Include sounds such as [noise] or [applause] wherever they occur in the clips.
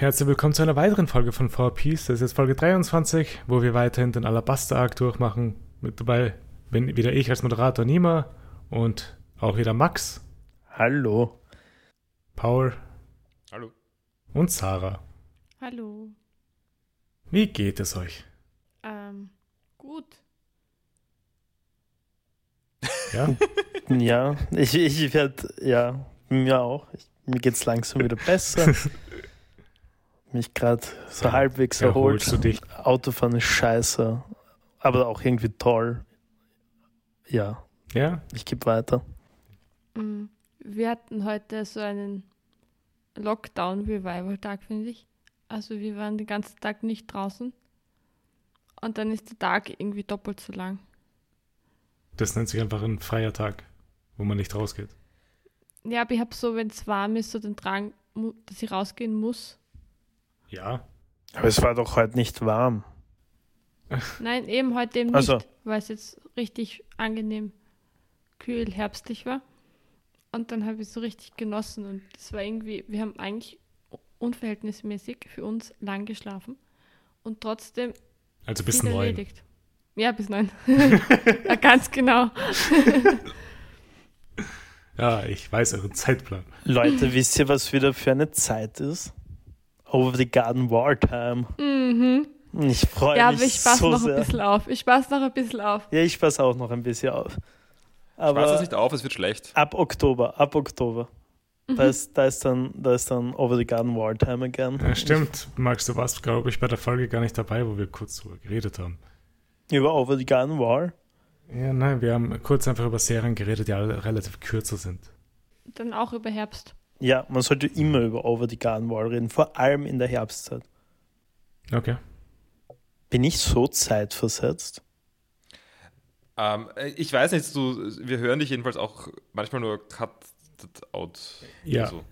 Herzlich willkommen zu einer weiteren Folge von 4Piece. Das ist jetzt Folge 23, wo wir weiterhin den Alabaster-Arc durchmachen. Mit dabei bin wieder ich als Moderator Nima und auch wieder Max, Hallo. Paul Hallo. und Sarah. Hallo. Wie geht es euch? Ähm, gut. Ja? [laughs] Ja, ich, ich werde, ja, mir auch. Ich, mir geht's langsam wieder besser. [laughs] Mich gerade so Ja, halbwegs erholst erholt. du dich? Autofahren ist scheiße, aber auch irgendwie toll. Ja, Ja? ich gebe weiter. Mm, Wir hatten heute so einen Lockdown-Revival-Tag, finde ich. Also wir waren den ganzen Tag nicht draußen. Und dann ist der Tag irgendwie doppelt so lang. Das nennt sich einfach ein freier Tag, wo man nicht rausgeht. Ja, aber ich habe so, wenn es warm ist, so den Drang, dass ich rausgehen muss. Ja? Aber es war doch heute nicht warm. Nein, eben heute eben nicht, Ach so. weil es jetzt richtig angenehm kühl herbstlich war. Und dann habe ich so richtig genossen und es war irgendwie, wir haben eigentlich unverhältnismäßig für uns lang geschlafen und trotzdem Also bis neun. erledigt. Ja, bis neun. [laughs] ja, ganz genau. [laughs] Ja, ich weiß euren Zeitplan. Leute, wisst ihr, was wieder für eine Zeit ist? Over the Garden Wartime. Mhm. Ich freue Ja, mich aber ich passe so noch sehr. ein bisschen auf. Ich passe noch ein bisschen auf. Ja, ich passe auch noch ein bisschen auf. Aber das nicht auf, es wird schlecht. ab Oktober, ab Oktober. Da, ist, da, ist dann, da ist dann Over the Garden Wartime again. Ja, stimmt, Max, du warst, glaube ich, bei der Folge gar nicht dabei, wo wir kurz drüber geredet haben. Über Over the Garden War. Ja, nein, wir haben kurz einfach über Serien geredet, die alle relativ kürzer sind. Dann auch über Herbst. Ja, man sollte immer über Over the Garden Wall reden, vor allem in der Herbstzeit. Okay. Bin ich so zeitversetzt? Ähm, ich weiß nicht, du, wir hören dich jedenfalls auch manchmal nur cut out. Ja. Also,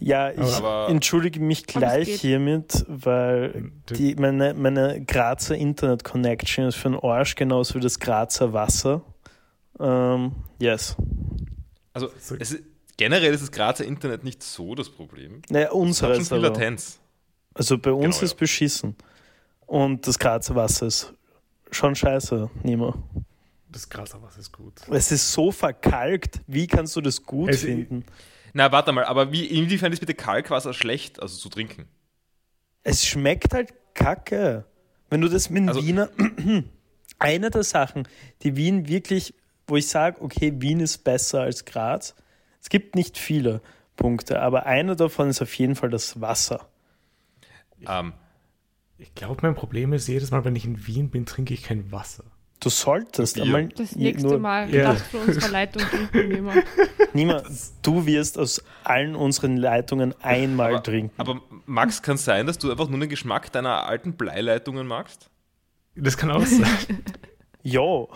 Ja, ich Aber- entschuldige mich gleich hiermit, weil die, meine, meine Grazer Internet Connection ist für den Arsch genauso wie das Grazer Wasser. Ähm, yes. also So- es ist, generell ist das Grazer Internet nicht so das Problem. Naja, schon unseres viel aber. Latenz. Also bei uns Genau, ist ja. beschissen. Und das Grazer Wasser ist schon scheiße, Nima. Das Graser was ist gut. Es ist so verkalkt. Wie kannst du das gut Es- finden? Na, warte mal, aber wie, inwiefern ist bitte Kalkwasser schlecht, also zu trinken? Es schmeckt halt kacke. Wenn du das mit Also- Wiener. [clears throat] Eine der Sachen, die Wien wirklich, wo ich sage, okay, Wien ist besser als Graz. Es gibt nicht viele Punkte, aber einer davon ist auf jeden Fall das Wasser. Ähm, Ich glaube, mein Problem ist, jedes Mal, wenn ich in Wien bin, trinke ich kein Wasser. Du solltest Bier. einmal. Das nächste nur- Mal Ja. darfst du unsere Leitung trinken, immer. Niemand, du wirst aus allen unseren Leitungen einmal aber, trinken. aber Max, kann es sein, dass du einfach nur den Geschmack deiner alten Bleileitungen magst? Das kann auch sein. [laughs] Jo.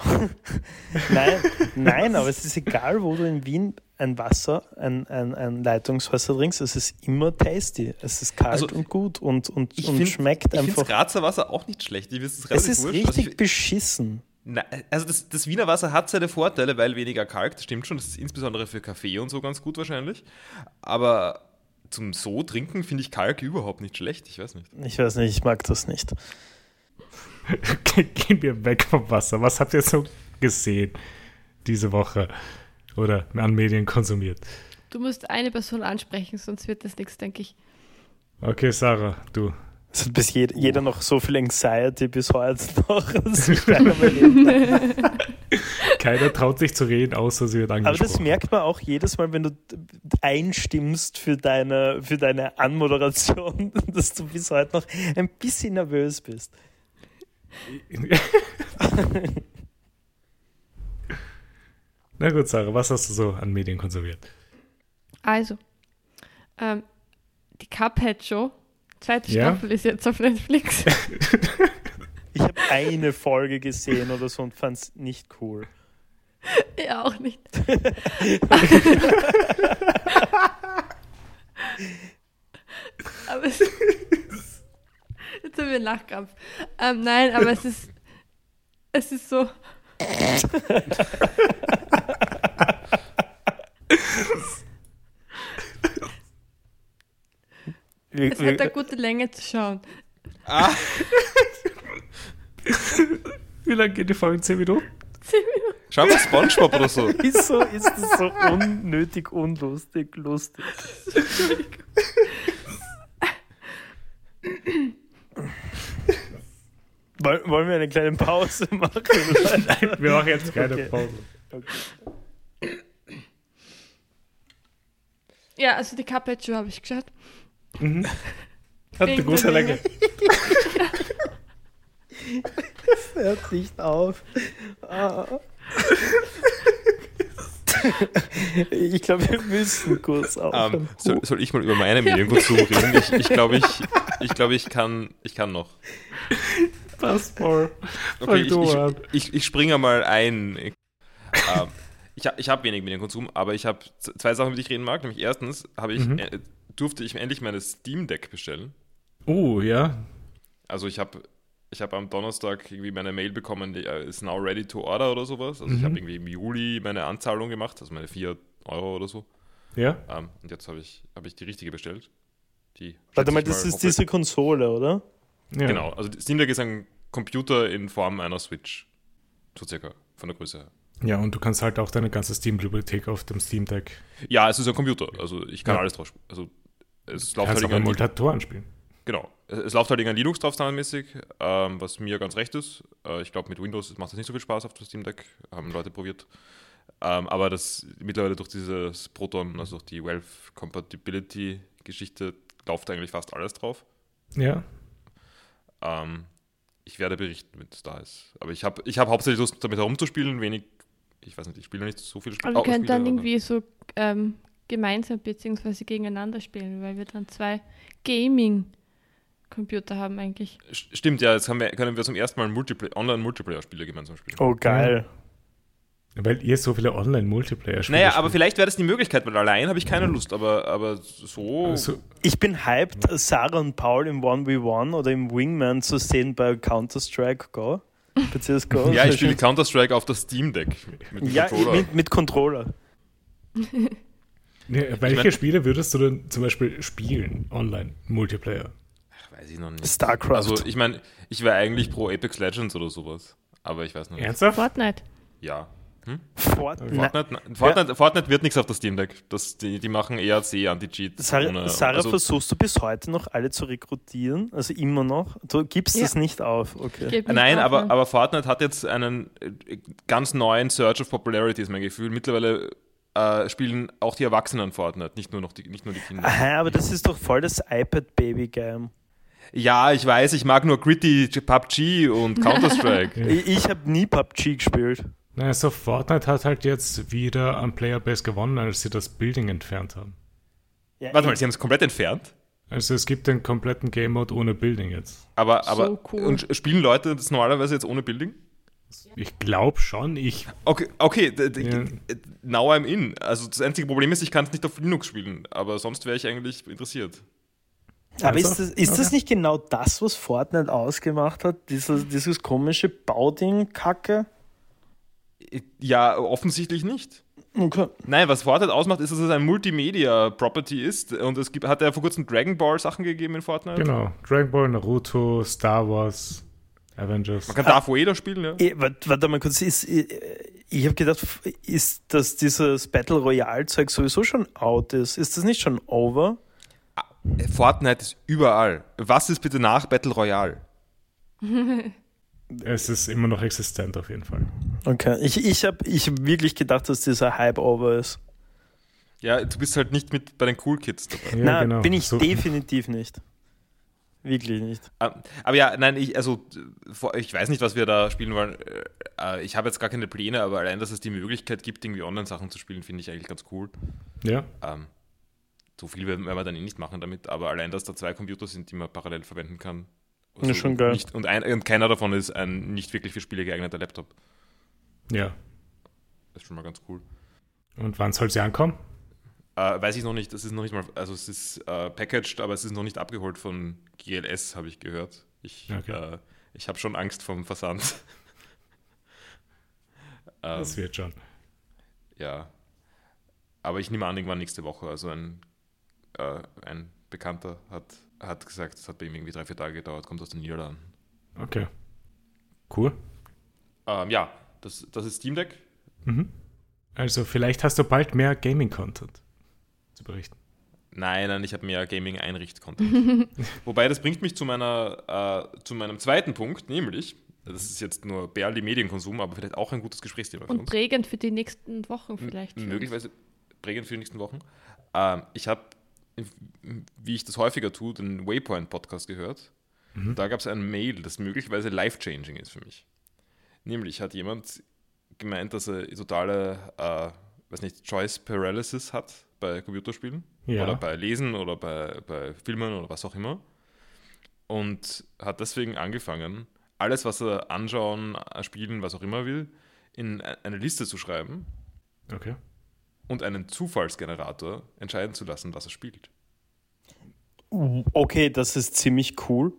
[laughs] nein, nein, aber es ist egal, wo du in Wien ein Wasser, ein, ein, ein Leitungswasser trinkst, es ist immer tasty. Es ist kalt Also, und gut und, und, Ich und find- schmeckt Ich finde einfach. das Grazer Wasser auch nicht schlecht. Ich es ist, Es ist wurscht. richtig Also ich, beschissen. Na, also das, das Wiener Wasser hat seine Vorteile, weil weniger Kalk, das stimmt schon, das ist insbesondere für Kaffee und so ganz gut wahrscheinlich. Aber zum so trinken finde ich Kalk überhaupt nicht schlecht, ich weiß nicht. Ich weiß nicht, ich mag das nicht. [laughs] Gehen wir weg vom Wasser. Was habt ihr so gesehen diese Woche? Oder an Medien konsumiert? Du musst eine Person ansprechen, sonst wird das nichts, denke ich. Okay, Sarah, du. Es hat bis jeder, jeder noch so viel Anxiety bis heute [laughs] noch. [laughs] Keiner traut sich zu reden, außer sie wird Aber angesprochen. das merkt man auch jedes Mal, wenn du einstimmst für deine, für deine Anmoderation, [laughs] dass du bis heute noch ein bisschen nervös bist. Na gut, Sarah, was hast du so an Medien konsumiert? Also, ähm, die Cuphead-Show, zweite Ja? Staffel ist jetzt auf Netflix. [laughs] Ich habe eine Folge gesehen oder so und fand es nicht cool. ja, auch nicht. aber es Jetzt haben wir einen Lachkrampf. Ähm, nein, aber es ist. Es ist so. [laughs] Wir wir, Es hat eine gute Länge zu schauen. Ah, [laughs] Wie lange geht die Folge? 10 Minuten? schau mal Spongebob oder so. [laughs] ist, so, ist das so unnötig, unlustig, lustig. Woll- Wollen wir eine kleine Pause machen? [laughs] Wir machen jetzt keine Okay. Pause. Ja, also die Show habe ich geschaut. [laughs] Hat eine gute der Länge. [laughs] Hört nicht auf. Ah. Ich glaube, wir müssen kurz aufhören. Ähm, soll, soll ich mal über meine Medienkonsum reden? Ich, ich glaube, ich, ich, glaub, ich, kann, ich kann noch. Passt, Paul. Okay, ich, ich, ich, ich springe mal ein. Ähm, ich ich habe wenig Medienkonsum, aber ich habe zwei Sachen, über die ich reden mag. Nämlich erstens habe ich, Mhm. äh, durfte ich endlich meine Steam Deck bestellen. Oh, ja. Also ich habe ich hab am Donnerstag irgendwie meine Mail bekommen, die äh, ist now ready to order oder sowas. Also ich Mhm. habe irgendwie im Juli meine Anzahlung gemacht, also meine 4 Euro oder so. Ja. Ähm, und jetzt habe ich, hab ich die richtige bestellt. Die Warte schätze mal, ich das ist hoffe- diese Konsole, oder? ja. Genau, also Steam Deck ist ein Computer in Form einer Switch. So circa, von der Größe her. Ja, und du kannst halt auch deine ganze Steam-Bibliothek auf dem Steam Deck. Ja, es ist ein Computer, also ich kann Ja. alles drauf spielen. Also es läuft kannst halt auch irgendein, Multatoren spielen. genau. Es es läuft halt irgendein Linux drauf standardmäßig, ähm, was mir ganz recht ist. Äh, ich glaube, mit Windows macht das nicht so viel Spaß auf dem Steam Deck, haben Leute probiert. Ähm, aber das mittlerweile durch dieses Proton, also durch die Valve Compatibility Geschichte, läuft eigentlich fast alles drauf. Ja. Ähm, ich werde berichten, wenn es da ist. Aber ich habe ich hab hauptsächlich Lust, damit herumzuspielen, wenig, ich weiß nicht, ich spiele nicht so viele Spiele. Aber wir können dann aber- irgendwie so ähm, gemeinsam bzw. gegeneinander spielen, weil wir dann zwei Gaming-Computer haben eigentlich. St- Stimmt, ja, jetzt haben wir, können wir zum ersten Mal Multiplayer, Online-Multiplayer-Spiele gemeinsam spielen. Oh, geil. Weil ihr so viele Online-Multiplayer-Spiele naja, aber spielt. vielleicht wäre das die Möglichkeit, weil allein habe ich keine Lust, aber, aber so. Also, Ich bin hyped, Sarah und Paul im 1v1 oder im Wingman zu sehen bei Counter-Strike Go. CSGO. ja, ich spiele Counter-Strike auf das Steam Deck. Mit dem Ja, Controller. mit, mit Controller. ja, welche mein- Spiele würdest du denn zum Beispiel spielen? Online-Multiplayer? Weiß ich noch nicht. StarCraft. Also, ich meine, ich wäre eigentlich pro Apex Legends oder sowas. Aber ich weiß noch nicht. Ernsthaft? Fortnite. Ja. Fortnite. Fortnite, Fortnite, Fortnite wird nichts auf das Steam Deck. Das, die, die machen ERC, Anti-Cheat. Sarah, ohne- Sarah also- versuchst du bis heute noch alle zu rekrutieren? Also immer noch? Du gibst Ja. das nicht auf, okay. Nein, auf, aber, aber Fortnite hat jetzt einen äh, ganz neuen Search of Popularity, ist mein Gefühl. Mittlerweile äh, spielen auch die Erwachsenen Fortnite, nicht nur, noch die, nicht nur die Kinder. Aha, aber das ist doch voll das iPad-Baby-Game. Ja, ich weiß, ich mag nur Gritty, PUBG und Counter-Strike. [laughs] Ich, ich habe nie PUBG gespielt. Naja, so Fortnite hat halt jetzt wieder an Playerbase gewonnen, als sie das Building entfernt haben. Ja, Warte mal, sie haben es komplett entfernt? Also es gibt den kompletten Game Mode ohne Building jetzt. Aber, So aber cool. und spielen Leute das normalerweise jetzt ohne Building? Ich glaube schon, ich. Okay, okay, Ja. now I'm in. Also das einzige Problem ist, ich kann es nicht auf Linux spielen, aber sonst wäre ich eigentlich interessiert. Aber ist Also, das, ist das okay. nicht genau das, was Fortnite ausgemacht hat? Dieses, dieses komische Bauding-Kacke? Ja, offensichtlich nicht. Okay. Nein, was Fortnite ausmacht, ist, dass es ein Multimedia-Property ist. Und es gibt, hat ja vor kurzem Dragon Ball Sachen gegeben in Fortnite. Genau. Dragon Ball, Naruto, Star Wars, Avengers. Man kann Darth Vader spielen, ja. Eh, Warte, warte mal kurz, ist, äh, ich habe gedacht, ist, dass dieses Battle Royale-Zeug sowieso schon out ist? Ist das nicht schon over? Fortnite ist überall. Was ist bitte nach Battle Royale? [laughs] Es ist immer noch existent auf jeden Fall. Okay, ich, ich habe ich hab wirklich gedacht, dass dieser Hype over ist. Ja, du bist halt nicht mit bei den Cool Kids dabei. Ja, Na, genau. bin ich So- definitiv nicht. Wirklich nicht. Ähm, Aber ja, nein, ich, also ich weiß nicht, was wir da spielen wollen. Äh, Ich habe jetzt gar keine Pläne, aber allein, dass es die Möglichkeit gibt, irgendwie Online-Sachen zu spielen, finde ich eigentlich ganz cool. Ja. Ähm, so viel werden wir dann eh nicht machen damit, aber allein, dass da zwei Computer sind, die man parallel verwenden kann. Ja, schon und geil. Nicht, und, ein, und keiner davon ist ein nicht wirklich für Spiele geeigneter Laptop. Ja. Das ist schon mal ganz cool. Und wann soll sie ankommen? Äh, weiß ich noch nicht, das ist noch nicht mal, also es ist äh, packaged, aber es ist noch nicht abgeholt von GLS, habe ich gehört. Ich, Okay. äh, ich habe schon Angst vom Versand. [laughs] ähm, Das wird schon. ja. Aber ich nehme an, irgendwann nächste Woche. Also ein, äh, ein Bekannter hat hat gesagt, es hat bei ihm irgendwie drei, vier Tage gedauert, kommt aus den Niederlanden. Okay. Cool. Ähm, ja, das, das ist Steam Deck. Mhm. Also vielleicht hast du bald mehr Gaming-Content zu berichten. Nein, nein, ich habe mehr Gaming-Einricht-Content. [laughs] Wobei, das bringt mich zu, meiner, äh, zu meinem zweiten Punkt, nämlich, das ist jetzt nur Berli Medienkonsum, aber vielleicht auch ein gutes Gesprächsthema für Und uns. prägend für die nächsten Wochen vielleicht. für uns. Möglicherweise prägend für die nächsten Wochen. Ähm, ich habe, wie ich das häufiger tue, den Waypoint-Podcast gehört. Da gab es ein Mail, das möglicherweise life-changing ist für mich. Nämlich hat jemand gemeint, dass er totale, äh, weiß nicht, Choice Paralysis hat bei Computerspielen. Ja. Oder bei Lesen oder bei, bei Filmen oder was auch immer. Und hat deswegen angefangen, alles, was er anschauen, äh, spielen, was auch immer will, in e- eine Liste zu schreiben Okay. Und einen Zufallsgenerator entscheiden zu lassen, was er spielt. Okay, das ist ziemlich cool.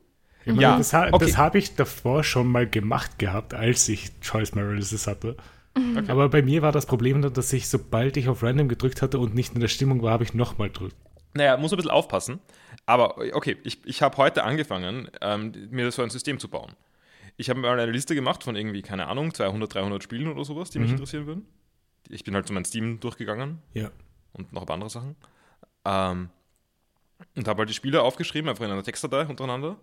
Meine, Ja, das, ha okay. das habe ich davor schon mal gemacht gehabt, als ich Choice Paralysis hatte. Aber bei mir war das Problem dann, dass ich, sobald ich auf Random gedrückt hatte und nicht in der Stimmung war, habe ich nochmal gedrückt. Naja, muss ein bisschen aufpassen. Aber okay, ich, ich habe heute angefangen, ähm, mir so ein System zu bauen. Ich habe mal eine Liste gemacht von irgendwie, keine Ahnung, 200, 300 Spielen oder sowas, die mich Mhm. interessieren würden. Ich bin halt so mein Steam durchgegangen Ja. und noch ein paar andere Sachen. Ähm, und habe halt die Spiele aufgeschrieben, einfach in einer Textdatei untereinander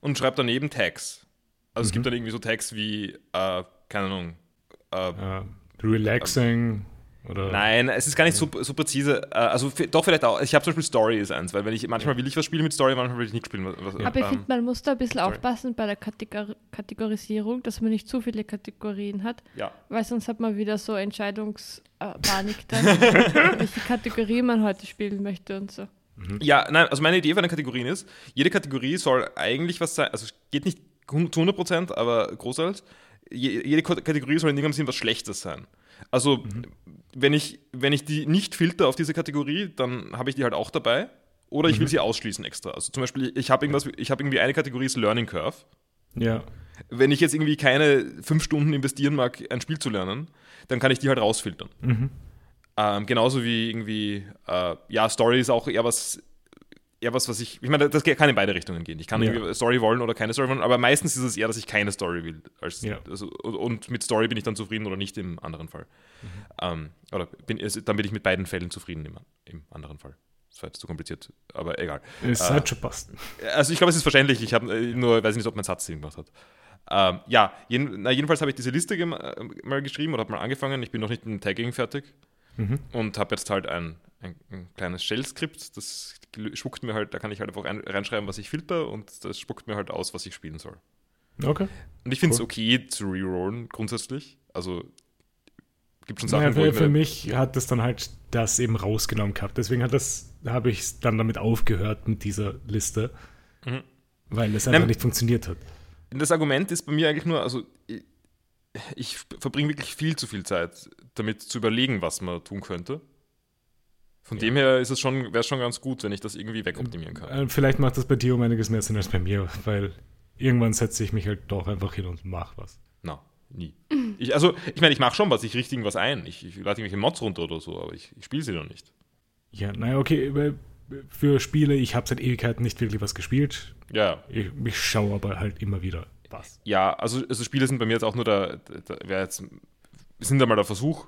und schreibe daneben Tags. Also es gibt dann irgendwie so Tags wie, äh, keine Ahnung, äh, Äh, relaxing oder. Nein, es ist gar nicht so, so präzise. Äh, Also doch vielleicht auch. Ich habe zum Beispiel Story ist eins, weil wenn ich manchmal will ich was spielen mit Story, manchmal will ich nicht spielen. Was, was, Aber ich ähm, finde, man muss da ein bisschen sorry. aufpassen bei der Kategor Kategorisierung, dass man nicht zu viele Kategorien hat, ja. weil sonst hat man wieder so Entscheidungspanik [laughs] dann, welche Kategorie man heute spielen möchte und so. ja, nein, also meine Idee von den Kategorien ist, jede Kategorie soll eigentlich was sein, also es geht nicht zu 100%, aber je, jede Kategorie soll in irgendeinem Sinn was Schlechtes sein. Also, wenn, ich, wenn ich die nicht filter auf diese Kategorie, dann habe ich die halt auch dabei. Oder ich will sie ausschließen extra. Also zum Beispiel, ich habe irgendwas, ich habe irgendwie eine Kategorie ist Learning Curve. Ja. wenn ich jetzt irgendwie keine fünf Stunden investieren mag, ein Spiel zu lernen, dann kann ich die halt rausfiltern. Ähm, genauso wie irgendwie, äh, ja, Story ist auch eher was, eher was, was ich, ich meine, das kann in beide Richtungen gehen. Ich kann Ja. Story wollen oder keine Story wollen, aber meistens ist es eher, dass ich keine Story will. Als, Ja. also, und- mit Story bin ich dann zufrieden oder nicht im anderen Fall. Ähm, oder bin, dann bin ich mit beiden Fällen zufrieden im, im anderen Fall. Das war jetzt zu kompliziert, aber egal. Es Äh, hat schon passt. Also ich glaube, es ist verständlich. Ich habe äh, nur, weiß nicht, ob mein Satz Sinn gemacht hat. Ähm, ja, jeden, na, jedenfalls habe ich diese Liste äh, mal geschrieben oder habe mal angefangen. Ich bin noch nicht mit dem Tagging fertig Mhm. und habe jetzt halt ein, ein, ein kleines Shell-Skript. Das spuckt mir halt, da kann ich halt einfach rein, reinschreiben, was ich filter und das spuckt mir halt aus, was ich spielen soll. Okay. Und ich finde es Cool. okay zu rerollen, grundsätzlich. Also gibt schon Sachen, Naja, wo für, für mich hat das dann halt das eben rausgenommen gehabt. Deswegen hat das, habe ich dann damit aufgehört mit dieser Liste, Mhm. weil es einfach Nein. nicht funktioniert hat. Das Argument ist bei mir eigentlich nur, also ich, ich verbringe wirklich viel zu viel Zeit damit zu überlegen, was man tun könnte. Von dem her ist es schon, wäre es schon ganz gut, wenn ich das irgendwie wegoptimieren kann. Äh, Vielleicht macht das bei dir um einiges mehr Sinn als bei mir, weil irgendwann setze ich mich halt doch einfach hin und mache was. Na, nie. Ich, also, ich meine, ich mache schon was, ich richte irgendwas ein. Ich, ich lade irgendwelche Mods runter oder so, aber ich, ich spiele sie noch nicht. Ja, naja, okay, aber für Spiele, ich habe seit Ewigkeiten nicht wirklich was gespielt. Ja, Ich, ich schaue aber halt immer wieder was. ja, also, also Spiele sind bei mir jetzt auch nur der, der, der jetzt, sind einmal der Versuch.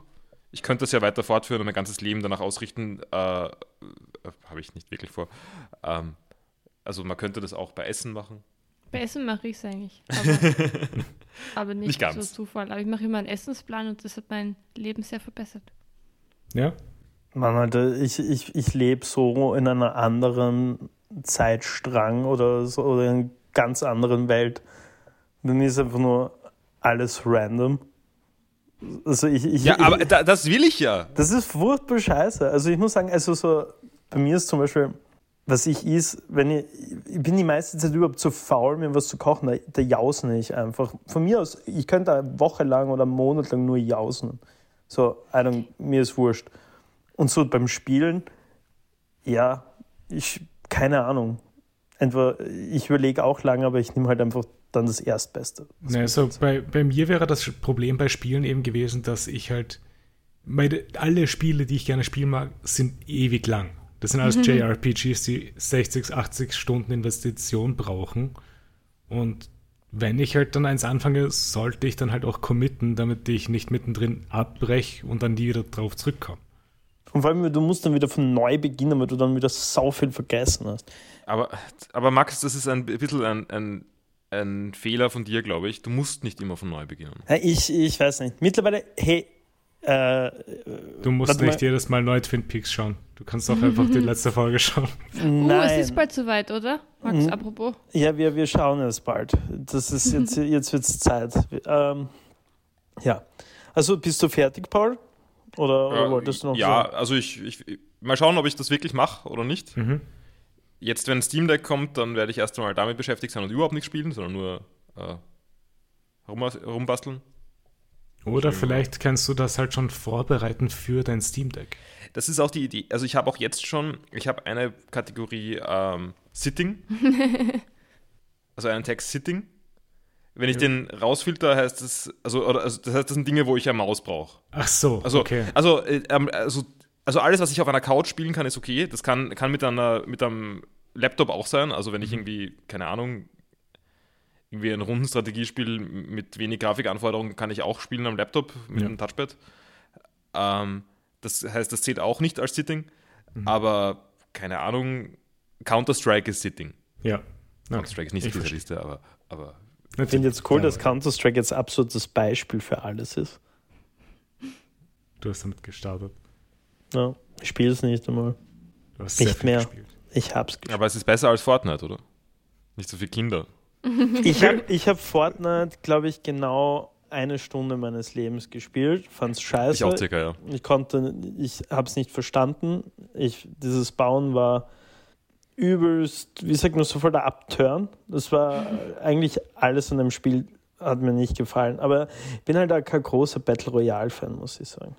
Ich könnte das ja weiter fortführen und mein ganzes Leben danach ausrichten. Äh, äh, Habe ich nicht wirklich vor. Ähm, also man könnte das auch bei Essen machen. Bei Essen mache ich es eigentlich, [laughs] aber, aber nicht, Nicht ganz. so Zufall. Aber ich mache immer einen Essensplan und das hat mein Leben sehr verbessert. Ja? Mann, Alter, ich, ich, ich lebe so in einer anderen Zeitstrang oder so oder in einer ganz anderen Welt. Bei mir ist einfach nur alles random. Also ich, ich, Ja, ich, aber da, das will ich ja. Das ist furchtbar scheiße. Also ich muss sagen, also so, bei mir ist zum Beispiel, was ich is, wenn ich, ich bin die meiste Zeit überhaupt zu faul, mir was zu kochen, da, da jausne ich einfach. Von mir aus, ich könnte eine Woche lang oder einen Monat lang nur jausen. So, I mir ist wurscht. Und so beim Spielen, ja, ich, keine Ahnung. Entweder, ich überlege auch lange, aber ich nehme halt einfach dann das Erstbeste. Naja, so bei, bei mir wäre das Problem bei Spielen eben gewesen, dass ich halt. Meine, alle Spiele, die ich gerne spielen mag, sind ewig lang. Das sind alles JRPGs, die 60, 80 Stunden Investition brauchen. Und wenn ich halt dann eins anfange, sollte ich dann halt auch committen, damit ich nicht mittendrin abbreche und dann nie wieder drauf zurückkomme. Und vor allem, du musst dann wieder von neu beginnen, weil du dann wieder sau viel vergessen hast. Aber, aber Max, das ist ein bisschen ein, ein, ein Fehler von dir, glaube ich. Du musst nicht immer von neu beginnen. Ich, ich weiß nicht. Mittlerweile, hey, äh, Du musst nicht mal. jedes Mal neu Twin Peaks schauen. Du kannst auch einfach die [laughs] letzte Folge schauen. Uh, es ist nein. bald soweit, oder? Max, Mhm. apropos. Ja, wir, wir schauen es bald. Das ist [laughs] jetzt, jetzt wird es Zeit. Ähm, ja. Also bist du fertig, Paul? Oder, oder Äh, wolltest du noch ja, sagen? also ich, ich mal schauen, ob ich das wirklich mache oder nicht. Mhm. Jetzt, wenn Steam Deck kommt, dann werde ich erst einmal damit beschäftigt sein und überhaupt nichts spielen, sondern nur äh, rum, rumbasteln. Oder vielleicht kannst du das halt schon vorbereiten für dein Steam Deck. Das ist auch die Idee. Also ich habe auch jetzt schon, ich habe eine Kategorie ähm, Sitting. [laughs] also einen Text Sitting. Wenn ich Ja. den rausfilter, heißt das, also, oder, also das heißt, das sind Dinge, wo ich eine Maus brauche. Ach so, Also, okay. also, äh, ähm, also, also alles, was ich auf einer Couch spielen kann, ist okay. Das kann, kann mit, einer, mit einem Laptop auch sein. Also wenn ich irgendwie, keine Ahnung, irgendwie ein Rundenstrategiespiel mit wenig Grafikanforderungen kann ich auch spielen am Laptop mit Ja. einem Touchpad. Ähm, das heißt, das zählt auch nicht als Sitting. Mhm. Aber keine Ahnung, Counter-Strike ist Sitting. Ja. Okay. Counter-Strike ist nicht Ich auf dieser verstehe. Liste, aber, aber Ich finde jetzt cool, Ja, dass Counter-Strike jetzt absolut das Beispiel für alles ist. Du hast damit gestartet. Ja, ich spiele es nicht einmal. Du hast Nicht sehr viel mehr. gespielt. Ich hab's gespielt. aber es ist besser als Fortnite, oder? Nicht so viele Kinder. [laughs] Ich habe ich hab Fortnite, glaube ich, genau eine Stunde meines Lebens gespielt. Fand's scheiße. Ich auch circa, ja. Ich konnte, ich habe es nicht verstanden. Ich, dieses Bauen war übelst, wie sagt man, so voll der Upturn. Das war eigentlich alles an dem Spiel hat mir nicht gefallen. Aber ich bin halt auch kein großer Battle Royale-Fan, muss ich sagen.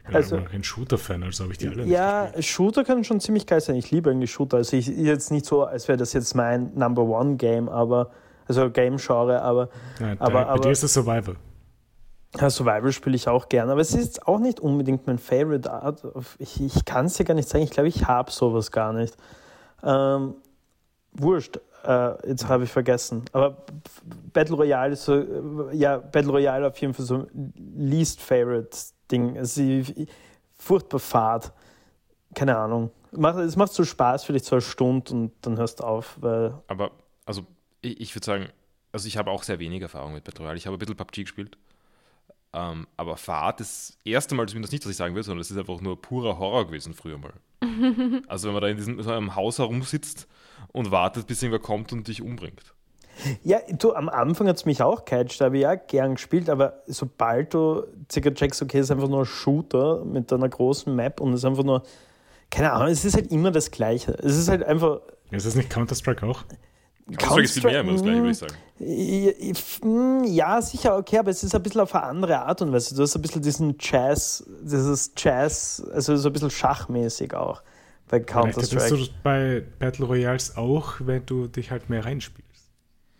Ich bin Also- also, ein Shooter-Fan, also habe ich die alle nicht Ja. Shooter kann schon ziemlich geil sein. Ich liebe eigentlich Shooter. Also ich jetzt nicht so, als wäre das jetzt mein Number One Game, aber also Game-Genre, aber Nein, aber- bei, bei aber- dir ist es Survival. Ja, Survival spiele ich auch gern, aber es ist jetzt auch nicht unbedingt mein Favorite Art. Ich, ich kann es dir gar nicht sagen. Ich glaube, ich habe sowas gar nicht. Ähm, wurscht, äh, jetzt habe ich vergessen. Aber Battle Royale ist so, äh, ja, Battle Royale auf jeden Fall so least favorite Ding. Es ist furchtbar fad. Keine Ahnung. Macht- Es macht so Spaß, vielleicht so eine Stunde und dann hörst du auf, weil Aber, also, ich, ich würde sagen, also ich habe auch sehr wenig Erfahrung mit Battle Royale. Ich habe ein bisschen PUBG gespielt. Ähm, aber Fahrt ist das erste Mal zumindest nicht, was ich sagen will, sondern es ist einfach nur purer Horror gewesen früher mal. [laughs] also wenn man da in diesem so einem Haus herumsitzt und wartet, bis irgendwer kommt und dich umbringt. Ja, du, am Anfang hat es mich auch catcht, da habe ich ja gern gespielt, aber sobald du circa checkst, okay, es ist einfach nur ein Shooter mit einer großen Map und es ist einfach nur, keine Ahnung, es ist halt immer das Gleiche. Es ist halt einfach. Ist das nicht Counter-Strike auch? Counter-Strike ist viel mehr immer das gleiche, würde ich sagen. sagen. Ja, sicher, okay, aber es ist ein bisschen auf eine andere Art und Weise. Du hast ein bisschen diesen Jazz, dieses Jazz, also so ein bisschen schachmäßig auch bei Vielleicht hättest Counter-Strike. du bei Battle Royals auch, wenn du dich halt mehr reinspielst.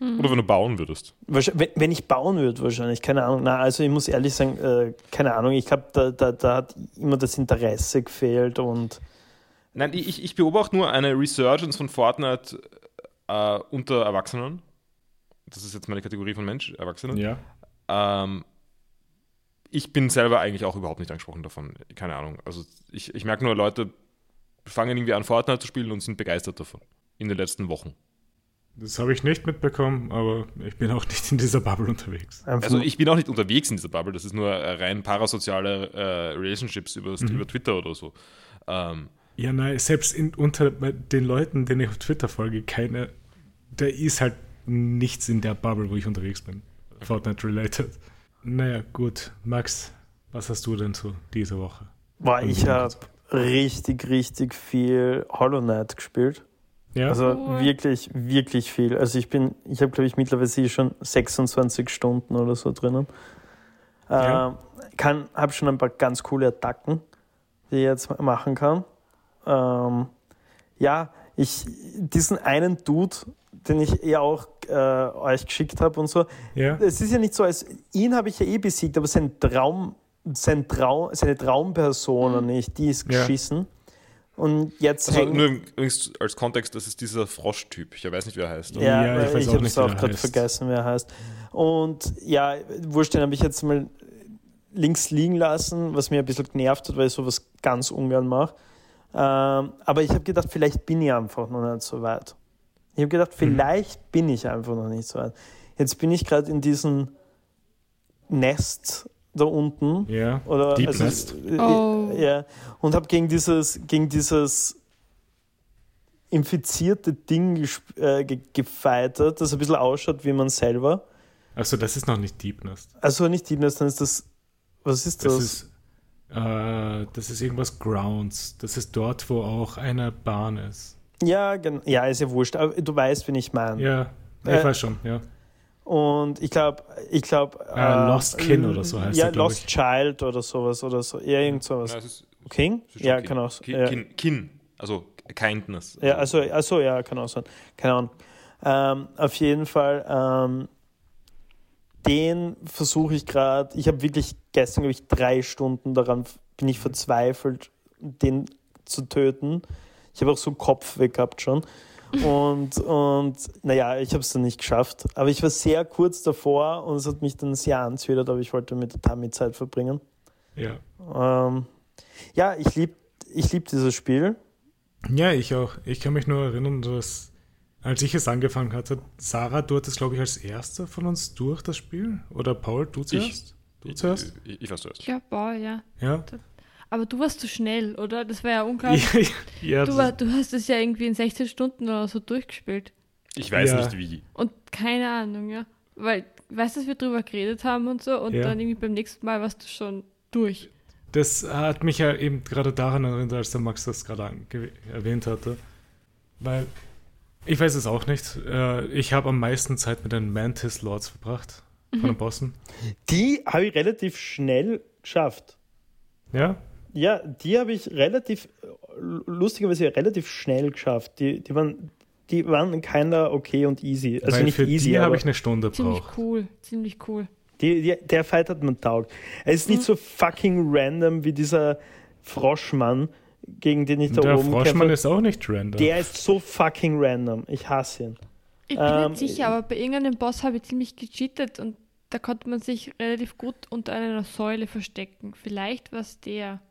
Oder wenn du bauen würdest. Wenn, ich bauen würde, wahrscheinlich, keine Ahnung. Na, also ich muss ehrlich sagen, äh, keine Ahnung. Ich glaube, da, da, da hat immer das Interesse gefehlt und Nein, ich, ich beobachte nur eine Resurgence von Fortnite äh, unter Erwachsenen. Das ist jetzt meine Kategorie von Mensch, Erwachsene. Ja. Ähm, ich bin selber eigentlich auch überhaupt nicht angesprochen davon. Keine Ahnung. Also ich, ich merke nur, Leute fangen irgendwie an, Fortnite zu spielen und sind begeistert davon. In den letzten Wochen. Das habe ich nicht mitbekommen, aber ich bin auch nicht in dieser Bubble unterwegs. Also ich bin auch nicht unterwegs in dieser Bubble. Das ist nur rein parasoziale äh, Relationships über, über Twitter oder so. Ähm, Ja, nein, selbst in, unter den Leuten, denen ich auf Twitter folge, keiner, der ist halt nichts in der Bubble, wo ich unterwegs bin. Fortnite-related. Naja, gut. Max, was hast du denn so diese Woche? Boah, ich habe richtig, richtig viel Hollow Knight gespielt. Ja, Also Cool. wirklich, wirklich viel. Also ich bin, ich habe glaube ich mittlerweile schon 26 Stunden oder so drinnen. Ja. Ähm, kann, habe schon ein paar ganz coole Attacken, die ich jetzt machen kann. Ähm, ja, ich, diesen einen Dude, den ich eh auch äh, euch geschickt habe und so, ja. es ist ja nicht so, als ihn habe ich ja eh besiegt, aber sein Traum, sein Traum, seine Traumperson nicht, die ist Ja. Und jetzt Also nur übrigens als Kontext, das ist dieser Froschtyp. Ich weiß nicht, wie er heißt. Ja, Ja, ich ich, habe es auch er gerade vergessen, wer er heißt. Und ja, wurscht, den habe ich jetzt mal links liegen lassen, was mir ein bisschen genervt hat, weil ich sowas ganz ungern mache. Ähm, aber ich habe gedacht, vielleicht bin ich einfach noch nicht so weit. Ich habe gedacht, Mhm. vielleicht bin ich einfach noch nicht so weit. Jetzt bin ich gerade in diesem Nest da unten. Ja. Oder, Deep also, Nest. äh, Oh. Ja, und habe gegen dieses, gegen dieses infizierte Ding äh, ge gefightert, das ein bisschen ausschaut wie man selber. Also das ist noch nicht Deep Nest. Also nicht Deep Nest, dann ist das. Was ist das? Das ist, äh, das ist irgendwas Grounds. Das ist dort, wo auch eine Bahn ist. ja, ja, ist ja wurscht, aber du weißt, wen ich meine. Ja, ich Äh, weiß schon, ja. Und ich glaube, ich glaube. Äh, Lost Kin oder so heißt Ja, der, Lost ich. Child oder sowas oder so. Ja, irgend sowas. Ja, es ist, King? Ja, Kin. kann auch sein. Kin, Ja. Kin, Kin, also Kindness. Ja, also, also ja, kann auch sein. Keine Ahnung. Ähm, auf jeden Fall, ähm, den versuche ich gerade, ich habe wirklich gestern, glaube ich, drei Stunden daran, bin ich verzweifelt, den zu töten. Ich habe auch so Kopf weg gehabt schon. Und, und naja, ich habe es dann nicht geschafft. Aber ich war sehr kurz davor und es hat mich dann sehr anzwidert, aber ich wollte mit der Tammy Zeit verbringen. Ja. Ähm, ja, ich liebe ich lieb dieses Spiel. ja, ich auch. Ich kann mich nur erinnern, dass als ich es angefangen hatte, Sarah, du hattest, glaube ich, als erster von uns durch das Spiel. Oder Paul, du zuerst? Du Ich, zuerst? ich, ich war zuerst. Ja, boah, ja. Ja. Aber du warst zu schnell, oder? Das war ja unglaublich. [laughs] ja, Du, war, du hast es ja irgendwie in 16 Stunden oder so durchgespielt. Ich weiß Ja. nicht wie. Und keine Ahnung, ja. Weil, weißt du, dass wir drüber geredet haben und so und Ja. dann irgendwie beim nächsten Mal warst du schon durch. Das hat mich ja eben gerade daran erinnert, als der Max das gerade erwähnt hatte. Weil, ich weiß es auch nicht, äh, ich habe am meisten Zeit mit den Mantis Lords verbracht, von den Bossen. Die habe ich relativ schnell geschafft. Ja? Ja, die habe ich relativ, äh, lustigerweise relativ schnell geschafft. Die, die waren, die waren keiner okay und easy. Also Weil nicht für easy, die habe ich eine Stunde Ziemlich gebraucht. cool, ziemlich cool. die, die, der Fight hat mir taugt. Es ist nicht so fucking random wie dieser Froschmann, gegen den ich da Der oben Froschmann kämpfe. ist auch nicht random. Der ist so fucking random. Ich hasse ihn. Ich bin Ähm, nicht sicher, aber bei irgendeinem Boss habe ich ziemlich gecheatet und da konnte man sich relativ gut unter einer Säule verstecken. Vielleicht war es der.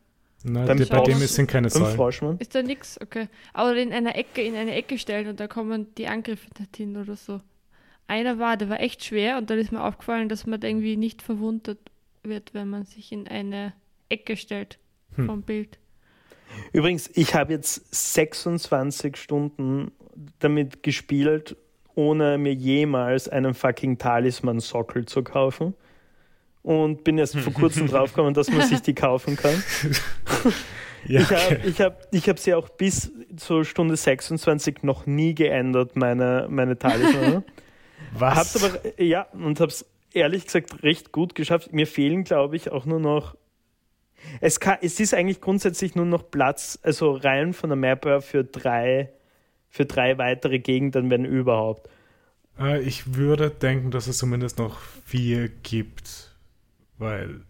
Die, bei dem Boss- sind keine. Froschmann. Ist da nix? Okay. Aber in einer Ecke, in eine Ecke stellen und da kommen die Angriffe nicht hin oder so. Einer war, der war echt schwer und dann ist mir aufgefallen, dass man da irgendwie nicht verwundet wird, wenn man sich in eine Ecke stellt Hm. vom Bild. Übrigens, ich habe jetzt 26 Stunden damit gespielt, ohne mir jemals einen fucking Talisman-Sockel zu kaufen. Und bin erst vor kurzem [laughs] draufgekommen, dass man sich die kaufen kann. [laughs] Ja, Ich habe okay. ich hab, ich hab sie auch bis zur Stunde 26 noch nie geändert, meine, meine Talisman. [laughs] Was? Hab's aber, ja, und hab's ehrlich gesagt recht gut geschafft. Mir fehlen, glaube ich, auch nur noch. Es, kann, es ist eigentlich grundsätzlich nur noch Platz, also rein von der Map her für drei, für drei weitere Gegenden, wenn überhaupt. Äh, ich würde denken, dass es zumindest noch vier gibt. Weil.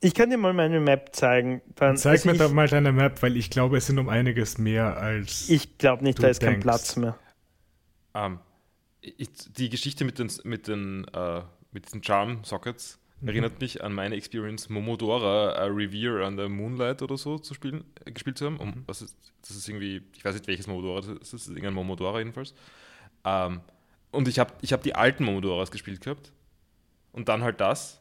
Ich kann dir mal meine Map zeigen. Dann, Zeig also mir ich, da mal deine Map, weil ich glaube, es sind um einiges mehr als. Ich glaube nicht, du da ist kein denkst. Platz mehr. Ähm, ich, die Geschichte mit den, mit den, äh, mit diesen Charm-Sockets Mhm. erinnert mich an meine Experience, Momodora äh, Revere an der Moonlight oder so zu spielen, äh, gespielt zu haben. Mhm. Um, was ist, das ist irgendwie, ich weiß nicht welches Momodora das ist, das ist irgendein Momodora jedenfalls. Ähm, und ich habe ich hab die alten Momodoras gespielt gehabt und dann halt das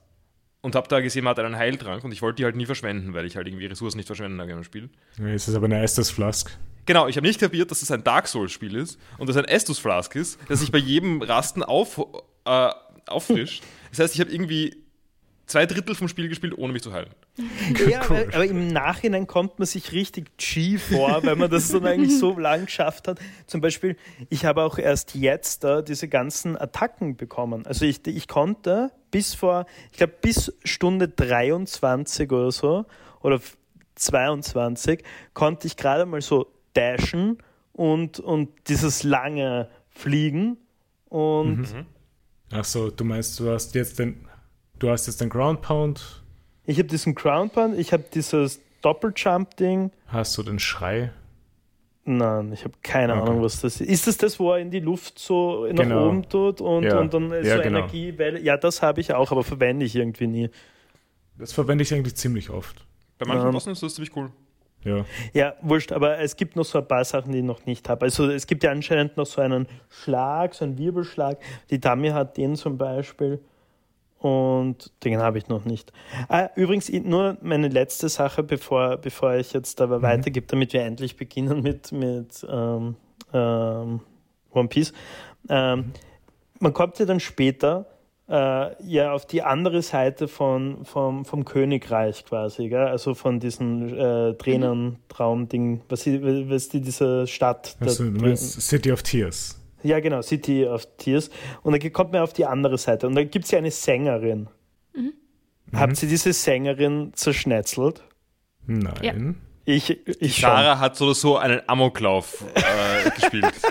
und habe da gesehen, man hat einen Heiltrank und ich wollte die halt nie verschwenden, weil ich halt irgendwie Ressourcen nicht verschwenden habe im Spiel. Nee, es ist aber eine Estes Flask. Genau, ich habe nicht kapiert, dass es ein Dark Souls-Spiel ist und dass ein Estus Flask ist, das sich bei jedem Rasten auf, äh, auffrischt. [laughs] Das heißt, ich habe irgendwie zwei Drittel vom Spiel gespielt, ohne mich zu heilen. [laughs] Ja, aber, aber im Nachhinein kommt man sich richtig G vor, weil man das dann eigentlich so lang geschafft hat. Zum Beispiel, ich habe auch erst jetzt da diese ganzen Attacken bekommen. Also ich, ich konnte bis vor, ich glaube bis Stunde 23 oder so, oder 22, konnte ich gerade mal so dashen und, und dieses lange Fliegen. Und Achso, du meinst, du hast jetzt den. Du hast jetzt den Ground Pound, ich habe diesen Ground Pound, ich habe dieses Doppeljump-Ding. hast du den Schrei. Nein, ich habe keine Okay. Ahnung, was das ist. Ist das das, wo er in die Luft so nach Genau. oben tut und, Ja. und dann Ja, so genau. Energiewelle? Ja, das habe ich auch, aber verwende ich irgendwie nie. Das verwende ich eigentlich ziemlich oft. Bei manchen Ähm. Bossen ist das ziemlich cool. Ja. Ja, wurscht, aber es gibt noch so ein paar Sachen, die ich noch nicht habe. Also es gibt ja anscheinend noch so einen Schlag, so einen Wirbelschlag. Die Dami hat den zum Beispiel und den habe ich noch nicht. Ah, übrigens, i- nur meine letzte Sache, bevor, bevor ich jetzt aber weitergebe, damit wir endlich beginnen mit, mit ähm, ähm, One Piece. Ähm, man kommt ja dann später äh, ja auf die andere Seite von, vom, vom Königreich quasi, gell? also von diesem äh, Tränentraum-Ding, was, was die, diese Stadt. Also, City of Tears. Ja, genau, City of Tears. Und dann kommt man auf die andere Seite und da gibt es ja eine Sängerin. Mhm. Habt ihr diese Sängerin zerschnetzelt? Nein. Ich, ich schon. Sarah hat so oder so einen Amoklauf äh, gespielt. [laughs]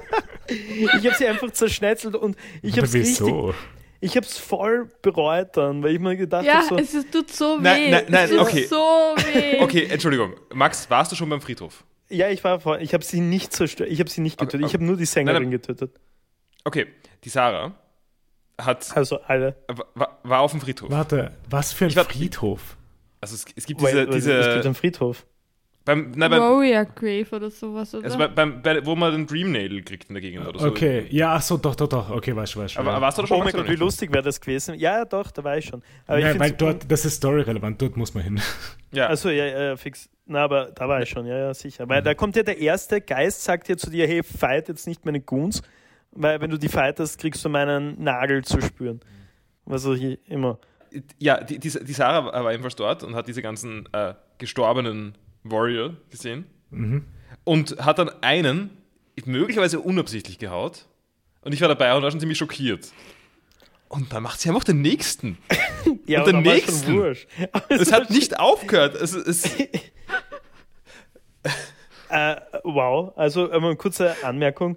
Ich habe sie einfach zerschnetzelt und ich habe es richtig, wieso? ich habe es voll bereut dann, weil ich mir gedacht Ja, habe so, es ist, tut so weh. Nein, nein, nein, es tut okay. so weh. Okay, Entschuldigung. Max, warst du schon beim Friedhof? ja, ich war vor, ich habe sie nicht zerstört, ich habe sie nicht Okay, getötet, ich okay. habe nur die Sängerin Nein, nein. getötet. Okay, die Sarah hat, Also alle. war, war auf dem Friedhof. Warte, was für ein war- Friedhof? Also es, es gibt diese, weil es gibt diese einen Friedhof. beim, nein, beim, Warrior Grave oder sowas, oder? also bei, beim, bei, wo man den Dream Nail kriegt in der Gegend oder so. Okay, ja, ach so, doch, doch, doch. Okay, weißt du, weißt du. Aber ja. warst du da schon Oh mein Gott, wie lustig wäre das gewesen. Ja, doch, da war ich schon. Aber ja, ich weil dort, das ist storyrelevant, dort muss man hin. [laughs] Ja, Also ja, ja, fix. Na, aber da war ich schon, ja, ja, sicher. Weil da kommt ja der erste Geist, sagt ja zu dir, hey, fight jetzt nicht meine Goons, weil wenn du die fightest, kriegst du meinen Nagel zu spüren. Also hier immer. ja die, die, die Sarah war ebenfalls dort und hat diese ganzen äh, gestorbenen Warrior gesehen und hat dann einen möglicherweise unabsichtlich gehaut und ich war dabei und war schon ziemlich schockiert. Und dann macht sie einfach den nächsten. [laughs] Ja, Und den nächsten. wurscht. Aber Es war hat nicht aufgehört. Es, es, [laughs] Äh, wow, also eine kurze Anmerkung.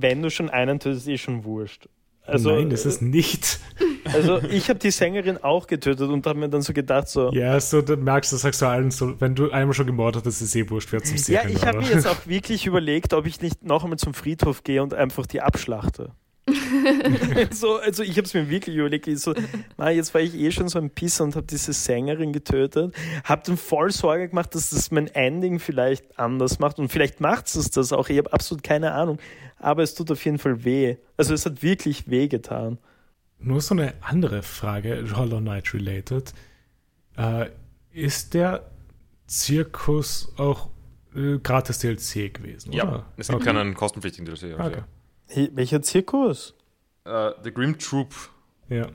Wenn du schon einen tötest, ist schon wurscht. Also, Nein, das ist nicht. [laughs] also ich habe die Sängerin auch getötet und habe mir dann so gedacht, so, Ja, so, du merkst, das sagst du allen so, wenn du einmal schon gemordet hast, ist es eh wurscht, wer zum Ja, Serien ich habe mir jetzt [laughs] auch wirklich überlegt, ob ich nicht noch einmal zum Friedhof gehe und einfach die abschlachte. [laughs] so, also ich habe es mir wirklich überlegt. So, na, jetzt war ich eh schon so ein Pisser und habe diese Sängerin getötet. Habe dann voll Sorge gemacht, dass das mein Ending vielleicht anders macht. Und vielleicht macht es das auch. Ich habe absolut keine Ahnung. Aber es tut auf jeden Fall weh. Also es hat wirklich weh getan. Nur so eine andere Frage, Hollow Knight related. Äh, ist der Zirkus auch äh, gratis DLC gewesen? ja, oder? es gibt okay. keinen kostenpflichtigen DLC. Also. Okay. Hey, welcher Zirkus? Äh, The Grim Troop. Ja.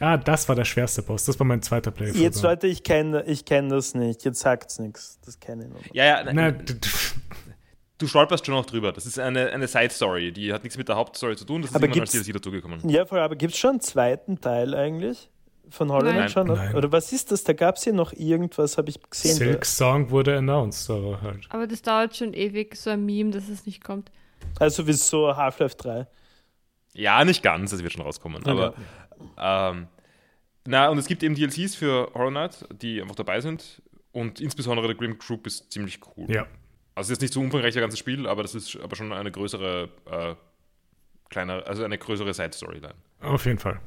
Ah, das war der schwerste Boss. Das war mein zweiter Playthrough. Jetzt, Leute, ich kenne ich kenn das nicht. Jetzt sagt's nichts. Das kenne ich noch nicht. Ja, ja, Na, [laughs] du stolperst schon noch drüber. Das ist eine, eine Side-Story, die hat nichts mit der Hauptstory zu tun. Das ist Aber irgendwann als DLC dazugekommen. Ja, voll, aber gibt es schon einen zweiten Teil eigentlich? Von Hollow Nein. Schon? Nein. Oder was ist das? Da gab es ja noch irgendwas, habe ich gesehen. Silk Song wurde announced, aber halt. Aber das dauert schon ewig, so ein Meme, dass es nicht kommt. Also wie so Half-Life 3. Ja, nicht ganz, das wird schon rauskommen. Aber, ähm, na, und es gibt eben DLCs für Horror Night, die einfach dabei sind. Und insbesondere der Grim Troop ist ziemlich cool. Ja. Also es ist nicht so umfangreich, das ganze Spiel, aber das ist aber schon eine größere, äh, kleine, also eine größere Side-Storyline. Auf jeden Fall.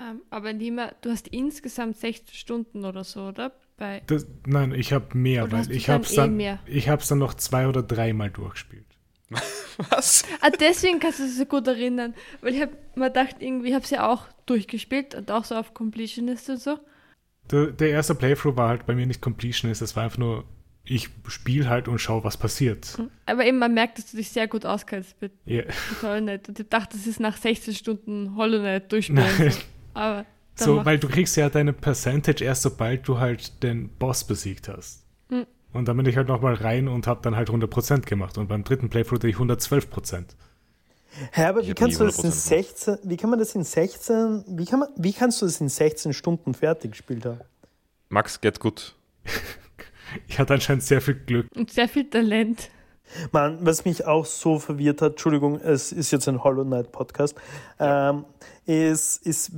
Ähm, aber Lima, du hast insgesamt 16 Stunden oder so, oder? Bei Das, nein, ich habe mehr, Oder hast weil du ich habe es eh dann, ich hab's dann noch zwei oder dreimal durchgespielt. [laughs] Was? Ah, deswegen kannst du dich so gut erinnern. Weil ich habe mir gedacht, irgendwie, ich habe sie auch durchgespielt und auch so auf Completionist und so. Der, der erste Playthrough war halt bei mir nicht Completionist, es war einfach nur, ich spiele halt und schau, was passiert. Aber eben, man merkt, dass du dich sehr gut auskennst mit Ja. mit Hollow Knight. Und ich dachte, das ist nach 16 Stunden Hollow Knight durchspielen. Nein. So. Aber So, weil du kriegst ja deine Percentage erst, sobald du halt den Boss besiegt hast. Und dann bin ich halt nochmal rein und habe dann halt 100% gemacht. Und beim dritten Playthrough hatte ich 112%. Hä, aber Ich wie kannst du das in 100% 16, wie kann man das in 16, wie kann man, wie kannst du das in 16 Stunden fertig gespielt haben? Max, get good. [laughs] Ich hatte anscheinend sehr viel Glück. und sehr viel Talent. Mann, was mich auch so verwirrt hat, Entschuldigung, es ist jetzt ein Hollow Knight Podcast, ähm, ist, ist,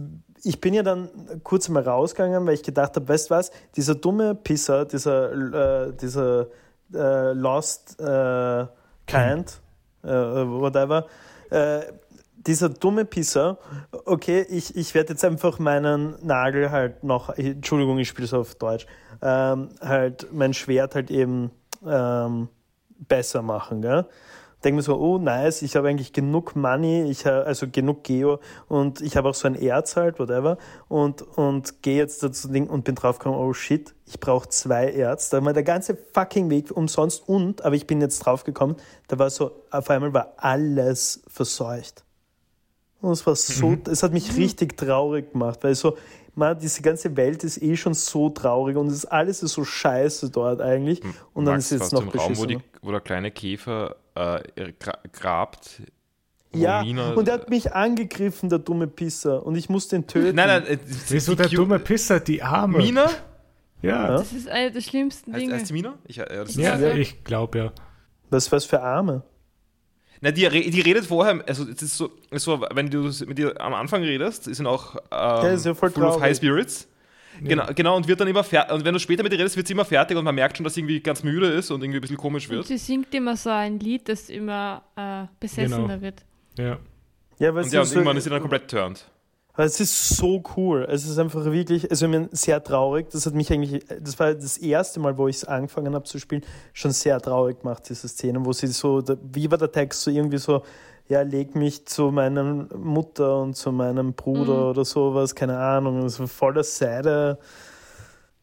ich bin ja dann kurz mal rausgegangen, weil ich gedacht habe, weißt du was, dieser dumme Pisser, dieser, äh, dieser äh, Lost, äh, kind, äh, whatever. Äh, dieser dumme Pisser, okay, ich, ich werde jetzt einfach meinen Nagel halt noch, Entschuldigung, ich spiele es auf Deutsch, ähm, halt mein Schwert halt eben ähm, besser machen, gell? Denke mir so, oh nice, ich habe eigentlich genug Money, ich habe also genug Geo und ich habe auch so ein Erz halt, whatever, und, und gehe jetzt dazu und bin draufgekommen, oh shit, ich brauche zwei Erz. Da war der ganze fucking Weg umsonst und, aber ich bin jetzt draufgekommen, da war so, auf einmal war alles verseucht. Und es war so, mhm. es hat mich richtig traurig gemacht, weil so, man, diese ganze Welt ist eh schon so traurig und es ist alles ist so scheiße dort eigentlich. Und dann Max, ist jetzt noch ein Raum, wo, die, wo der kleine Käfer äh, grabt. Ja, Mina, und er hat mich angegriffen, der dumme Pisser, und ich musste ihn töten. Nein, nein, äh, wieso der dumme Pisser, die Arme? Mina? Ja. Das ist eine der schlimmsten Dinge. Heißt, heißt die Mina? Ich, äh, ja, ja, ich glaube ja. Was, was für Arme? Na, die, die redet vorher, also es ist so, ist so, wenn du mit dir am Anfang redest, ist sie auch ähm, ja, ist ja full traurig. of high spirits. Ja. Genau, genau, und wird dann immer fertig. Und wenn du später mit ihr redest, wird sie immer fertig und man merkt schon, dass sie irgendwie ganz müde ist und irgendwie ein bisschen komisch wird. Und sie singt immer so ein Lied, das immer äh, besessener genau. wird. Ja. Ja, und, ja, und irgendwann ist sie dann komplett turned. Es ist so cool. Es ist einfach wirklich, also ich meine, sehr traurig. Das hat mich eigentlich, das war das erste Mal, wo ich es angefangen habe zu spielen, schon sehr traurig gemacht, diese Szene, wo sie so, wie war der Text, so irgendwie so, ja, leg mich zu meiner Mutter und zu meinem Bruder mhm. oder sowas, keine Ahnung. War voller Seide,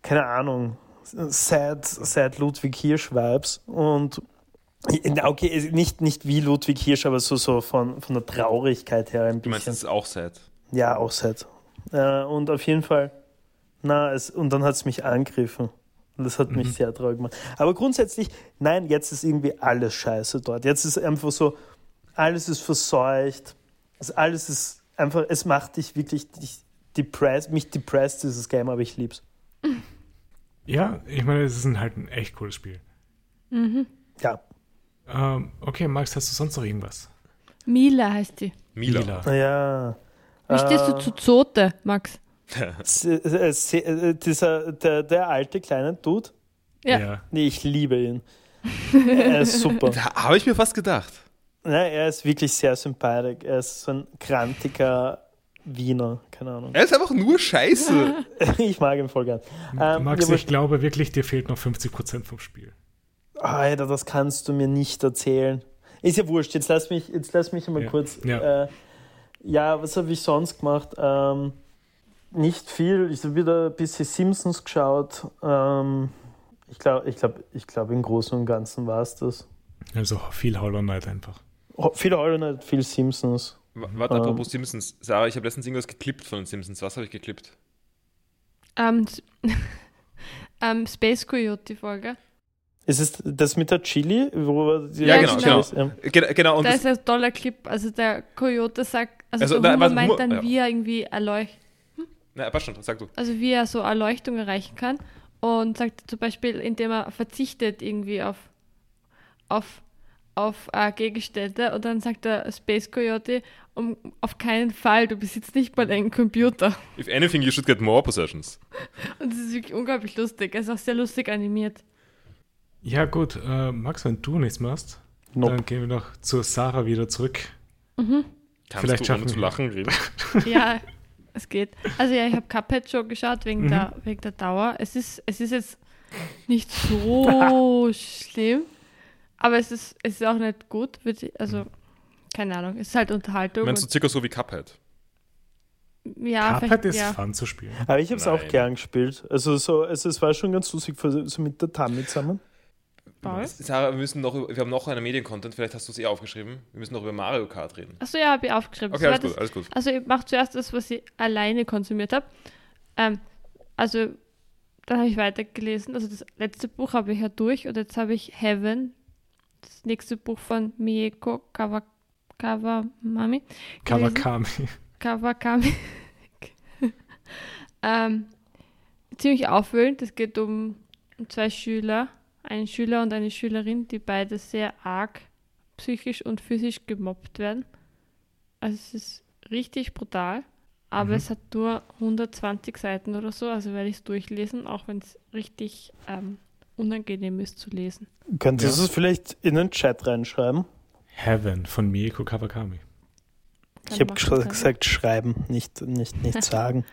keine Ahnung, sad, sad Ludwig Hirsch-Vibes. Und okay, nicht, nicht wie Ludwig Hirsch, aber so, so von, von der Traurigkeit her ein bisschen. Du meinst, das ist auch sad? Ja, auch sad. Äh, und auf jeden Fall, na, es, und dann hat es mich angegriffen. Und das hat mhm. mich sehr traurig gemacht. Aber grundsätzlich, nein, jetzt ist irgendwie alles scheiße dort. Jetzt ist einfach so, alles ist verseucht. Also alles ist einfach, es macht dich wirklich dich depressed, mich depressed, dieses Game, aber ich lieb's. Ja, ich meine, es ist ein, halt ein echt cooles Spiel. Mhm. Ja. Ähm, okay, Max, hast du sonst noch irgendwas? Mila heißt die. Mila. Mila. Ja. Wie stehst du äh, zu Zote, Max? [laughs] Äh, äh, dieser, der, der alte kleine Dude? Ja. ja. Nee, ich liebe ihn. [laughs] er ist super. Da habe ich mir fast gedacht. Ja, er ist wirklich sehr sympathisch. Er ist so ein krantiger Wiener, keine Ahnung. Er ist einfach nur scheiße. [laughs] ich mag ihn voll gern. Ähm, Max, ja, ich glaube wirklich, dir fehlt noch 50% vom Spiel. Alter, das kannst du mir nicht erzählen. Ist ja wurscht, jetzt lass mich, jetzt lass mich mal ja. kurz. Ja. Äh, ja, was habe ich sonst gemacht? Ähm, nicht viel. Ich habe wieder ein bisschen Simpsons geschaut. Ähm, ich glaube, ich glaub, ich glaub, im Großen und Ganzen war es das. Also viel Hollow Knight einfach. Viel Hollow Knight, viel Simpsons. Warte, apropos ähm, Simpsons. Sarah, ich habe letztens irgendwas geklippt von den Simpsons. Was habe ich geklippt? Um, um, [laughs] Space Coyote Folge. Ist es das mit der Chili? Wo ja, genau, genau. Ist, ja. genau. Und da ist ein toller Clip. Also der Coyote sagt, also, also der Humor meint dann, ja. wie er irgendwie erleuchtet. Hm? Na, passt schon, sag du. Also wie er so Erleuchtung erreichen kann. Und sagt zum Beispiel, indem er verzichtet irgendwie auf, auf, auf äh, Gegenstände. Und dann sagt der Space Coyote, um, auf keinen Fall, du besitzt nicht mal einen Computer. If anything, you should get more possessions. Und das ist wirklich unglaublich lustig. Er ist auch sehr lustig animiert. Ja, gut, äh, Max, wenn du nichts machst, nope. dann gehen wir noch zu Sarah wieder zurück. Mhm. Kannst Vielleicht du schaffen zu lachen reden? [laughs] ja, es geht. Also ja, ich habe Cuphead schon geschaut wegen, mhm. der, wegen der Dauer. Es ist, es ist jetzt nicht so [laughs] schlimm, aber es ist, es ist auch nicht gut. Also, keine Ahnung, es ist halt Unterhaltung. Meinst du circa so wie Cuphead? Ja, Cuphead ist ja. fun zu spielen. Aber ich habe es auch gern gespielt. Also, so, also es war schon ganz lustig, so mit der Tammy zusammen. Paul? Sarah, wir müssen noch, wir haben noch einen Mediencontent, vielleicht hast du es eh aufgeschrieben. Wir müssen noch über Mario Kart reden. Achso, ja, habe ich aufgeschrieben. Okay, alles gut, alles gut. Also ich mache zuerst das, was ich alleine konsumiert habe. Ähm, also dann habe ich weitergelesen. Also das letzte Buch habe ich ja durch und jetzt habe ich Heaven, das nächste Buch von Mieko Kawa, Kawamami. Kawakami. Kawakami. [laughs] ähm, ziemlich aufwühlend. Es geht um zwei Schüler ein Schüler und eine Schülerin, die beide sehr arg psychisch und physisch gemobbt werden. Also es ist richtig brutal, aber mhm. es hat nur 120 Seiten oder so, also werde ich es durchlesen, auch wenn es richtig ähm, unangenehm ist zu lesen. Könntest Ja. du es vielleicht in den Chat reinschreiben? Heaven von Mieko Kawakami. Ich Dann habe mach das gesagt schreiben, nicht, nicht, nicht [laughs] sagen.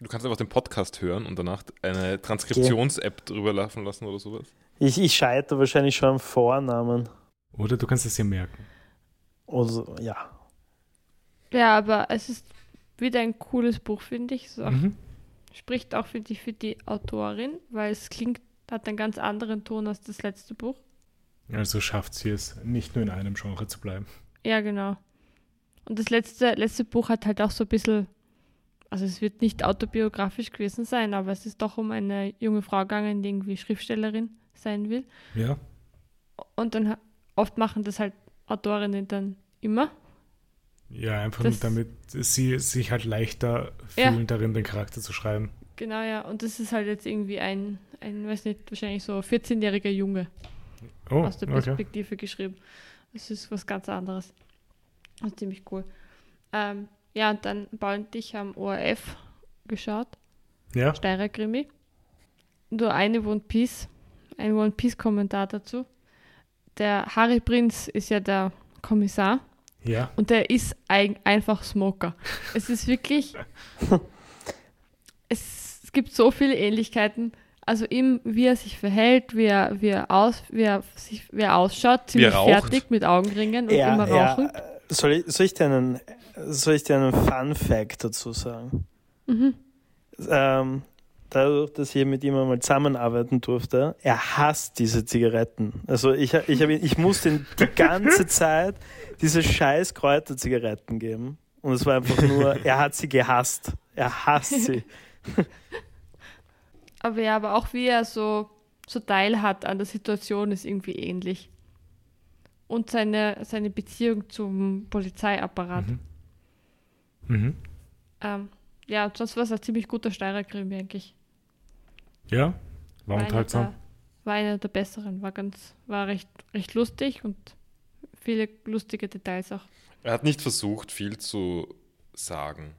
Du kannst einfach den Podcast hören und danach eine Transkriptions-App drüber laufen lassen oder sowas. Ich, ich scheitere wahrscheinlich schon am Vornamen. Oder du kannst es dir merken. Oder so, ja. Ja, aber es ist wieder ein cooles Buch, finde ich. So, Mhm. Spricht auch, finde ich, für die Autorin, weil es klingt, hat einen ganz anderen Ton als das letzte Buch. Also schafft sie es, nicht nur in einem Genre zu bleiben. Ja, genau. Und das letzte, letzte Buch hat halt auch so ein bisschen, also es wird nicht autobiografisch gewesen sein, aber es ist doch um eine junge Frau gegangen, die irgendwie Schriftstellerin sein will. Ja. Und dann oft machen das halt Autorinnen dann immer. Ja, einfach Das- damit sie sich halt leichter Ja. fühlen, darin den Charakter zu schreiben. Genau, ja. Und das ist halt jetzt irgendwie ein, ein weiß nicht, wahrscheinlich so 14-jähriger Junge Oh, aus der okay. Perspektive geschrieben. Das ist was ganz anderes. Das ist ziemlich cool. Ähm, ja, und dann Paul und ich haben ORF geschaut. Ja, Steirer Krimi. Nur eine One Piece, ein One Piece Kommentar dazu. Der Harry Prinz ist ja der Kommissar ja. und der ist ein, einfach Smoker. Es ist wirklich, es, [laughs] es gibt so viele Ähnlichkeiten. Also ihm, wie er sich verhält, wie er, wie er, aus, wie er, sich, wie er ausschaut, Wie er ziemlich raucht. fertig mit Augenringen und Ja, immer ja. rauchen. Soll, ich, soll, ich dir einen, soll ich dir einen Fun Fact dazu sagen? Mhm. Ähm, dadurch, dass ich mit ihm einmal zusammenarbeiten durfte, er hasst diese Zigaretten. Also ich, ich, ihn- ich musste ihm die ganze [laughs] Zeit diese scheiß Kräuterzigaretten geben. Und es war einfach nur, er hat sie gehasst. Er hasst sie. [laughs] Aber ja, aber auch wie er so, so teilhat an der Situation ist irgendwie ähnlich. Und seine, seine Beziehung zum Polizeiapparat. Mhm. Mhm. Ähm, ja, sonst war es ein ziemlich guter Steirer-Krimi eigentlich. Ja, war einer unterhaltsam. der, war einer der besseren. War ganz, war recht, recht lustig und viele lustige Details auch. Er hat nicht versucht, viel zu sagen.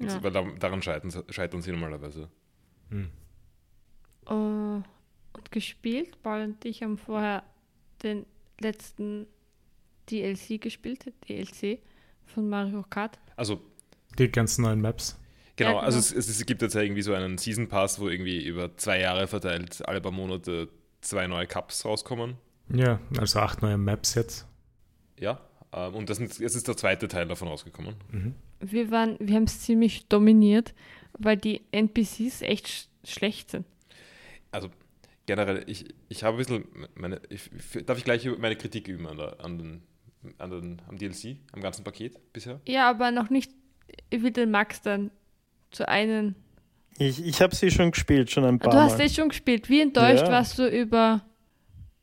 Ja. Weil da, daran scheitern, scheitern sie normalerweise. Hm. Äh, und gespielt. Paul und ich haben vorher den letzten DLC gespielt, DLC von Mario Kart. Also, Die ganzen neuen Maps. genau, Ja, genau. also es, es, es gibt jetzt ja irgendwie so einen Season Pass, wo irgendwie über zwei Jahre verteilt alle paar Monate zwei neue Cups rauskommen. Ja, also acht neue Maps jetzt. Ja. ähm, Und das sind, jetzt ist der zweite Teil davon rausgekommen. Mhm. Wir waren, wir haben es ziemlich dominiert, weil die NPCs echt sch schlecht sind. Also generell, ich, ich habe ein bisschen meine, ich, darf ich gleich meine Kritik üben an, der, an den, an den, am DLC, am ganzen Paket bisher? Ja, aber noch nicht. Ich will den Max dann zu einem. Ich, ich habe sie schon gespielt, schon ein paar Du hast es schon gespielt. Wie enttäuscht Ja. warst du über,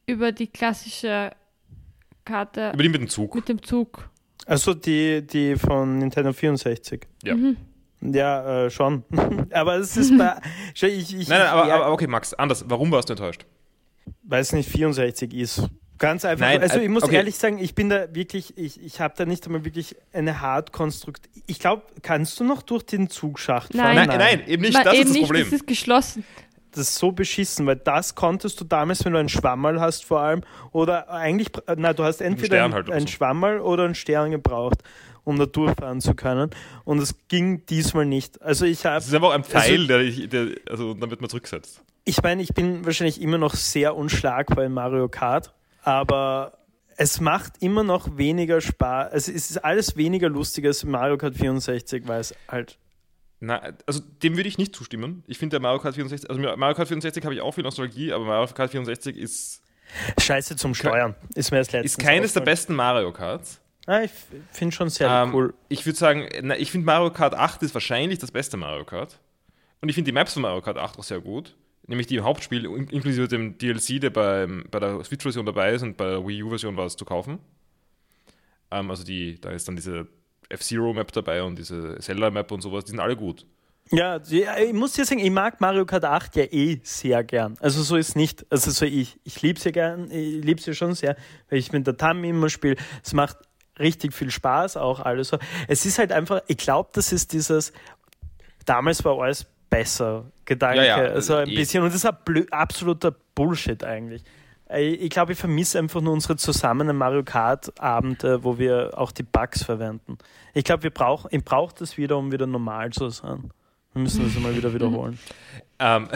über die klassische Karte Über die mit dem Zug. mit dem Zug? Also die, die von Nintendo 64. Ja. Mhm. Ja, äh, schon. [laughs] aber es ist bei. [laughs] Ich, ich, Nein, nein, aber, ja, aber okay, Max, anders. Warum warst du enttäuscht? weil es nicht 64 ist. Ganz einfach. Nein, also äh, ich muss okay. ehrlich sagen, ich bin da wirklich, ich, ich habe da nicht einmal wirklich eine Hard-Konstrukt. Ich glaube, kannst du noch durch den Zugschacht fahren? Nein. Nein, nein, eben nicht. Das eben ist das nicht, Problem. das ist geschlossen. Das ist so beschissen, weil das konntest du damals, wenn du einen Schwammerl hast vor allem, oder eigentlich, na, du hast entweder einen, halt oder einen so. Schwammerl oder einen Stern gebraucht, um da durchfahren zu können. Und es ging diesmal nicht. Also ich habe Es ist einfach ein Pfeil, Also- der, der, also damit man zurücksetzt. Ich meine, ich bin wahrscheinlich immer noch sehr unschlagbar in Mario Kart, aber es macht immer noch weniger Spaß. Also es ist alles weniger lustig als Mario Kart 64, weil es halt. Na, also dem würde ich nicht zustimmen. Ich finde der Mario Kart 64, also Mario Kart 64 habe ich auch viel Nostalgie, aber Mario Kart 64 ist, Scheiße zum Steuern. Ist mir das letzte. ist keines der besten Mario Karts. Ah, ich finde schon sehr Ähm, cool. Ich würde sagen, na, ich finde Mario Kart 8 ist wahrscheinlich das beste Mario Kart. Und ich finde die Maps von Mario Kart 8 auch sehr gut. Nämlich die im Hauptspiel, in- inklusive dem DLC, der beim, bei der Switch-Version dabei ist und bei der Wii U-Version war es zu kaufen. Ähm, also die, da ist dann diese F-Zero-Map dabei und diese Zelda-Map und sowas, die sind alle gut. Ja, die- ich muss dir sagen, ich mag Mario Kart 8 ja eh sehr gern. Also so ist nicht. Also so ich, ich liebe sie gern, ich liebe sie schon sehr, weil ich mit der Tammy immer spiele. Es macht richtig viel Spaß, auch alles so. Es ist halt einfach, ich glaube, das ist dieses, damals war alles besser Gedanke. Ja, ja, also ein eh. bisschen. Und das ist absoluter Bullshit eigentlich. Ich glaube, ich vermisse einfach nur unsere zusammenen Mario Kart-Abende, wo wir auch die Bugs verwenden. Ich glaube, wir brauch, ich brauche das wieder, um wieder normal zu sein. Wir müssen das mal wieder wiederholen. [laughs] Ähm,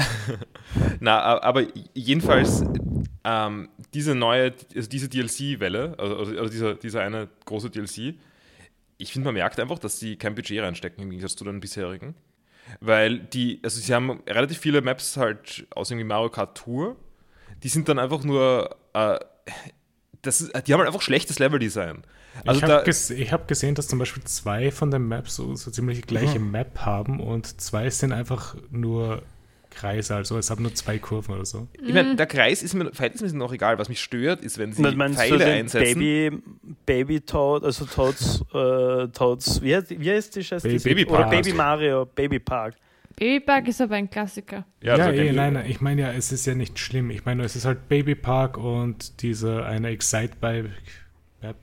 [laughs] na, aber jedenfalls ähm, diese neue, also diese DLC-Welle, also, also also dieser, dieser eine große DLC, ich finde, man merkt einfach, dass sie kein Budget reinstecken im Gegensatz zu den bisherigen. Weil die, also sie haben relativ viele Maps halt aus irgendwie Mario Kart Tour, die sind dann einfach nur, äh, das ist, die haben halt einfach schlechtes Leveldesign. Also ich da, habe ges hab gesehen, dass zum Beispiel zwei von den Maps so, so ziemlich die gleiche Map haben und zwei sind einfach nur Kreise, also es haben nur zwei Kurven oder so. ich meine, der Kreis ist mir verhältnismäßig noch egal. Was mich stört, ist, wenn sie meinst du Pfeile den einsetzen. Baby, Baby Toad, also Toads, äh, Toads, wie heißt, wie heißt die Scheiße? Baby Baby Oder Park. Baby Mario, Baby Park. Babybug ist aber ein Klassiker. Ja, also eh, nein, nein, ich meine ja, es ist ja nicht schlimm. Ich meine, nur, es ist halt Baby Park und diese eine Excite Bike Map.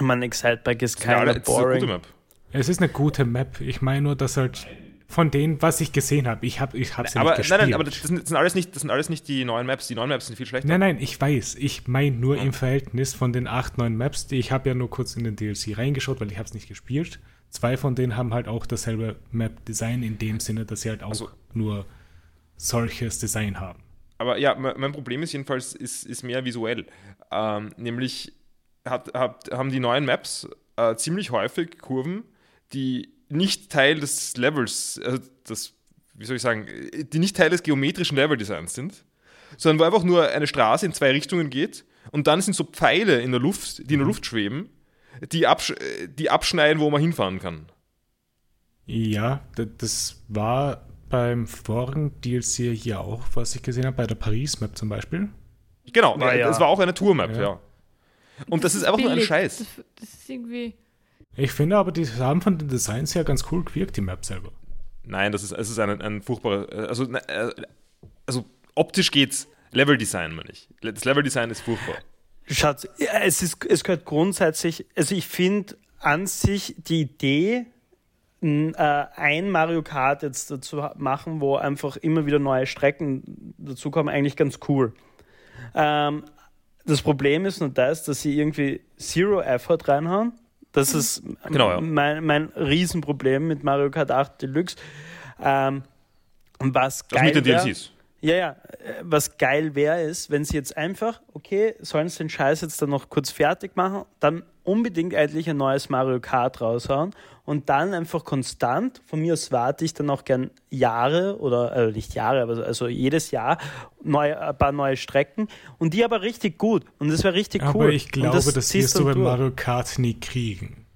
Man Excitebike ist Ja, keine das ist eine gute boring. Map. Es ist eine gute Map. Ich meine nur, dass halt von denen, was ich gesehen habe, ich habe ich hab's ja aber nicht gespielt. nein, nein, aber das sind, das sind alles nicht, das sind alles nicht die neuen Maps. Die neuen Maps sind viel schlechter. Nein, nein, ich weiß. Ich meine nur im Verhältnis von den acht, neun Maps, die ich habe ja nur kurz in den DLC reingeschaut, weil ich habe es nicht gespielt. Zwei von denen haben halt auch dasselbe Map-Design in dem Sinne, dass sie halt auch Also- nur solches Design haben. Aber ja, me- mein Problem ist jedenfalls, ist, ist mehr visuell. Ähm, nämlich hat, hat, haben die neuen Maps äh, ziemlich häufig Kurven, die nicht Teil des Levels, also das, wie soll ich sagen, die nicht Teil des geometrischen Leveldesigns sind, sondern wo einfach nur eine Straße in zwei Richtungen geht und dann sind so Pfeile in der Luft, die in der Luft schweben, die, absch die abschneiden, wo man hinfahren kann. Ja, das war beim vorigen DLC hier auch, was ich gesehen habe, bei der Paris-Map zum Beispiel. Genau, Na ja. das war auch eine Tour-Map, ja. Ja. Und das, ist einfach nur ein billig. Scheiß. Das, das ist irgendwie. Ich finde aber, die haben von den Designs her ganz cool gewirkt, die Map selber. Nein, das ist, es ist ein, ein furchtbarer, also, ne, äh, also optisch geht's. Leveldesign meine ich. Das Leveldesign ist furchtbar. Schatz, es, ist, es gehört grundsätzlich, also ich finde an sich die Idee, äh, ein Mario Kart jetzt ha- machen, wo einfach immer wieder neue Strecken dazukommen, eigentlich ganz cool. Ähm, das Problem ist nur das, dass sie irgendwie Zero Effort reinhauen. Das ist Genau, ja. mein, mein Riesenproblem mit Mario Kart 8 Deluxe. Ähm, was Das geil mit den DLCs. Ja, ja. Was geil wäre, ist, wenn sie jetzt einfach, okay, sollen sie den Scheiß jetzt dann noch kurz fertig machen, dann unbedingt endlich ein neues Mario Kart raushauen und dann einfach konstant, von mir aus warte ich dann auch gern Jahre oder, äh, nicht Jahre, aber also jedes Jahr neue, ein paar neue Strecken und die aber richtig gut und das wäre richtig Aber cool. ich Und glaube, das, ziehst wirst du dann bei durch. Mario Kart nie kriegen.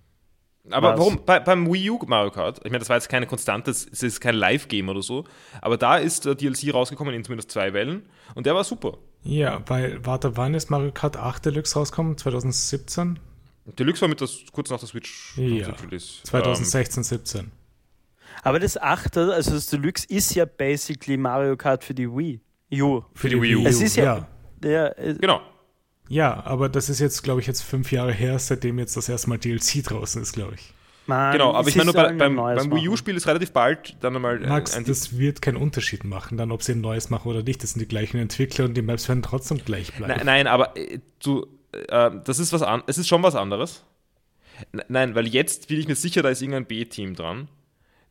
Aber Was? warum? Bei, beim Wii U Mario Kart, ich meine, das war jetzt keine konstante, es ist kein Live-Game oder so, aber da ist der DLC rausgekommen in zumindest zwei Wellen und der war super. Ja, weil, warte, wann ist Mario Kart 8 Deluxe rausgekommen? 2017? Deluxe war mit das, kurz nach der Switch. Ja. Switch Release. 2016, 17. Aber das achte, also das Deluxe ist ja basically Mario Kart für die Wii U. Für die Wii U. Es ist ja- ja. Ja, äh, Ähm, genau. Ja, aber das ist jetzt, glaube ich, jetzt fünf Jahre her, seitdem jetzt das erste Mal DLC draußen ist, glaube ich. man, Genau, aber ich meine, nur bei, beim, beim Wii. U-Spiel ist relativ bald dann einmal Max, ein, ein das wird keinen Unterschied machen, dann ob sie ein neues machen oder nicht. Das sind die gleichen Entwickler und die Maps werden trotzdem gleich bleiben. Nein, nein aber äh, du, äh, das ist was an, es ist schon was anderes. N- Nein, weil jetzt bin ich mir sicher, da ist irgendein B-Team dran.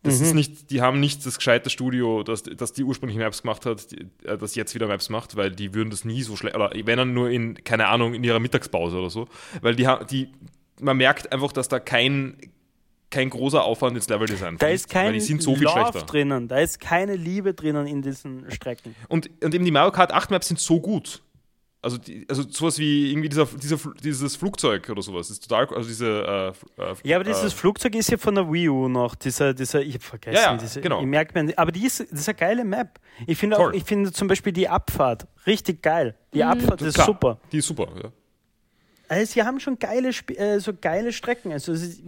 Das Mhm. ist nicht, die haben nicht das gescheite Studio, das, das die ursprünglich Maps gemacht hat, die, äh, das jetzt wieder Maps macht, weil die würden das nie so schlecht, oder wenn dann nur in, keine Ahnung, in ihrer Mittagspause oder so. Weil die, die man merkt einfach, dass da kein, kein großer Aufwand ins Leveldesign Da ist kein weil die sind so viel Love schlechter. drinnen, da ist keine Liebe drinnen in diesen Strecken. Und, und eben die Mario Kart 8 Maps sind so gut. Also, die, also sowas wie irgendwie dieser, dieser, dieses Flugzeug oder sowas ist total, also diese. Äh, äh, Ja, aber dieses äh, Flugzeug ist ja von der Wii U noch, dieser, dieser ich habe vergessen, Ja, ja, diese, genau. ich merke mir, aber die ist, das ist eine geile Map. Ich finde auch, Toll. ich finde zum Beispiel die Abfahrt richtig geil. Die Abfahrt ist klar, super. Die ist super, ja. Also, sie haben schon geile, Sp äh, so geile Strecken. Also, es ist,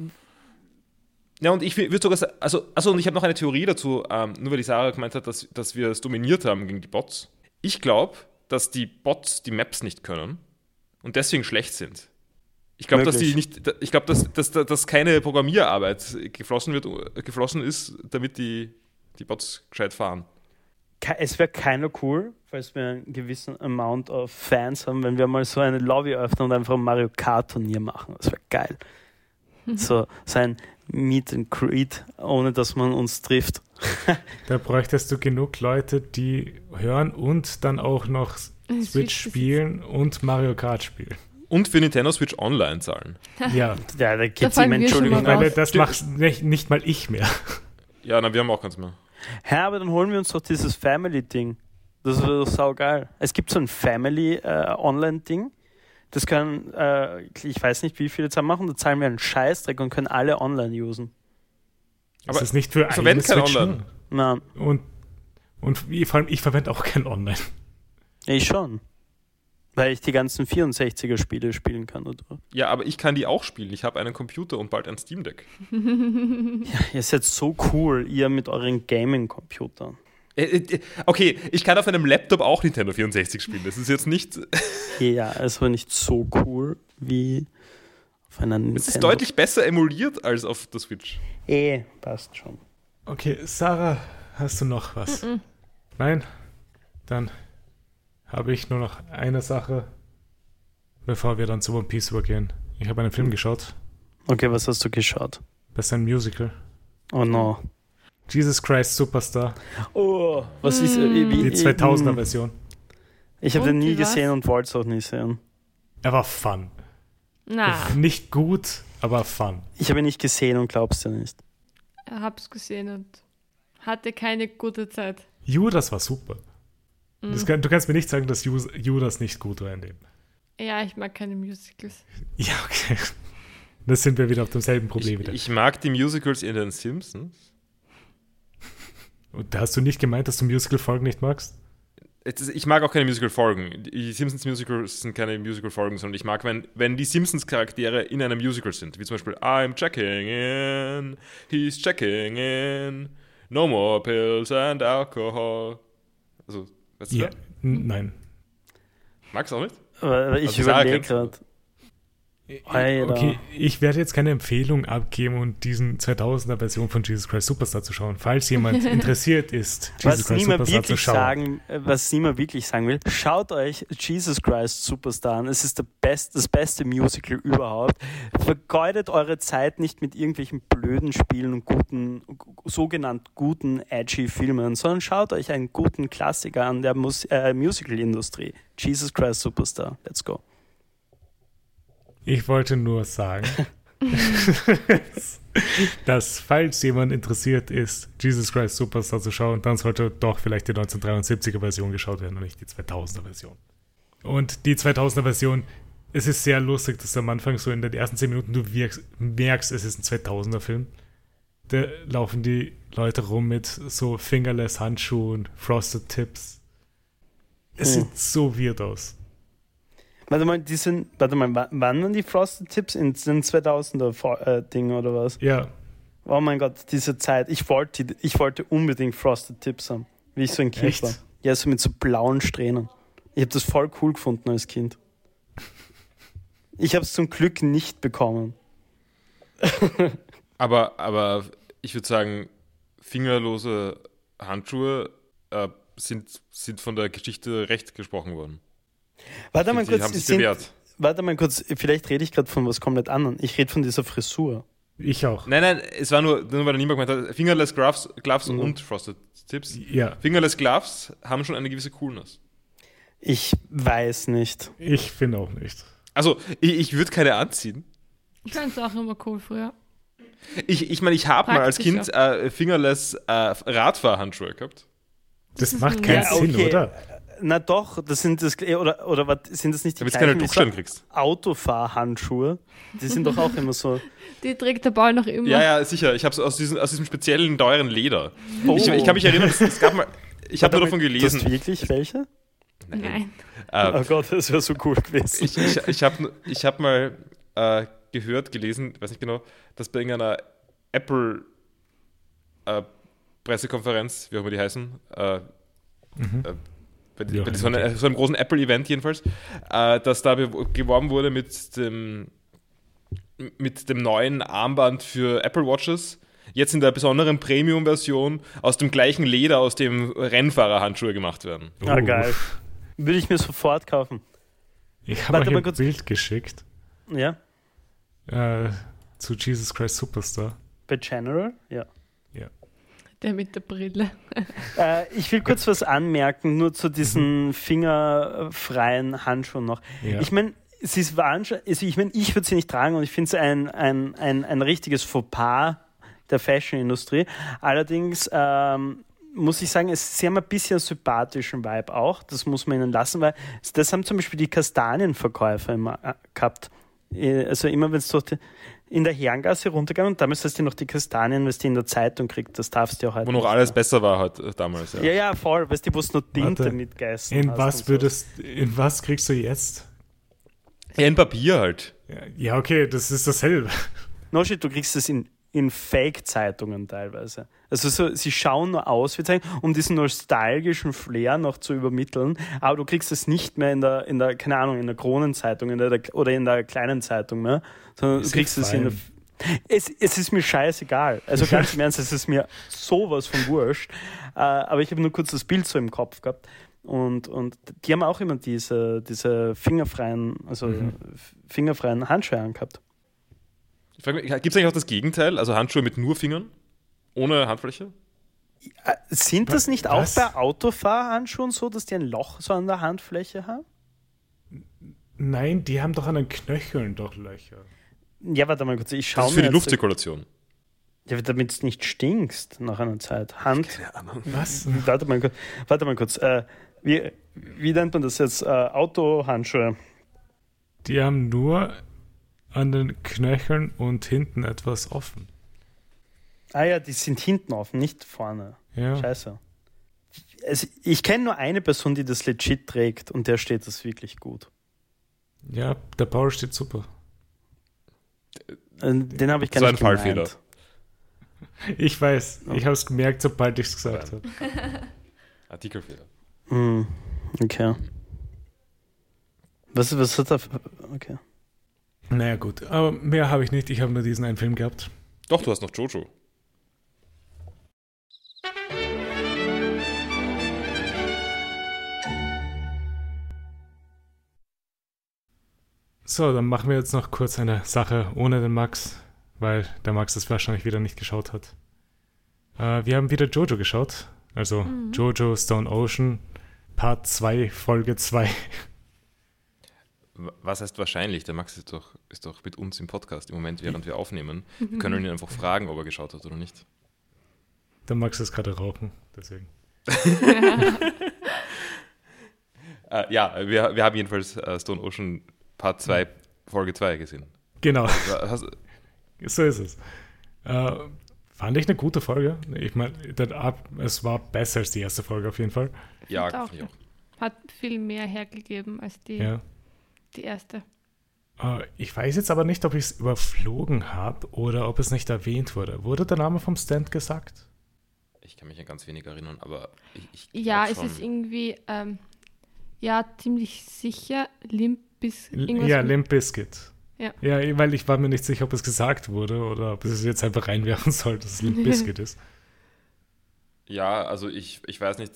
Ja, und ich würde sogar sagen, also, also und ich habe noch eine Theorie dazu, ähm, nur weil die Sarah gemeint hat, dass, dass wir es dominiert haben gegen die Bots. Ich glaube, dass die Bots die Maps nicht können und deswegen schlecht sind. Ich glaube, dass die nicht, ich glaube, dass, dass, dass keine Programmierarbeit geflossen wird, geflossen ist, damit die die Bots gescheit fahren. Es wäre keiner cool, falls wir einen gewissen Amount of Fans haben, wenn wir mal so eine Lobby öffnen und einfach ein Mario Kart Turnier machen. Das wäre geil. So, so ein Meet and Greet, ohne dass man uns trifft. [laughs] Da bräuchtest du genug Leute, die hören und dann auch noch Switch spielen und Mario Kart spielen. Und für Nintendo Switch Online zahlen. [laughs] Ja, Ja, da immer wir schon Entschuldigung. weil das macht nicht, nicht mal ich mehr. [laughs] Ja, na, wir haben auch keins mehr. Hä, aber dann holen wir uns doch dieses Family-Ding. Das wäre doch saugeil. Es gibt so ein Family-Online-Ding. das kann, äh, ich weiß nicht, wie viele Zahlen machen, da zahlen wir einen Scheißdreck und können alle online usen. Aber ist es nicht für ich eine verwende kein Switch Online. Nur? Und, und vor allem, ich verwende auch kein Online. ich schon. Weil ich die ganzen 64er-Spiele spielen kann, oder? Ja, aber ich kann die auch spielen. Ich habe einen Computer und bald ein Steam Deck. [laughs] Ihr seid so cool, ihr mit euren Gaming-Computern. Äh, äh, Okay, ich kann auf einem Laptop auch Nintendo 64 spielen. Das ist jetzt nicht. Ja, es war nicht so cool wie auf einer Nintendo. Es ist deutlich besser emuliert als auf der Switch. Eh, passt schon. Okay, Sarah, hast du noch was? Nein? Dann habe ich nur noch eine Sache, bevor wir dann zu One Piece übergehen. Ich habe einen Film geschaut. Okay, was hast du geschaut? Das ist ein Musical. Oh no. Jesus Christ Superstar. Oh, was ist wie, wie, Die 2000er Version. Ich habe den nie gesehen und wollte es auch nie sehen. Er war fun. Na, Nicht gut, aber fun. Ich habe ihn nicht gesehen und glaubst dir nicht. ich hab's gesehen und hatte keine gute Zeit. Judas war super. Das kann, du kannst mir nicht sagen, dass Ju- Judas nicht gut war in dem. Ja, ich mag keine Musicals. [laughs] Ja, okay. Da sind wir wieder auf demselben Problem Ich, wieder. ich mag die Musicals in den Simpsons. Und da hast du nicht gemeint, dass du Musical-Folgen nicht magst? Ich mag auch keine Musical-Folgen. Die Simpsons Musicals sind keine Musical-Folgen, sondern ich mag, wenn, wenn die Simpsons-Charaktere in einem Musical sind. Wie zum Beispiel I'm checking in, he's checking in, no more pills and alcohol. Also, weißt du? N- Nein. Magst du auch nicht? Aber ich Also überlege gerade. Alter. Okay, ich werde jetzt keine Empfehlung abgeben und diesen 2000er Version von Jesus Christ Superstar zu schauen. Falls jemand [laughs] interessiert ist, Jesus Was Christ niemand Superstar zu wirklich schauen. sagen, äh, was niemand wirklich sagen will, schaut euch Jesus Christ Superstar an. Es ist best, das beste Musical überhaupt. Vergeudet eure Zeit nicht mit irgendwelchen blöden Spielen und guten, sogenannt guten, edgy Filmen, sondern schaut euch einen guten Klassiker an der Mus äh, Musical-Industrie. Jesus Christ Superstar. Let's go. Ich wollte nur sagen, [laughs] dass falls jemand interessiert ist, Jesus Christ Superstar zu schauen, dann sollte doch vielleicht die 1973er Version geschaut werden und nicht die 2000er Version. Und die 2000er Version, es ist sehr lustig, dass du am Anfang so in den ersten 10 Minuten du wirkst, merkst, es ist ein 2000er Film. Da laufen die Leute rum mit so fingerless Handschuhen, frosted Tips. Es Hm. sieht so weird aus. Warte mal, die sind, warte mal, wa- wann waren die Frosted Tips in den 2000er Vor- äh, Ding oder was? Ja, Oh mein Gott, diese Zeit. Ich wollte, ich wollte unbedingt Frosted Tips haben, wie ich so ein Kind Echt? war. Ja, so mit so blauen Strähnen. Ich habe das voll cool gefunden als Kind. Ich habe es zum Glück nicht bekommen. [laughs] Aber, aber ich würde sagen, fingerlose Handschuhe äh, sind, sind von der Geschichte recht gesprochen worden. Warte mal Die kurz, haben sich sind, bewährt. warte mal kurz, vielleicht rede ich gerade von was komplett anderem. Ich rede von dieser Frisur. ich auch. Nein, nein, es war nur, nur weil der niemand gemeint hat, Fingerless Gloves, Gloves Mhm. und Frosted Tips. Ja, Fingerless Gloves haben schon eine gewisse Coolness. Ich weiß nicht. ich finde auch nicht. Also, ich, ich würde keine anziehen. Ich fand es auch immer cool früher. Ich meine, ich, mein, ich habe mal als Kind äh, Fingerless äh, Radfahrhandschuhe gehabt. Das, ist macht ein- keinen Ja, Sinn, okay. oder? Na doch, das sind das oder oder was sind das nicht die Damit keine gleichen wie Druckstellen so kriegst. Autofahrhandschuhe? Die sind doch auch immer so. [laughs] Die trägt der Ball noch immer. Ja, ja, sicher. Ich habe es aus, diesem- aus diesem speziellen, teuren Leder. Oh. Ich, ich kann mich erinnern, es, es gab mal. Ich habe nur davon Du hast gelesen. wirklich welche? Nein. Äh, Oh Gott, das wäre so cool gewesen. ich ich, ich habe ich hab mal äh, gehört, gelesen, weiß nicht genau, dass bei irgendeiner Apple äh, Pressekonferenz, wie auch immer die heißen, äh, Mhm. Bei, auch bei so, einer, so einem großen Apple-Event jedenfalls, äh, dass da geworben wurde mit dem, mit dem neuen Armband für Apple Watches, jetzt in der besonderen Premium-Version aus dem gleichen Leder, aus dem Rennfahrerhandschuhe gemacht werden. Ah, Oh. geil. Würde ich mir sofort kaufen. Ich habe euch ein kurz. Bild geschickt Ja? äh, zu Jesus Christ Superstar. Bei General? Ja. Der mit der Brille. [laughs] Äh, ich will kurz was anmerken, nur zu diesen fingerfreien Handschuhen noch. Ja. Ich meine, es ist wahnsinnig, also ich meine, ich würde sie nicht tragen und ich finde es ein, ein, ein, ein richtiges Fauxpas der Fashion-Industrie. Allerdings ähm, muss ich sagen, es, sie haben ein bisschen einen sympathischen Vibe auch. Das muss man ihnen lassen, weil das haben zum Beispiel die Kastanienverkäufer immer äh, gehabt. Äh, Also immer, wenn es durch die, in der Herrengasse runtergegangen und damals hast du noch die Kastanien, was die in der Zeitung kriegt, das darfst du ja heute Wo noch alles mehr. besser war halt äh, damals. Ja. Ja, ja, voll. Weißt du, wo es nur Tinte Warte. mit Geißen In was und so. würdest, in was kriegst du jetzt? Ja, in Papier halt. Ja, okay, das ist dasselbe. No shit, du kriegst es in, in Fake-Zeitungen teilweise. Also so, sie schauen nur aus wie Zeitung, um diesen nostalgischen Flair noch zu übermitteln, aber du kriegst es nicht mehr in der, in der keine Ahnung, in der Kronenzeitung in der, oder in der kleinen Zeitung mehr, sondern Ist du kriegst es in der, es, es ist mir scheißegal. Also ganz im Ernst, es ist mir sowas von wurscht. Äh, aber ich habe nur kurz das Bild so im Kopf gehabt. Und, und die haben auch immer diese, diese fingerfreien, also f- fingerfreien Handschuhe angehabt. Gibt es eigentlich auch das Gegenteil? Also Handschuhe mit nur Fingern? Ohne Handfläche? Äh, Sind das nicht Was? auch bei Autofahrhandschuhen so, dass die ein Loch so an der Handfläche haben? Nein, die haben doch an den Knöcheln doch Löcher. Ja, warte mal kurz, ich Das schaue ist für die Luftzirkulation. Ja, damit es nicht stinkst nach einer Zeit. Hand. Was? Warte mal kurz. Warte mal kurz. Äh, wie, wie nennt man das jetzt? Äh, Autohandschuhe. Die haben nur an den Knöcheln und hinten etwas offen. Ah ja, die sind hinten offen, nicht vorne. Ja. Scheiße. Also, ich kenne nur eine Person, die das legit trägt und der steht das wirklich gut. Ja, der Paul steht super. Den habe ich gar So ein nicht Fallfehler. gemeint. Ich weiß, ich habe es gemerkt, sobald ich es gesagt habe. [laughs] Artikelfehler. Hm, okay. Was, was hat er? für- Okay. Naja, gut. Aber mehr habe ich nicht. Ich habe nur diesen einen Film gehabt. Doch, du hast noch Jojo. So, dann machen wir jetzt noch kurz eine Sache ohne den Max, weil der Max es wahrscheinlich wieder nicht geschaut hat. Äh, wir haben wieder Jojo geschaut. Also Jojo Stone Ocean, Part 2, Folge 2. W- Was heißt wahrscheinlich? Der Max ist doch, ist doch mit uns im Podcast im Moment, während wir aufnehmen. [laughs] Wir können ihn einfach fragen, ob er geschaut hat oder nicht. Der Max ist gerade rauchen, deswegen. [laughs] [laughs] Äh, ja, wir, wir haben jedenfalls äh, Stone Ocean Part 2, Folge 2 gesehen. Genau, Hast, so ist es. Äh, fand ich eine gute Folge. Ich meine, es war besser als die erste Folge auf jeden Fall. ja, auch, auch. Hat viel mehr hergegeben als die, Ja. die erste. Äh, ich weiß jetzt aber nicht, ob ich es überflogen habe oder ob es nicht erwähnt wurde. Wurde der Name vom Stand gesagt? Ich kann mich an ganz wenig erinnern, aber ich, ich Ja, es schon. ist irgendwie, ähm, ja, ziemlich sicher Limp bis ja, Limp Bizkit. Ja. ja, weil ich war mir nicht sicher, ob es gesagt wurde oder ob es jetzt einfach reinwerfen [laughs] soll, dass es Limp Bizkit [laughs] ist. Ja, also ich, ich weiß nicht,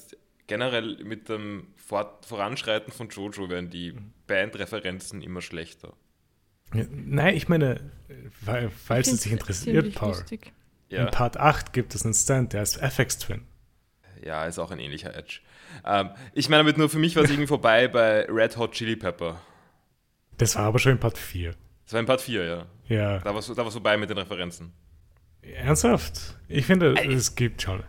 generell mit dem Fort Voranschreiten von Jojo werden die Bandreferenzen immer schlechter. Ja, nein, ich meine, weil, falls es dich interessiert, Paul. lustig. Ja, In Part 8 gibt es einen Stand, der ist FX Twin. ja ist auch ein ähnlicher Edge. Ähm, ich meine damit nur, für mich war es [laughs] irgendwie vorbei bei Red Hot Chili Pepper. Das war aber schon in Part 4. Das war in Part 4, ja. Ja. Da war es da war's vorbei mit den Referenzen. Ernsthaft? Ich finde, es gibt schon.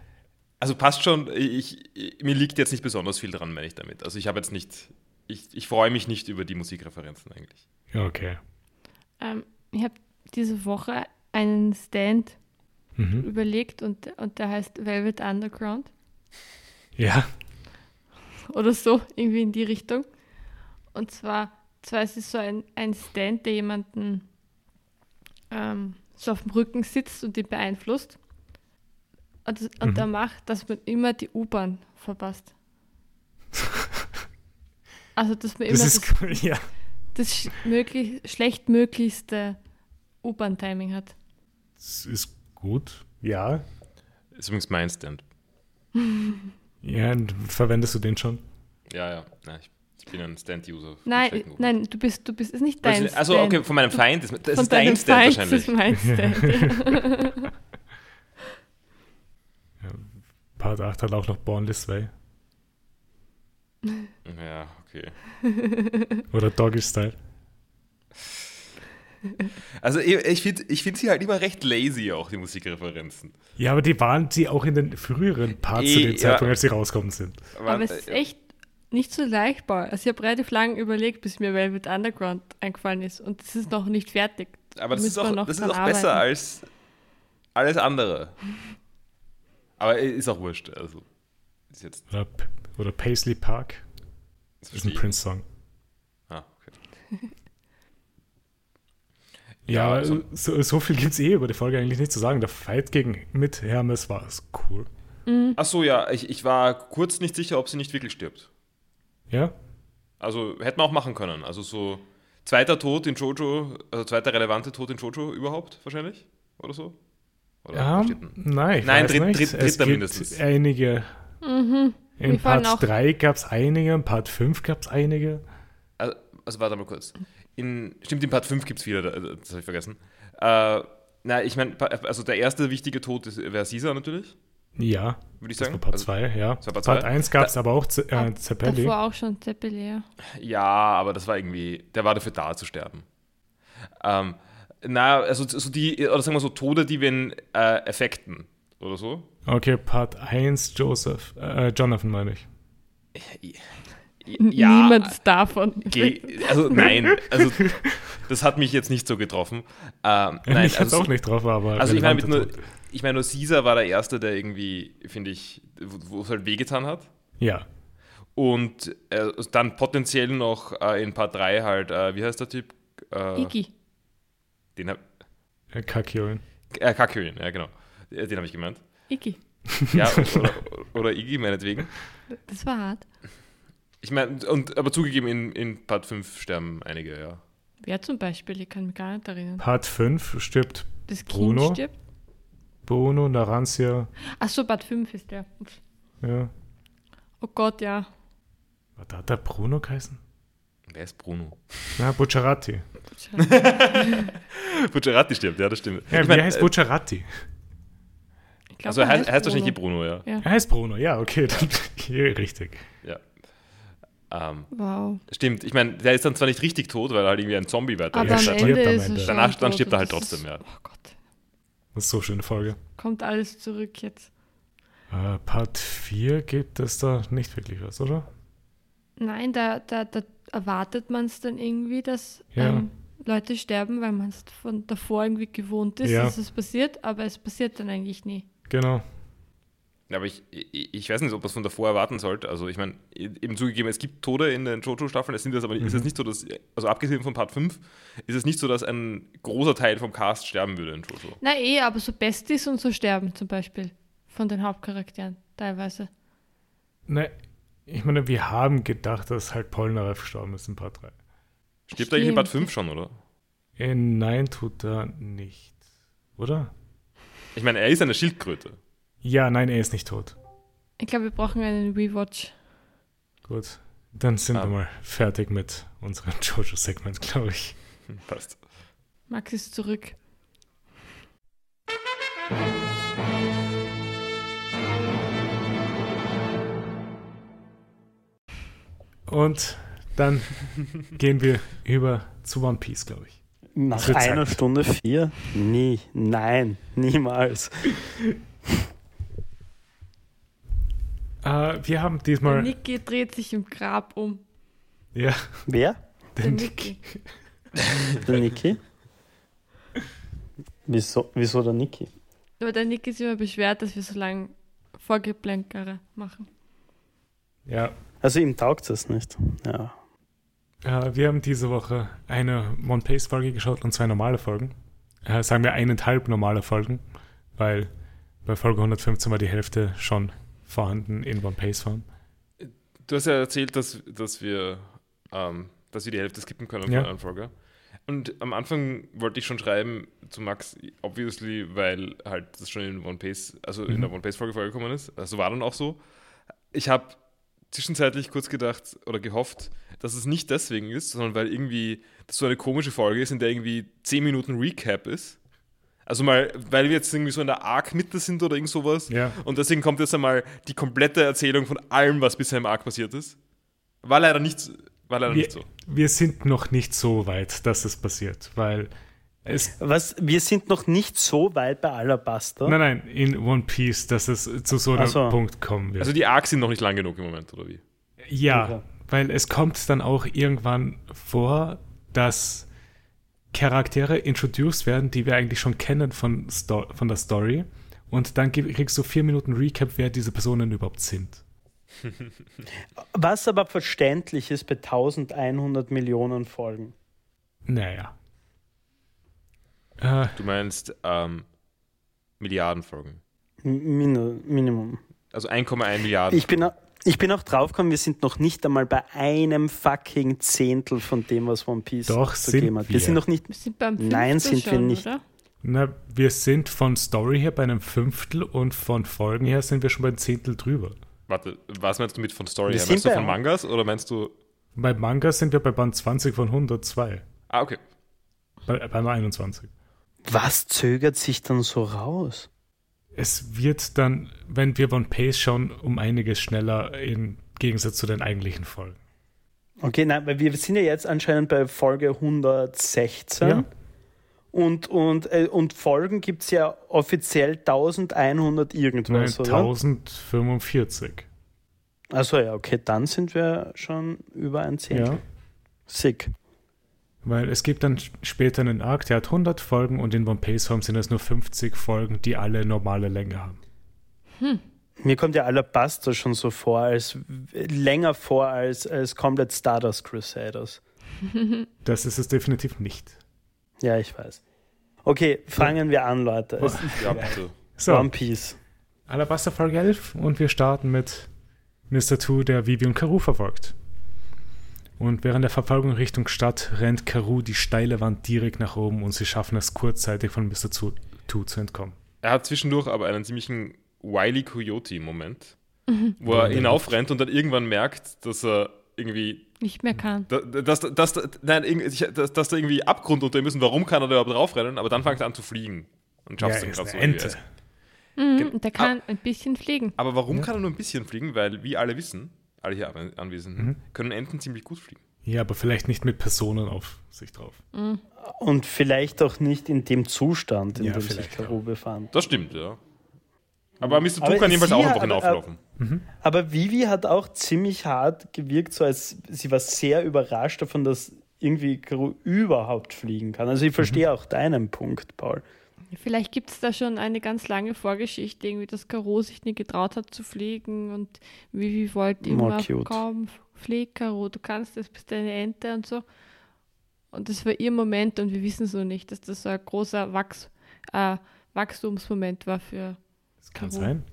Also passt schon, ich, ich, mir liegt jetzt nicht besonders viel dran, meine ich damit. Also ich habe jetzt nicht, ich, ich freue mich nicht über die Musikreferenzen eigentlich. Ja, Okay. Ähm, ich habe diese Woche einen Stand Mhm. überlegt und, und der heißt Velvet Underground Ja. oder so, irgendwie in die Richtung. Und zwar, zwar ist es so ein, ein Stand, der jemanden ähm, so auf dem Rücken sitzt und ihn beeinflusst. Und, das- und Mhm. der macht, dass man immer die U-Bahn verpasst. [laughs] Also, dass man immer Das das, cool, ja. das sch möglich, schlechtmöglichste U-Bahn-Timing hat. Das ist gut. Ja. Ist übrigens mein Stand. Ja, und verwendest du den schon? Ja, ja. ja ich, ich bin ein Stand-User. Nein, nein, du bist, du bist, ist nicht dein Also, also Stand. okay, von meinem Feind ist das Von ist dein deinem Stand Feind wahrscheinlich. ist mein Stand. [laughs] Part 8 hat auch noch Born This Way. Ja, okay. [laughs] Oder Doggy Style. Also ich, ich finde ich find sie halt immer recht lazy, auch die Musikreferenzen. Ja, aber die waren sie auch in den früheren Parts Eh, zu dem ja. Zeitpunkt, als sie rausgekommen sind. Aber es ist echt nicht so leichtbar. Also ich habe relativ lange überlegt, bis mir Velvet Underground eingefallen ist. Und es ist noch nicht fertig. Aber das ist auch, noch das ist auch besser als alles andere. Aber ist auch wurscht. Also, ist jetzt. Oder, oder Paisley Park. Das ist ein. Prince-Song. Ah, okay. [laughs] Ja, Ja, also- so, so viel gibt es eh über die Folge eigentlich nicht zu sagen. Der Fight gegen mit Hermes war es cool. Ach so, ja, ich, ich war kurz nicht sicher, ob sie nicht wirklich stirbt. Ja? Also hätten wir auch machen können. Also so zweiter Tod in Jojo, also zweiter relevante Tod in Jojo überhaupt wahrscheinlich? Oder so? Oder Ja, nein, ich Nein, weiß dritt- nicht. dritt- es dritter gibt mindestens. einige. Mhm. In Part auch- 3 gab es einige, in Part 5 gab es einige. Also, also warte mal kurz. In, stimmt, in Part 5 gibt es viele, da- das habe ich vergessen. Äh, na, ich meine, also der erste wichtige Tod wäre Caesar natürlich, Ja, würde ich das sagen. war Part Also, 2, ja. Part Part zwei. 1 gab es aber auch Z äh, Zeppelin. Davor auch schon Zeppelin, ja. Ja, aber das war irgendwie, der war dafür da zu sterben. Ähm, na, also so die, oder sagen wir so, Tode, die wir in äh, Effekten oder so. Okay, Part 1 Joseph, äh, Jonathan meine ich. Niemand davon. Also nein, also das hat mich jetzt nicht so getroffen. Ähm, [laughs] nein, ich also, also, auch nicht drauf, aber. also ich meine mit nur. Ich meine nur Caesar war der erste, der irgendwie, finde ich, wo es halt wehgetan hat. Ja, Und äh, dann potenziell noch äh, in Part 3 halt, äh, wie heißt der Typ? Äh, Iggy. Den hab, äh, Kakyoin. äh, Kakyoin, ja genau. Äh, Den habe ich gemeint. Iggy. Ja, [laughs] oder, oder Iggy meinetwegen. Das war hart. Ich meine, und aber zugegeben, in, in Part 5 sterben einige, ja. Wer zum Beispiel? Ich kann mich gar nicht erinnern. Part 5 stirbt Das Kind Bruno? stirbt. Bono, Narantia. Achso, Bad 5 ist der. Ups. Ja. Oh Gott, ja. Was hat der Bruno geheißen? Wer ist Bruno? Ja, Bucciarati. [laughs] Bucciarati stirbt, ja, das stimmt. Ja, ich wie mein, heißt äh, Bucciarati? Ich glaub, Also er heißt, heißt wahrscheinlich Bruno. Bruno, ja. Ja. Er heißt Bruno, ja, okay, dann [laughs] hier richtig. ja. Ähm, Wow. stimmt, ich meine, der ist dann zwar nicht richtig tot, weil er halt irgendwie ein Zombie weiter Aber er am stirbt Ende ist Danach- dann stirbt er halt trotzdem, ja. Oh Gott. Das ist so eine schöne Folge. Kommt alles zurück jetzt. Äh, Part 4 gibt es da nicht wirklich was, oder? Nein, da, da, da erwartet man es dann irgendwie, dass Ja. ähm, Leute sterben, weil man es von davor irgendwie gewohnt ist, Ja. dass es passiert, aber es passiert dann eigentlich nie. Genau. Aber ich, ich, ich weiß nicht, ob man es von davor erwarten sollte. Also ich meine, eben zugegeben, es gibt Tode in den Jojo-Staffeln, es sind das aber ist es nicht so, dass, also abgesehen von Part 5, ist es nicht so, dass ein großer Teil vom Cast sterben würde in Jojo. Na eh, aber so Besties und so sterben zum Beispiel von den Hauptcharakteren teilweise. Ne, ich meine, wir haben gedacht, dass halt Polnareff gestorben ist in Part 3. Stirbt er eigentlich in Part Stimmt. 5 schon, oder? Äh, nein, tut er nicht. Oder? Ich meine, er ist eine Schildkröte. Ja, nein, er ist nicht tot. Ich glaube, wir brauchen einen Rewatch. Gut. Dann sind Ah. wir mal fertig mit unserem [laughs] Jojo-Segment, glaube ich. [laughs] Passt. Max ist zurück. Und dann gehen wir über zu One Piece, glaube ich. Nach einer. Stunde vier? Nie. Nein, niemals. [laughs] Äh, wir haben Der diesmal. Niki dreht sich im Grab um. Ja, Wer? Der den Niki. Der Niki? Wieso, wieso der Niki? Aber der Niki ist immer beschwert, dass wir so lange Vorgeplänkere machen. Ja, Also ihm taugt es nicht. Ja. Äh, wir haben diese Woche eine One Piece Folge geschaut und zwei normale Folgen. Äh, sagen wir eineinhalb normale Folgen, weil bei Folge 115 war die Hälfte schon vorhanden in One Piece Form. Du hast ja erzählt, dass, dass, wir, ähm, dass wir die Hälfte skippen können Ja. von einer Folge. Und am Anfang wollte ich schon schreiben zu Max, obviously, weil halt das schon in One Piece, also in der One Piece Folge vorgekommen ist. Also war dann auch so. Ich habe zwischenzeitlich kurz gedacht oder gehofft, dass es nicht deswegen ist, sondern weil irgendwie das so eine komische Folge ist, in der irgendwie 10 Minuten Recap ist. Also mal, weil wir jetzt irgendwie so in der Arc-Mitte sind oder irgend sowas. Ja. Und deswegen kommt jetzt einmal die komplette Erzählung von allem, was bisher im Arc passiert ist. War leider nicht, war leider Wir, nicht so. wir sind noch nicht so weit, dass es passiert, weil es. Was, wir sind noch nicht so weit bei Alabaster. Nein, nein, in One Piece, dass es zu so einem so. Punkt kommen wird. Also die Arcs sind noch nicht lang genug im Moment, oder wie? ja, Okay. weil es kommt dann auch irgendwann vor, dass Charaktere introduced werden, die wir eigentlich schon kennen von, Sto von der Story. Und dann kriegst du vier Minuten Recap, wer diese Personen überhaupt sind. [laughs] Was aber verständlich ist bei 1100 Millionen Folgen. Naja. Äh, Du meinst ähm, Milliardenfolgen. Min Minimum. Also 1,1 Milliarden. Ich bin, ich bin auch draufgekommen, wir sind noch nicht einmal bei einem fucking Zehntel von dem, was One Piece Doch, zu sind geben hat. Wir wir. sind noch nicht. Wir sind beim Nein, Fünftel sind wir schon, nicht. Oder? na, wir sind von Story her bei einem Fünftel und von Folgen her sind wir schon bei ein Zehntel drüber. Warte, was meinst du mit von Story Wir her? sind Meinst du bei- von Mangas oder meinst du. Bei Manga sind wir bei Band 20 von 102. Ah, okay. Bei, bei 21. Was zögert sich dann so raus? Es wird dann, wenn wir One Piece schauen, um einiges schneller im Gegensatz zu den eigentlichen Folgen. Okay, nein, weil wir sind ja jetzt anscheinend bei Folge 116. Ja. Und, und, äh, und Folgen gibt es ja offiziell 1100 Nein, irgendwas, oder? 1045. Also ja, okay, dann sind wir schon über ein Zehntel. Ja. Sick. Weil es gibt dann später einen Arc, der hat 100 Folgen und in One Piece Home sind es nur 50 Folgen, die alle normale Länge haben. Mir kommt ja Alabaster schon so vor, als länger vor als, als komplett Stardust Crusaders. [laughs] Das ist es definitiv nicht. Ja, ich weiß. Okay, fangen wir an, Leute. Es Ja, bitte. So, One Piece. Alabaster Folge 11 und wir starten mit Mr. Two, der Vivi und Karu verfolgt. Und während der Verfolgung Richtung Stadt rennt Karu die steile Wand direkt nach oben und sie schaffen es kurzzeitig von Mr. Two, Two zu entkommen. Er hat zwischendurch aber einen ziemlichen Wiley Coyote-Moment, wo er hinaufrennt und dann irgendwann merkt, dass er irgendwie. Nicht mehr kann. da- Dass, dass, dass, nein, dass, dass da irgendwie Abgrund unter ihm ist und warum kann er da überhaupt raufrennen, aber dann fängt er an zu fliegen. Und schafft Ja, es dann ist gerade so. Ente. Mhm, und der kann ein bisschen fliegen. Aber warum kann er nur ein bisschen fliegen? Weil, wie alle wissen, alle hier an- Anwesenden, Mhm. können Enten ziemlich gut fliegen. Ja, aber vielleicht nicht mit Personen auf sich drauf. Und vielleicht auch nicht in dem Zustand, in Ja, dem sich Karu befand. Das stimmt, ja. Aber Mr. Aber Two kann jedenfalls auch einfach hinauflaufen. Aber Vivi hat auch ziemlich hart gewirkt, so als sie war sehr überrascht davon, dass irgendwie Karu überhaupt fliegen kann. Also ich verstehe auch deinen Punkt, Paul. Vielleicht gibt es da schon eine ganz lange Vorgeschichte, irgendwie, dass Caro sich nie getraut hat zu fliegen und Vivi wollte immer, komm, flieg Caro, du kannst das, bist eine Ente und so. Und das war ihr Moment und wir wissen es noch nicht, dass das so ein großer Wachs, äh, Wachstumsmoment war für Das kann Caro. sein.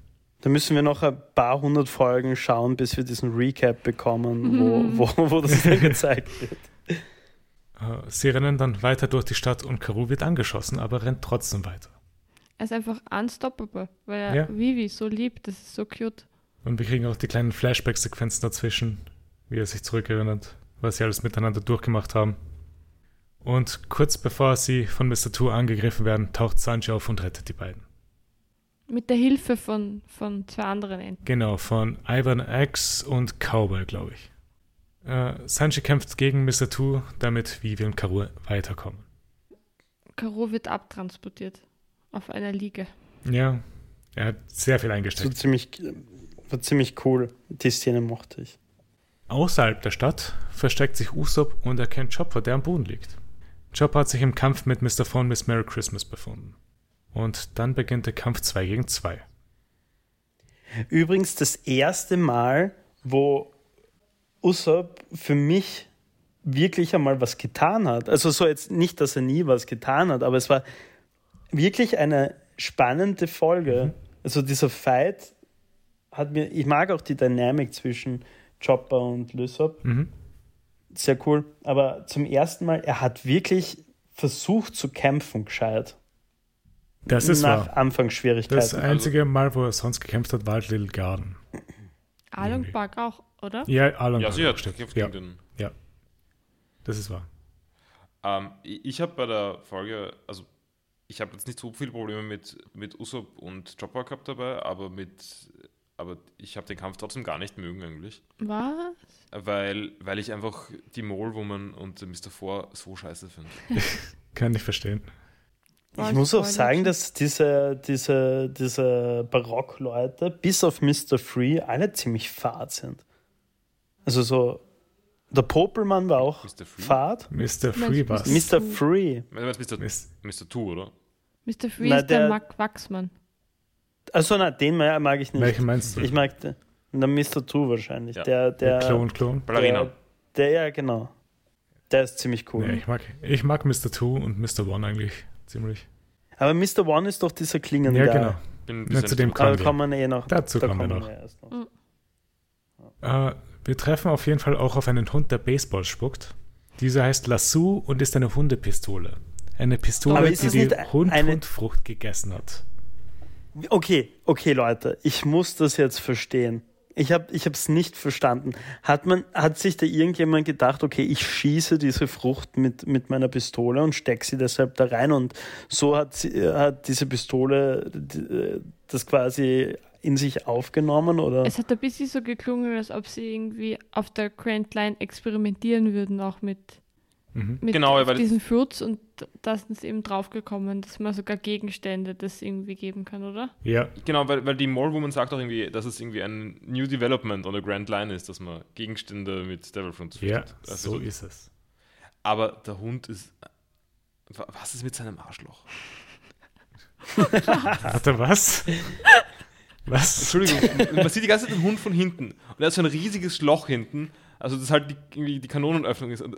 Da müssen wir noch ein paar hundert Folgen schauen, bis wir diesen Recap bekommen, wo, [laughs] wo, wo das dann [laughs] gezeigt wird. Äh, Sie rennen dann weiter durch die Stadt und Karu wird angeschossen, aber rennt trotzdem weiter. Er ist einfach unstoppable, weil er Ja. Vivi so liebt, das ist so cute. Und wir kriegen auch die kleinen Flashback-Sequenzen dazwischen, wie er sich zurückerinnert, was sie alles miteinander durchgemacht haben. Und kurz bevor sie von Mr. Two angegriffen werden, taucht Sanji auf und rettet die beiden. Mit der Hilfe von, von zwei anderen Enten. Genau, von Ivan X und Cowboy, glaube ich. Äh, Sanji kämpft gegen Mr. Two, damit Vivi und Karu weiterkommen. Caro wird abtransportiert auf einer Liege. Ja, er hat sehr viel So eingesteckt. ziemlich, war ziemlich cool. Die Szene mochte ich. Außerhalb der Stadt versteckt sich Usopp und erkennt Chopper, der am Boden liegt. Chopper hat sich im Kampf mit Mr. Phone Miss Merry Christmas befunden. Und dann beginnt der Kampf 2 gegen 2. Übrigens das erste Mal, wo Usopp für mich wirklich einmal was getan hat. Also so jetzt nicht, dass er nie was getan hat, aber es war wirklich eine spannende Folge. Also dieser Fight hat mir, ich mag auch die Dynamik zwischen Chopper und Lysop. Mhm. sehr cool. Aber zum ersten Mal, er hat wirklich versucht zu kämpfen, gescheit. Das ist nach wahr. Anfangsschwierigkeiten. Das einzige Mal, wo er sonst gekämpft hat, war Little Garden. Along Irgendwie. Park auch, oder? Ja, Alan Ja, hat stimmt. gekämpft Ja, gegen den. das ist wahr. Ähm, ich habe bei der Folge, also ich habe jetzt nicht so viele Probleme mit, mit Usopp und Chopper gehabt dabei, aber mit, aber ich habe den Kampf trotzdem gar nicht mögen eigentlich, Was? weil, weil ich einfach die Mole Woman und Mr. Four so scheiße finde. [laughs] Kann ich verstehen. Ich muss auch sagen, dass diese, diese, diese Barockleute, bis auf Mr. Free, alle ziemlich fad sind. Also so, der Popelmann war auch Mr. Free? fad. Mr. Free war Mr. Free. Du meinst Mr. Mr. Two, oder? Mr. Free Na, ist der, der- Mark Wachsmann. Also na, den mag ich nicht. Welchen meinst du? Ich mag den. Der Mr. Two wahrscheinlich. Ja. Der, der, Klon, Klon. Ballerina. Der, der, ja, genau. Der ist ziemlich cool. Nee, ich, mag, ich mag Mr. Two und Mr. One eigentlich ziemlich. Aber Mr. One ist doch dieser klingende Ja, genau. Bin Ja, zu dem kommen kommen wir eh noch. Dazu da kommen wir noch. wir erst noch. Mhm. Äh, wir treffen auf jeden Fall auch auf einen Hund, der Baseball spuckt. Dieser heißt Lasso und ist eine Hundepistole. Eine Pistole, die die Hund eine- Hundfrucht gegessen hat. Okay, okay, Leute, ich muss das jetzt verstehen. Ich habe ich es nicht verstanden. Hat, man, hat sich da irgendjemand gedacht, okay, ich schieße diese Frucht mit, mit meiner Pistole und stecke sie deshalb da rein und so hat, sie, hat diese Pistole das quasi in sich aufgenommen oder? Es hat ein bisschen so geklungen, als ob sie irgendwie auf der Grand Line experimentieren würden, auch mit, Mhm. mit Genau, auf weil- diesen Fruits und da sind sie eben draufgekommen, dass man sogar Gegenstände das irgendwie geben kann, oder? Ja, Genau, weil, weil die Mole Woman sagt auch irgendwie, dass es irgendwie ein New Development on a Grand Line ist, dass man Gegenstände mit Devil Fruits ja. Also so ist es. Aber der Hund ist. wa- Was ist mit seinem Arschloch? Warte, was? Was? Entschuldigung, man sieht die ganze Zeit den Hund von hinten. Und er hat so ein riesiges Loch hinten. Also, das halt die, irgendwie die Kanonenöffnung ist. Und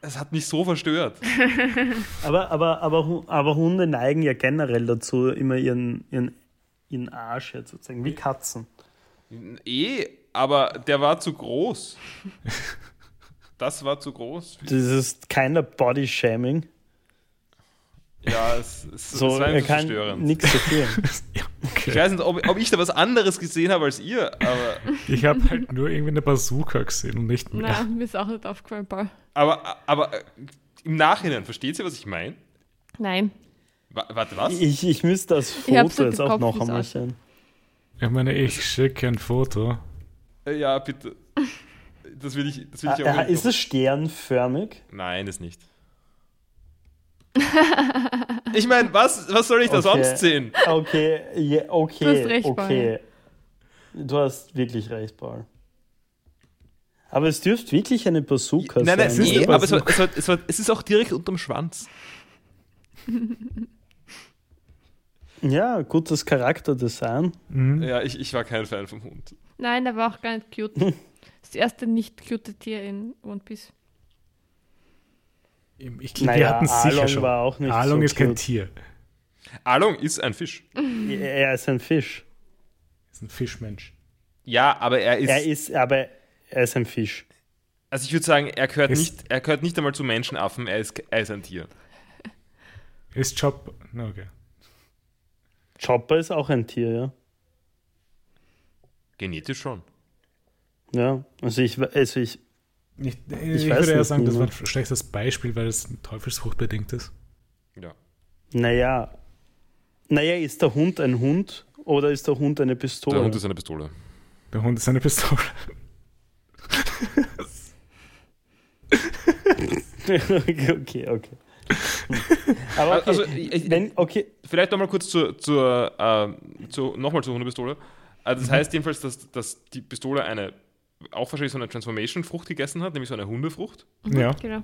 es hat mich so verstört. [laughs] Aber, aber, aber, aber Hunde neigen ja generell dazu, immer ihren, ihren, ihren Arsch sozusagen, wie Katzen. Eh, aber der war zu groß. [laughs] Das war zu groß. Das ist keiner Body-Shaming. Ja, es, es, So, es war er kann verstörend. nichts dafür. [laughs] Ja, Ich okay. weiß nicht, ob, ob ich da was anderes gesehen habe als ihr, aber, Ich habe halt nur irgendwie eine Bazooka gesehen und nicht mehr. Nein, mir ist auch nicht aufgefallen, Paul. aber, aber äh, im Nachhinein, versteht ihr, was ich meine? Nein. Wa- Warte, was? Ich, ich müsste das Foto jetzt auch Kopf, noch einmal sehen. Ich meine, ich schicke ein Foto. Äh, Ja, bitte. Das will ich, das will ich Ah, auch ah, ist es sternförmig? Nein, ist nicht. Ich meine, was, was soll ich da Okay. sonst sehen? Okay, ja, okay, Du hast recht, okay. Du hast wirklich recht, Paul. Aber es dürfte wirklich eine Bazooka Nein, nein, sein. ist nee, eine aber es, war, es, war, es, war, es ist auch direkt unterm Schwanz. [laughs] Ja, gutes Charakterdesign. Mhm. Ja, ich, ich war kein Fan vom Hund. Nein, der war auch gar nicht cute. [laughs] Das erste nicht cute Tier in One Piece. Ich glaube, wir Naja, hatten es sicher Along schon. war auch nicht Along so ist kein. Tier. Along ist ein Fisch. Er ist ein Fisch. Ist ein Fischmensch. Ja, aber er ist. Er ist, aber er ist ein Fisch. also ich würde sagen, er gehört, Ist- nicht, er gehört nicht einmal zu Menschenaffen, er ist, er ist ein Tier. Ist. Na, okay. Chopper ist auch ein Tier, ja. Genetisch schon. Ja, also ich, also ich, Ich, ich, Ich weiß würde eher sagen, das war ein schlechtes Beispiel, weil es Teufelsfrucht bedingt ist. Ja. naja, naja, ist der Hund ein Hund oder ist der Hund eine Pistole? Der Hund ist eine Pistole. Der Hund ist eine Pistole. okay, [laughs] okay, okay. Aber okay, Also, ich- wenn, okay, Vielleicht nochmal kurz zur, zur, äh, zu, nochmal zur Hundepistole. Also das heißt jedenfalls, dass, dass die Pistole eine, auch wahrscheinlich so eine Transformation-Frucht gegessen hat, nämlich so eine Hundefrucht. Ja. Genau.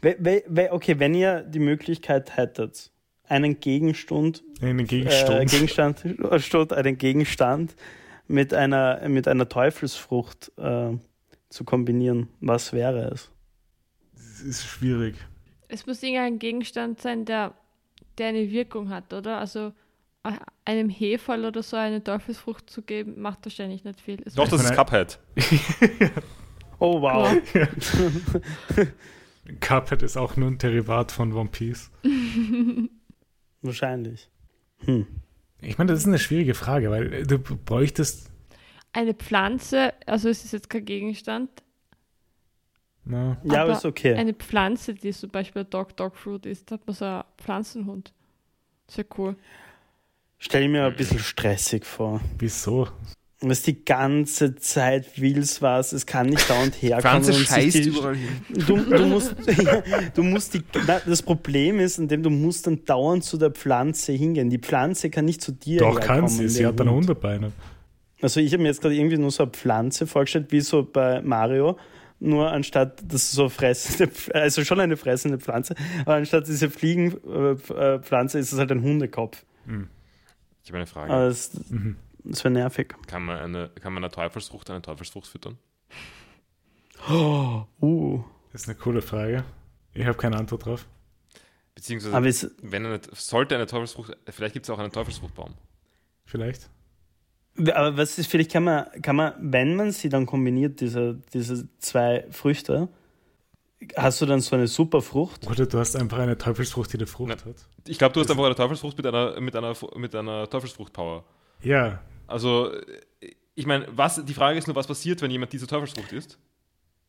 we, we, we, okay, wenn ihr die Möglichkeit hättet, einen Gegenstand, In den äh, Gegenstand. [laughs] Gegenstand, statt einen Gegenstand mit einer, mit einer Teufelsfrucht äh, zu kombinieren, was wäre es? das ist schwierig. Es muss irgendein Gegenstand sein, der, der eine Wirkung hat, oder? Also einem Hefall oder so eine Teufelsfrucht zu geben, macht wahrscheinlich nicht viel. Es Doch, das ist. Cuphead. [laughs] Oh, wow. [laughs] Cuphead ist auch nur ein Derivat von One Piece. [laughs] Wahrscheinlich. Hm. Ich meine, das ist eine schwierige Frage, weil du bräuchtest. Eine Pflanze, also es ist jetzt kein Gegenstand, Na, Ja, aber Aber ist okay. eine Pflanze, die zum Beispiel Dog Dog Fruit ist, da hat man so einen Pflanzenhund. Sehr cool. Stell mir ein bisschen stressig vor. wieso? Und es die ganze Zeit willst was, es kann nicht dauernd herkommen. [laughs] Sich scheißt die- überall hin. Du, du musst, [laughs] du musst die, na, das Problem ist, in dem du musst dann dauernd zu der Pflanze hingehen. Die Pflanze kann nicht zu dir Doch, herkommen. kann sie. Sie hat dann Hund. Hundebeine. Also ich habe mir jetzt gerade irgendwie nur so eine Pflanze vorgestellt, wie so bei Mario. Nur anstatt, das so fressende, [laughs] also schon eine fressende Pflanze, aber anstatt diese Fliegenpflanze ist es halt ein Hundekopf. Ich habe eine Frage. Aber das, Mhm. das wäre nervig. Kann man, eine, kann man eine Teufelsfrucht eine Teufelsfrucht füttern? Uh. Das ist eine coole Frage. Ich habe keine Antwort drauf. Beziehungsweise, Aber es, wenn eine, sollte eine Teufelsfrucht, vielleicht gibt es auch einen Teufelsfruchtbaum. Vielleicht. Aber was ist, vielleicht kann man, kann man, wenn man sie dann kombiniert, diese, diese zwei Früchte, hast du dann so eine super Frucht? Oder du hast einfach eine Teufelsfrucht, die eine Frucht Na- hat. Ich glaube, du hast einfach eine Teufelsfrucht mit einer, mit einer, mit einer Teufelsfrucht-Power. Ja, Also, ich meine, was, die Frage ist nur, was passiert, wenn jemand diese Teufelsfrucht isst?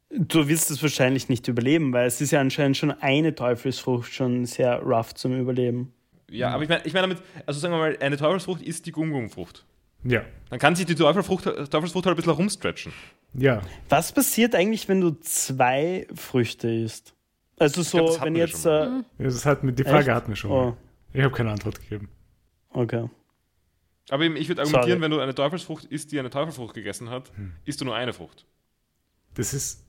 Du wirst es wahrscheinlich nicht überleben, weil es ist ja anscheinend schon eine Teufelsfrucht schon sehr rough zum Überleben. Ja, aber ich meine, ich mein damit, also sagen wir mal, eine Teufelsfrucht ist die Gum-Gum-Frucht. ja, Dann kann sich die Teufelsfrucht, Teufelsfrucht halt ein bisschen rumstretchen. Ja. Was passiert eigentlich, wenn du zwei Früchte isst? Also so, glaub, wenn jetzt. Äh, Das hat, die Frage Echt? hatten wir schon. oh. Ich habe keine Antwort gegeben. okay. Aber eben, ich würde argumentieren, Sorry. wenn du eine Teufelsfrucht isst, die eine Teufelsfrucht gegessen hat, isst du nur eine Frucht. Das ist.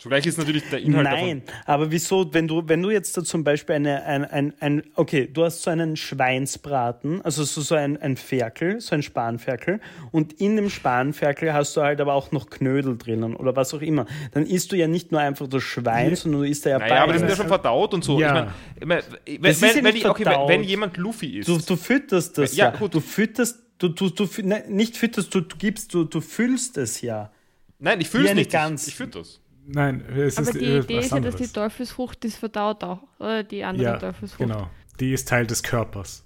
Zugleich ist natürlich der Inhalt Nein, aber wieso, wenn du, wenn du jetzt da zum Beispiel eine, ein, ein, ein, okay, du hast so einen Schweinsbraten, also so, so ein, ein Ferkel, so ein Spanferkel, und in dem Spanferkel hast du halt aber auch noch Knödel drinnen oder was auch immer. Dann isst du ja nicht nur einfach das Schwein, sondern du isst da ja davon. Naja, aber die sind ja schon verdaut und so. Ja. Ich mein, ich mein, wenn, Das ist wenn, ja wenn, ich, okay, wenn, verdaut. wenn jemand Luffy isst, Du, du fütterst das Ja, ja. gut. Du fütterst, du, du, du, fü- ne, nicht fütterst, du, du gibst, du, du füllst es ja. nein, ich fühle es nicht. Gans. Ich, ich fühle das. Nein, es Aber ist die äh, Idee ist ja, dass die Teufelsfrucht ist verdaut auch. Oder die andere Ja, Teufelsfrucht. genau. Die ist Teil des Körpers.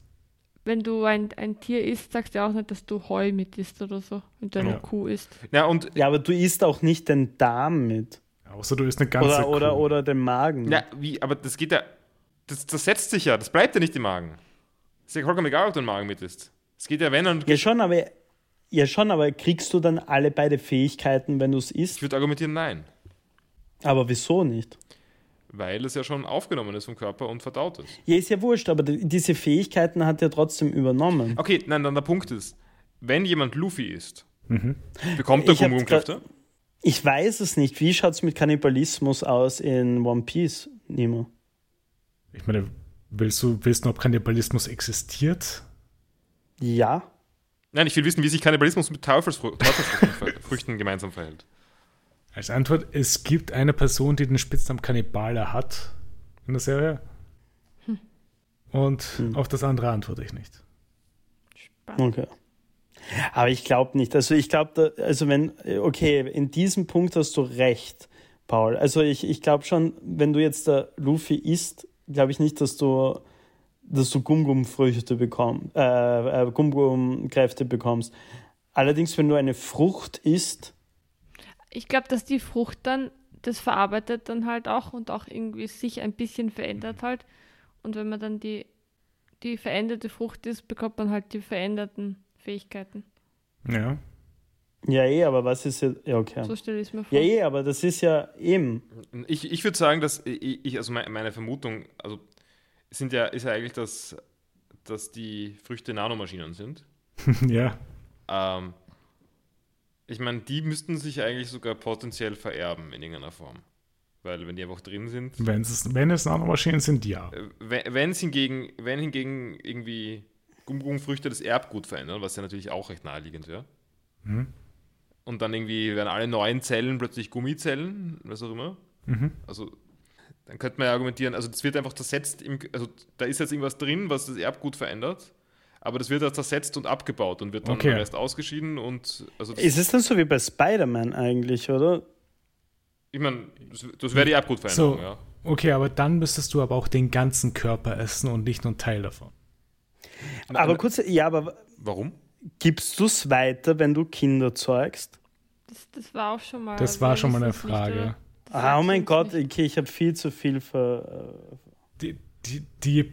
Wenn du ein, ein Tier isst, sagst du ja auch nicht, dass du Heu mit isst oder so. Wenn du eine Ja. Kuh isst. Ja, und Ja, aber du isst auch nicht den Darm mit. Außer du isst eine ganze Oder, oder, Kuh. oder den Magen. ja, wie, aber das geht ja, das, das setzt sich ja, das bleibt ja nicht im Magen. Ist ja vollkommen egal, ob du den Magen mit isst. Es geht ja, wenn und Ja, schon, aber, ja, schon, aber kriegst du dann alle beide Fähigkeiten, wenn du es ich isst? würde argumentieren, nein. Aber wieso nicht? Weil es ja schon aufgenommen ist vom Körper und verdaut ist. Ja, ist ja wurscht, aber die- diese Fähigkeiten hat er trotzdem übernommen. Okay, nein, dann der Punkt ist, wenn jemand Luffy ist, bekommt er Gum-Gum-Kräfte? Ich weiß es nicht. Wie schaut es mit Kannibalismus aus in One Piece, Nemo? Ich meine, willst du wissen, ob Kannibalismus existiert? Ja. Nein, ich will wissen, wie sich Kannibalismus mit Teufelsfrü Teufelsfrüchten Früchten [laughs] gemeinsam verhält. Als Antwort, es gibt eine Person, die den Spitznamen Kannibale hat in der Serie. Und auf das andere antworte ich nicht. Spannend. Okay. Aber ich glaube nicht. Also ich glaube, also wenn, okay, in diesem Punkt hast du recht, Paul. Also ich, ich glaube schon, wenn du jetzt der Luffy isst, glaube ich nicht, dass du, dass du Gum-Gum-Früchte bekommst, äh, äh, Gum-Gum-Kräfte bekommst. Allerdings, wenn du eine Frucht isst, Ich glaube, dass die Frucht dann das verarbeitet dann halt auch und auch irgendwie sich ein bisschen verändert halt. Und wenn man dann die, die veränderte Frucht ist, bekommt man halt die veränderten Fähigkeiten. Ja. ja eh, aber was ist jetzt, ja okay. So stelle ich es mir vor. Ja eh, aber das ist ja eben. Ich, ich würde sagen, dass ich, also meine, meine Vermutung, also sind ja, ist ja eigentlich, dass, dass die Früchte Nanomaschinen sind. [laughs] ja. Ähm, ich meine, die müssten sich eigentlich sogar potenziell vererben in irgendeiner Form. Weil wenn die einfach drin sind, Wenn es, wenn es Nanomaschinen sind, ja. äh, wenn, wenn's hingegen, wenn hingegen irgendwie Gum-Gum-Früchte das Erbgut verändern, was ja natürlich auch recht naheliegend wäre, Mhm. und dann irgendwie werden alle neuen Zellen plötzlich Gummizellen, was auch immer, Mhm. also dann könnte man ja argumentieren, also das wird einfach zersetzt, im, also da ist jetzt irgendwas drin, was das Erbgut verändert, aber das wird dann zersetzt und abgebaut und wird dann Okay. der Rest ausgeschieden und also das, Ist es dann so wie bei Spider-Man eigentlich, oder? Ich meine, das, das wäre die Erbgutveränderung, So. ja. Okay, aber dann müsstest du aber auch den ganzen Körper essen und nicht nur einen Teil davon. Aber kurz, ja, aber Warum? gibst du es weiter, wenn du Kinder zeugst? Das, das war auch schon mal. Das war schon mal eine nicht, Frage. oder? Das Ah, oh mein Gott, nicht. okay, ich habe viel zu viel ver. Die, die, die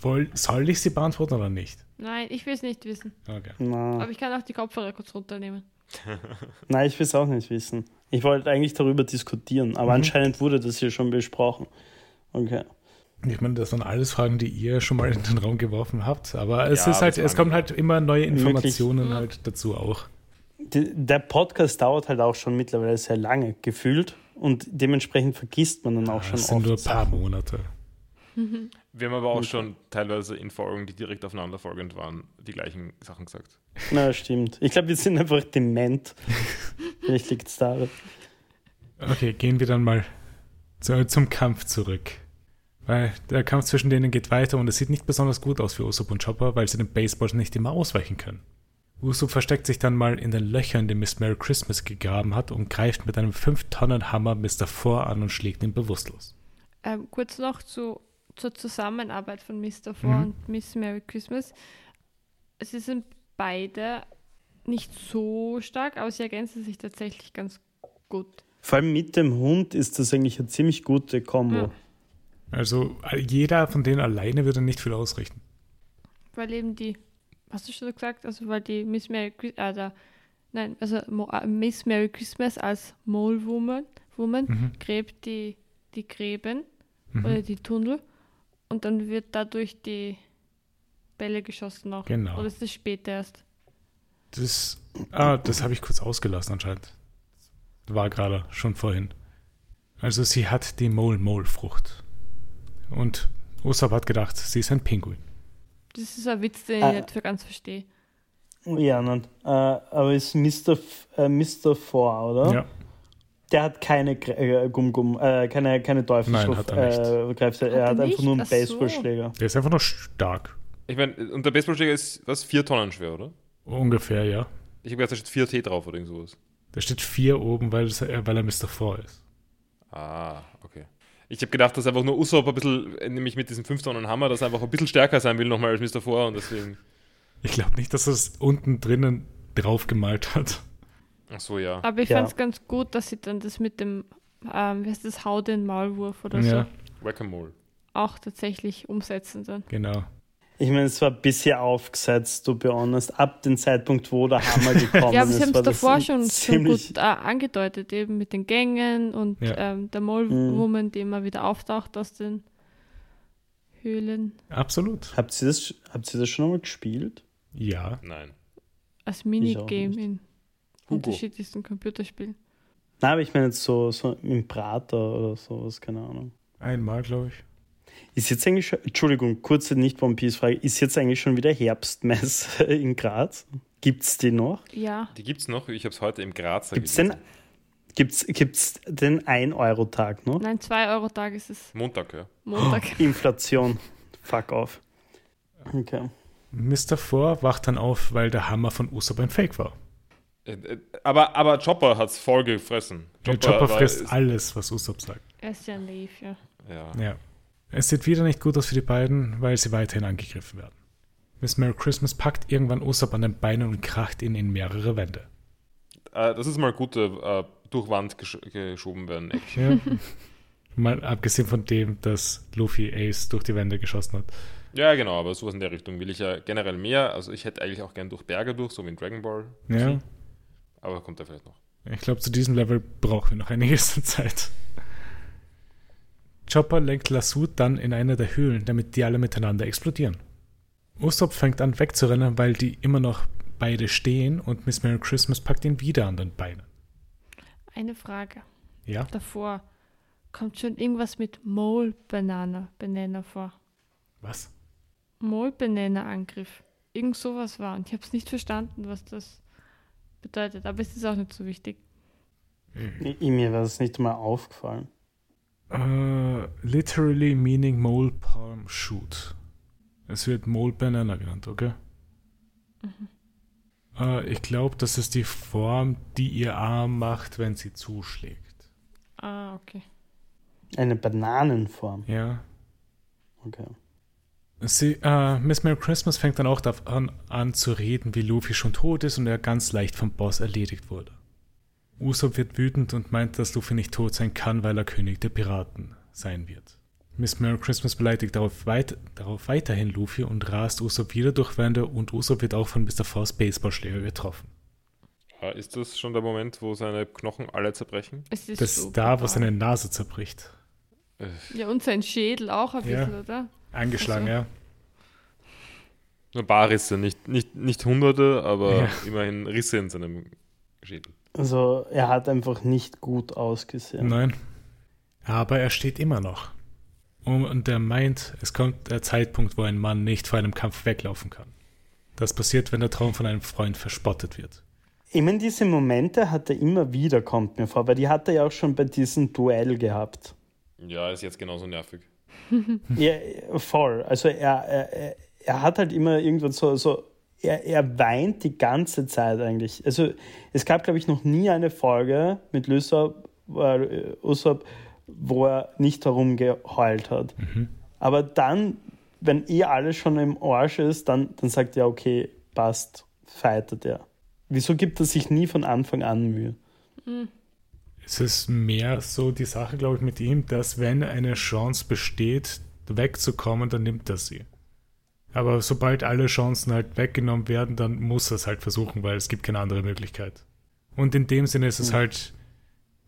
woll, soll ich sie beantworten oder nicht? Nein, ich will es nicht wissen. Okay. Na, Aber ich kann auch die Kopfhörer kurz runternehmen. [laughs] nein, ich will es auch nicht wissen. Ich wollte eigentlich darüber diskutieren, aber anscheinend wurde das hier schon besprochen. Okay. Ich meine, das waren alles Fragen, die ihr schon mal in den Raum geworfen habt, aber es Ja, ist halt, es kommen halt immer neue Informationen Möglich. halt dazu auch. Die, der Podcast dauert halt auch schon mittlerweile sehr lange gefühlt und dementsprechend vergisst man dann auch schon Es sind oft nur ein paar Sachen. Wir haben aber auch schon teilweise in Folgen, die direkt aufeinander folgend waren, die gleichen Sachen gesagt. Na, stimmt. Ich glaube, wir sind einfach dement. [laughs] Vielleicht liegt es daran. Okay, gehen wir dann mal zu, zum Kampf zurück. Weil der Kampf zwischen denen geht weiter und es sieht nicht besonders gut aus für Usopp und Chopper, weil sie den Baseballs nicht immer ausweichen können. Usopp versteckt sich dann mal in den Löchern, die Miss Merry Christmas gegraben hat und greift mit einem 5-Tonnen-Hammer Mr. Four an und schlägt ihn bewusstlos. Ähm, kurz noch zu, zur Zusammenarbeit von Mr. Four Mhm. und Miss Merry Christmas. Sie sind beide nicht so stark, aber sie ergänzen sich tatsächlich ganz gut. Vor allem mit dem Hund ist das eigentlich eine ziemlich gute Kombo. Ja. Also jeder von denen alleine würde nicht viel ausrichten. Weil eben die, hast du schon gesagt, also weil die Miss Merry Christmas, äh, der- nein, also Mo, äh, Miss Merry Christmas als Mole Woman, Woman Mhm. gräbt die, die Gräben Mhm. oder die Tunnel und dann wird dadurch die Bälle geschossen auch. Genau. Oder ist das später erst? Das, ah, das habe ich kurz ausgelassen anscheinend. War gerade schon vorhin. Also sie hat die Mole-Mole-Frucht. Und Usopp hat gedacht, sie ist ein Pinguin. Das ist ein Witz, den Ah. ich nicht für ganz verstehe. Ja, nein. Äh, aber ist Mr. F äh, Mr. Four, oder? Ja, Der hat keine äh, Gum -Gum, äh, keine, keine Teufelsruf. Nein, hat er nicht. Äh, er, er Hat hat er einfach nicht? nur einen. Baseballschläger. der ist einfach nur stark. Ich meine, und der Baseballschläger ist, was, vier Tonnen schwer, oder? Ungefähr, ja. Ich habe gedacht, da steht 4T drauf oder irgend sowas. Da steht vier oben, weil, es, äh, weil er Mr. Four ist. Ah, okay. Ich habe gedacht, dass einfach nur Usopp ein bisschen, nämlich mit diesem 5 Tonnen Hammer, dass er einfach ein bisschen stärker sein will nochmal als Mr. Four und deswegen. Ich glaube nicht, dass er es unten drinnen drauf gemalt hat. Ach so, ja. Aber ich Ja. fand es ganz gut, dass sie dann das mit dem, ähm, wie heißt das, Hau den Maulwurf oder Ja, so Whack-a-Mole. auch tatsächlich umsetzen dann. genau. Ich meine, es war bisher aufgesetzt, to be honest, ab dem Zeitpunkt, wo der Hammer gekommen [laughs] Ja, aber sie ist. haben war es das davor schon, schon ziemlich. gut äh, angedeutet, eben mit den Gängen und Ja. ähm, der Mole-Woman, die immer wieder auftaucht aus den Höhlen Absolut. Habt ihr, das, habt ihr das schon einmal gespielt? Ja. Nein. als Minigame in Hugo. unterschiedlichsten Computerspielen. Nein, aber ich meine jetzt so, so im Prater oder sowas, keine Ahnung. Einmal, glaube ich. Ist jetzt eigentlich schon, Entschuldigung, kurze Nicht-One Piece-Frage, ist jetzt eigentlich schon wieder Herbstmesse [laughs] in Graz? Gibt's die noch? Ja, Die gibt's noch. Ich habe es heute im Grazer Gibt's den, gelesen. gibt's, gibt's den 1-Euro-Tag noch? nein, 2 Euro Tag ist es Montag, ja. Montag. [gasps] Inflation. Fuck off. Okay. Mr. Four wacht dann auf, weil der Hammer von Usopp ein Fake war. Aber, aber Chopper hat's voll gefressen. Chopper war- frisst ist- alles, was Usopp sagt. Er ist ja naiv, ja. Ja. Ja. Es sieht wieder nicht gut aus für die beiden, weil sie weiterhin angegriffen werden. Miss Merry Christmas packt irgendwann Usopp an den Beinen und kracht ihn in mehrere Wände. Äh, das ist mal gute äh, durch Wand gesch geschoben werden. Ja. [laughs] Mal abgesehen von dem, dass Luffy Ace durch die Wände geschossen hat. Ja, genau, aber sowas in der Richtung will ich ja generell mehr. Also ich hätte eigentlich auch gern durch Berge durch, so wie in Dragon Ball. Ja. Aber kommt da vielleicht noch. Ich glaube, zu diesem Level brauchen wir noch einiges Zeit. Chopper lenkt Lassut dann in eine der Höhlen, damit die alle miteinander explodieren. Usopp fängt an wegzurennen, weil die immer noch beide stehen und Miss Merry Christmas packt ihn wieder an den Beinen. Eine Frage Ja? davor. Kommt schon irgendwas mit Mole Banana, Banana vor? Was? Mole Banana Angriff. Irgend sowas war. Und ich habe es nicht verstanden, was das bedeutet. Aber es ist auch nicht so wichtig. I- Mir war das nicht mal aufgefallen. Uh, literally meaning Mole Palm Shoot. Es wird Mole Banana genannt, okay? Äh, ich glaube, das ist die Form, die ihr Arm macht, wenn sie zuschlägt. Ah, okay. Eine Bananenform. Ja. Okay. Sie, äh, Miss Merry Christmas fängt dann auch davon an zu reden, wie Luffy schon tot ist und er ganz leicht vom Boss erledigt wurde. Usopp wird wütend und meint, dass Luffy nicht tot sein kann, weil er König der Piraten sein wird. Miss Merry Christmas beleidigt darauf, weit, darauf weiterhin Luffy und rast Usopp wieder durch Wände und Usopp wird auch von Mr. Force Baseballschläger getroffen. Ist das schon der Moment, wo seine Knochen alle zerbrechen? Es ist Das so ist da, wo seine Nase zerbricht. Ja, und sein Schädel auch ein Ja. bisschen, oder? Angeschlagen, Also- ja. Nur ein paar Risse, nicht, nicht, nicht hunderte, aber Ja. immerhin Risse in seinem Schädel. Also er hat einfach nicht gut ausgesehen. Nein. Aber er steht immer noch. Und er meint, es kommt der Zeitpunkt, wo ein Mann nicht vor einem Kampf weglaufen kann. Das passiert, wenn der Traum von einem Freund verspottet wird. Meine, diese Momente hat er immer wieder, kommt mir vor, weil die hat er ja auch schon bei diesem Duell gehabt. Ja, ist jetzt genauso nervig. [laughs] Ja, voll. Also er, er, er- hat halt immer irgendwann so, so er, er weint die ganze Zeit eigentlich. Also es gab, glaube ich, noch nie eine Folge mit Lysop, äh, Usopp, wo er nicht herumgeheult hat. Aber dann, wenn eh alles schon im Arsch ist, dann, dann sagt er, okay, passt, fightet er. Wieso gibt er sich nie von Anfang an Mühe? Es ist mehr so die Sache, glaube ich, mit ihm, dass wenn eine Chance besteht, wegzukommen, dann nimmt er sie. Aber sobald alle Chancen halt weggenommen werden, dann muss er es halt versuchen, weil es gibt keine andere Möglichkeit. Und in dem Sinne ist es halt,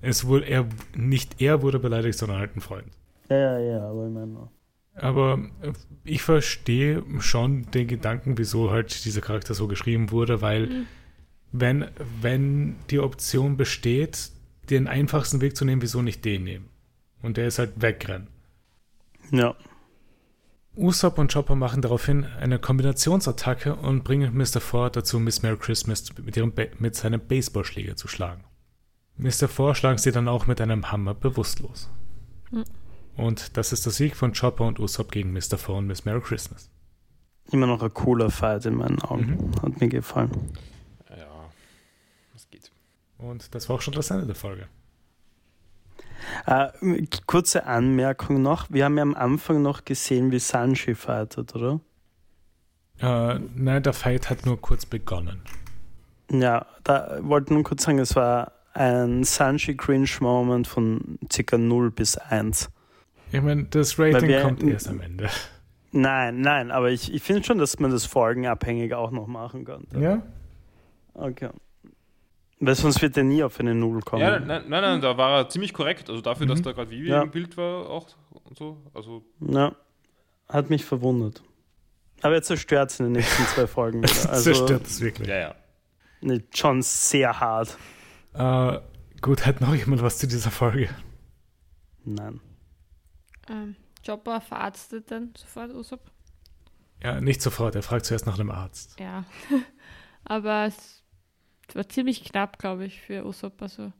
es wurde er, nicht er wurde beleidigt, sondern halt ein Freund. Ja, ja, ja, aber ich meine. Aber äh, ich verstehe schon den Gedanken, wieso halt dieser Charakter so geschrieben wurde, weil wenn, wenn die Option besteht, den einfachsten Weg zu nehmen, wieso nicht den nehmen? Und der ist halt wegrennen. Ja. Usopp und Chopper machen daraufhin eine Kombinationsattacke und bringen Mr. Four dazu, Miss Merry Christmas mit, ihrem ba mit seinem Baseballschläger zu schlagen. Mr. Four schlagen sie dann auch mit einem Hammer bewusstlos. Und das ist der Sieg von Chopper und Usopp gegen Mr. Four und Miss Merry Christmas. Immer noch ein cooler Fight in meinen Augen. Hat mir gefallen. Und das war auch schon das Ende der Folge. Äh, kurze Anmerkung noch. Wir haben ja am Anfang noch gesehen, wie Sanji fightet, oder? Äh, nein, der Fight hat nur kurz begonnen. Ja, da wollte nur kurz sagen, es war ein Sanji Cringe Moment von ca. 0 bis 1. Ich meine, das Rating wir- kommt erst am Ende. Nein, nein, aber ich, ich finde schon, dass man das folgenabhängig auch noch machen könnte. Ja? Okay. Weil sonst wird er nie auf eine Null kommen. Ja, nein, nein, nein, da war er ziemlich korrekt. Also dafür, dass Mhm. da gerade Vivi Ja. im Bild war auch und so. Also Ja, hat mich verwundert. Aber er zerstört es in den nächsten zwei Folgen wieder. [laughs] Also zerstört es wirklich. ja, ja. nee, schon sehr hart. Äh, gut, hat noch jemand was zu dieser Folge? Nein. Ähm, Chopper verarztet dann sofort Usopp. Ja, nicht sofort. Er fragt zuerst nach einem Arzt. Ja. [laughs] Aber es war ziemlich knapp, glaube ich, für Usopp. Also,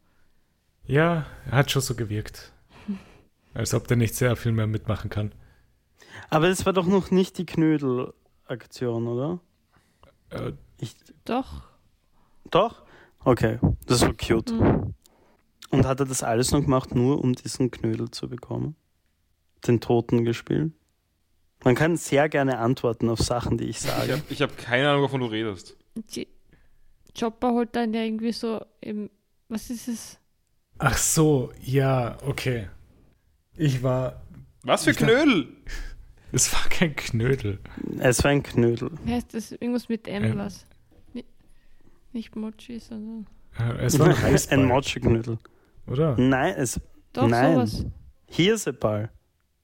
Ja, er hat schon so gewirkt. [laughs] Als ob der nicht sehr viel mehr mitmachen kann. Aber es war doch noch nicht die Knödel-Aktion, oder? Äh, Ich, doch. doch? Okay, das war cute. Mhm. Und hat er das alles noch gemacht, nur um diesen Knödel zu bekommen? Den Toten gespielt? Man kann sehr gerne antworten auf Sachen, die ich Ich sage. habe ich hab keine Ahnung, wovon du redest. Die Chopper holt dann ja irgendwie so im, was ist es? ach so, ja, okay. Ich war. Was für Knödel? [laughs] Es war kein Knödel. Es war ein Knödel. Wie heißt das? Irgendwas mit M Ähm. was? Ni- Nicht Mochi, sondern. Es war ein [laughs] Reisball, ein Mochi-Knödel. oder? Nein, es, Doch, Nein. sowas. Hirseball.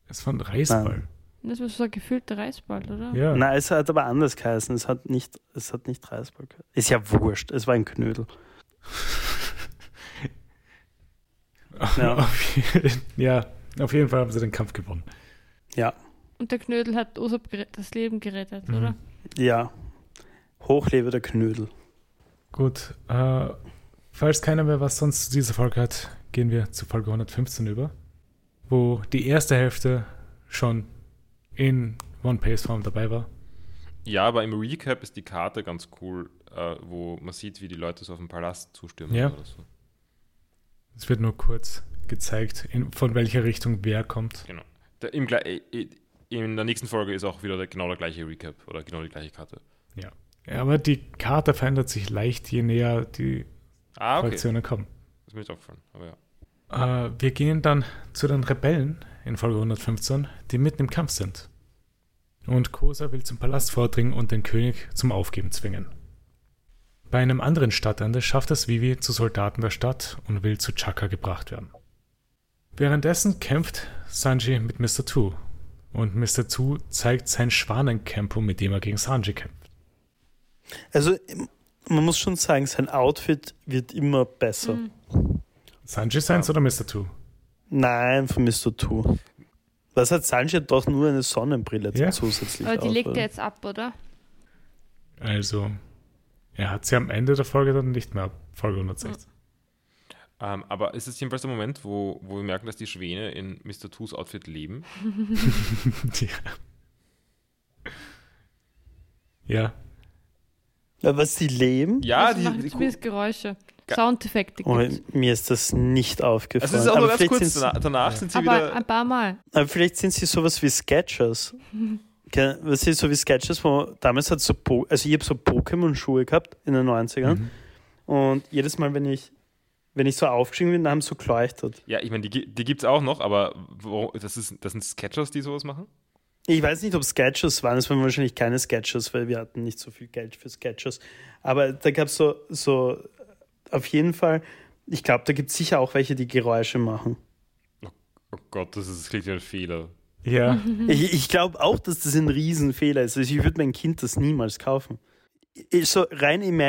Es war ein Reisball. Das war so ein gefüllter Reisball, oder? Ja. Nein, es hat aber anders geheißen. Es hat nicht, es hat nicht Reisball geheißen. Ist ja wurscht. Es war ein Knödel. [laughs] Ja. Auf, je- ja, auf jeden Fall haben sie den Kampf gewonnen. Ja, Und der Knödel hat Usopp das Leben gerettet, Mhm. oder? ja. Hochlebe der Knödel. Gut, äh, falls keiner mehr was sonst zu dieser Folge hat, gehen wir zu Folge 115 über, wo die erste Hälfte schon in One-Pace-Form dabei war. Ja, aber im Recap ist die Karte ganz cool, äh, wo man sieht, wie die Leute so auf den Palast zustürmen. Ja. Oder so. Es wird nur kurz gezeigt, in, von welcher Richtung wer kommt. Genau. Der, im, Gle- äh, in der nächsten Folge ist auch wieder der, genau der gleiche Recap oder genau die gleiche Karte. Ja. ja. Aber die Karte verändert sich leicht, je näher die Ah, okay. Fraktionen kommen. Das ist mir nicht aufgefallen. Aber ja. Äh, wir gehen dann zu den Rebellen in Folge 115, die mitten im Kampf sind. Und Kosa will zum Palast vordringen und den König zum Aufgeben zwingen. Bei einem anderen Stadtende schafft es Vivi zu Soldaten der Stadt und will zu Chaka gebracht werden. Währenddessen kämpft Sanji mit Mr. Two und Mr. Two zeigt sein Schwanencampo, mit dem er gegen Sanji kämpft. Also, man muss schon sagen, sein Outfit wird immer besser. Mhm. Sanji seins oder Mr. Two? Nein, von Mr. Two. Was hat Sanji hat doch nur eine Sonnenbrille Ja. zusätzlich. Aber die auf, legt oder? er jetzt ab, oder? Also, er hat sie am Ende der Folge dann nicht mehr ab, Folge 116. Ähm, aber ist es jedenfalls der Moment, wo, wo wir merken, dass die Schwäne in Mr. Toos Outfit leben? [laughs] ja. ja. Ja, was die leben? Ja, Also die, machen die zumindest Geräusche. Soundeffekte Oh, gibt's. mir ist das nicht aufgefallen. Also es ist auch aber, nur ganz vielleicht kurz, sind's- danach, danach sind sie Aber wieder. ein paar Mal. aber vielleicht sind sie sowas wie Sketchers. [laughs] Was ist so wie Sketchers, wo damals hat so po also ich habe so Pokémon-Schuhe gehabt in den 90ern Mhm. und jedes Mal, wenn ich wenn ich so aufgestiegen bin, dann haben sie so geleuchtet. Ja, ich meine, die, die gibt es auch noch, aber wo, das, ist, das sind Sketchers, die sowas machen? Ich weiß nicht, ob Sketchers waren, es waren wahrscheinlich keine Sketchers, weil wir hatten nicht so viel Geld für Sketchers. Aber da gab es so, so, auf jeden Fall, ich glaube, da gibt es sicher auch welche, die Geräusche machen. Oh Gott, das, ist, das klingt ein Fehler. Ja, [laughs] Ich, ich glaube auch, dass das ein Riesenfehler ist. Also ich würde mein Kind das niemals kaufen. Ich, so rein im,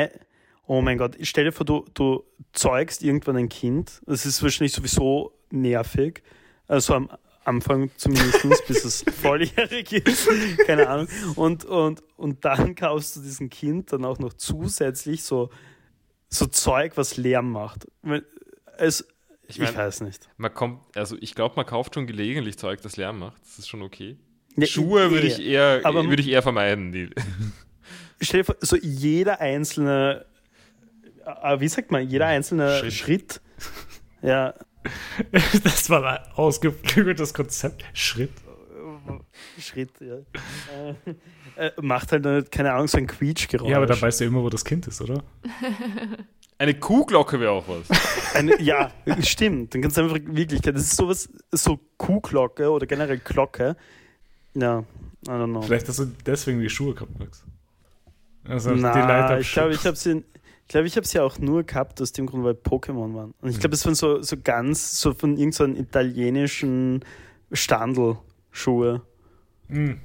oh mein Gott, stell dir vor, du, du zeugst irgendwann ein Kind. Das ist wahrscheinlich sowieso nervig. Also am Anfang zumindest, bis es [laughs] volljährig ist. Keine Ahnung. Und, und, und dann kaufst du diesem Kind dann auch noch zusätzlich so, so Zeug, was Lärm macht. Es, Ich ich, mein- weiß nicht. Man kommt, also ich glaube, man kauft schon gelegentlich Zeug, das Lärm macht. Das ist schon okay. Ja, Schuhe würde eh. ich eher, Aber- würde ich eher vermeiden. Die, [laughs] stell dir vor, so jeder einzelne, äh, wie sagt man, jeder einzelne Schritt. Schritt, [laughs] ja, das war ein ausgeklügeltes Konzept. Schritt. [laughs] Schritt, ja, äh, äh, macht halt, äh, keine Ahnung, so ein Quietschgeräusch. Ja, aber da weißt du immer, wo das Kind ist, oder? [laughs] eine Kuhglocke wäre auch was. [laughs] Eine, ja, stimmt. Dann kannst du einfach wirklich, das ist sowas, so Kuhglocke oder generell Glocke. Ja, I don't know. Vielleicht hast du deswegen die Schuhe gehabt, Max. Also die Na, Leiter ich glaube, ich habe sie, ich glaube, ich habe sie auch nur gehabt aus dem Grund, weil Pokémon waren. Und ich glaube, es waren so, so ganz, so von irgendeinem italienischen Standelschuhe. Hm,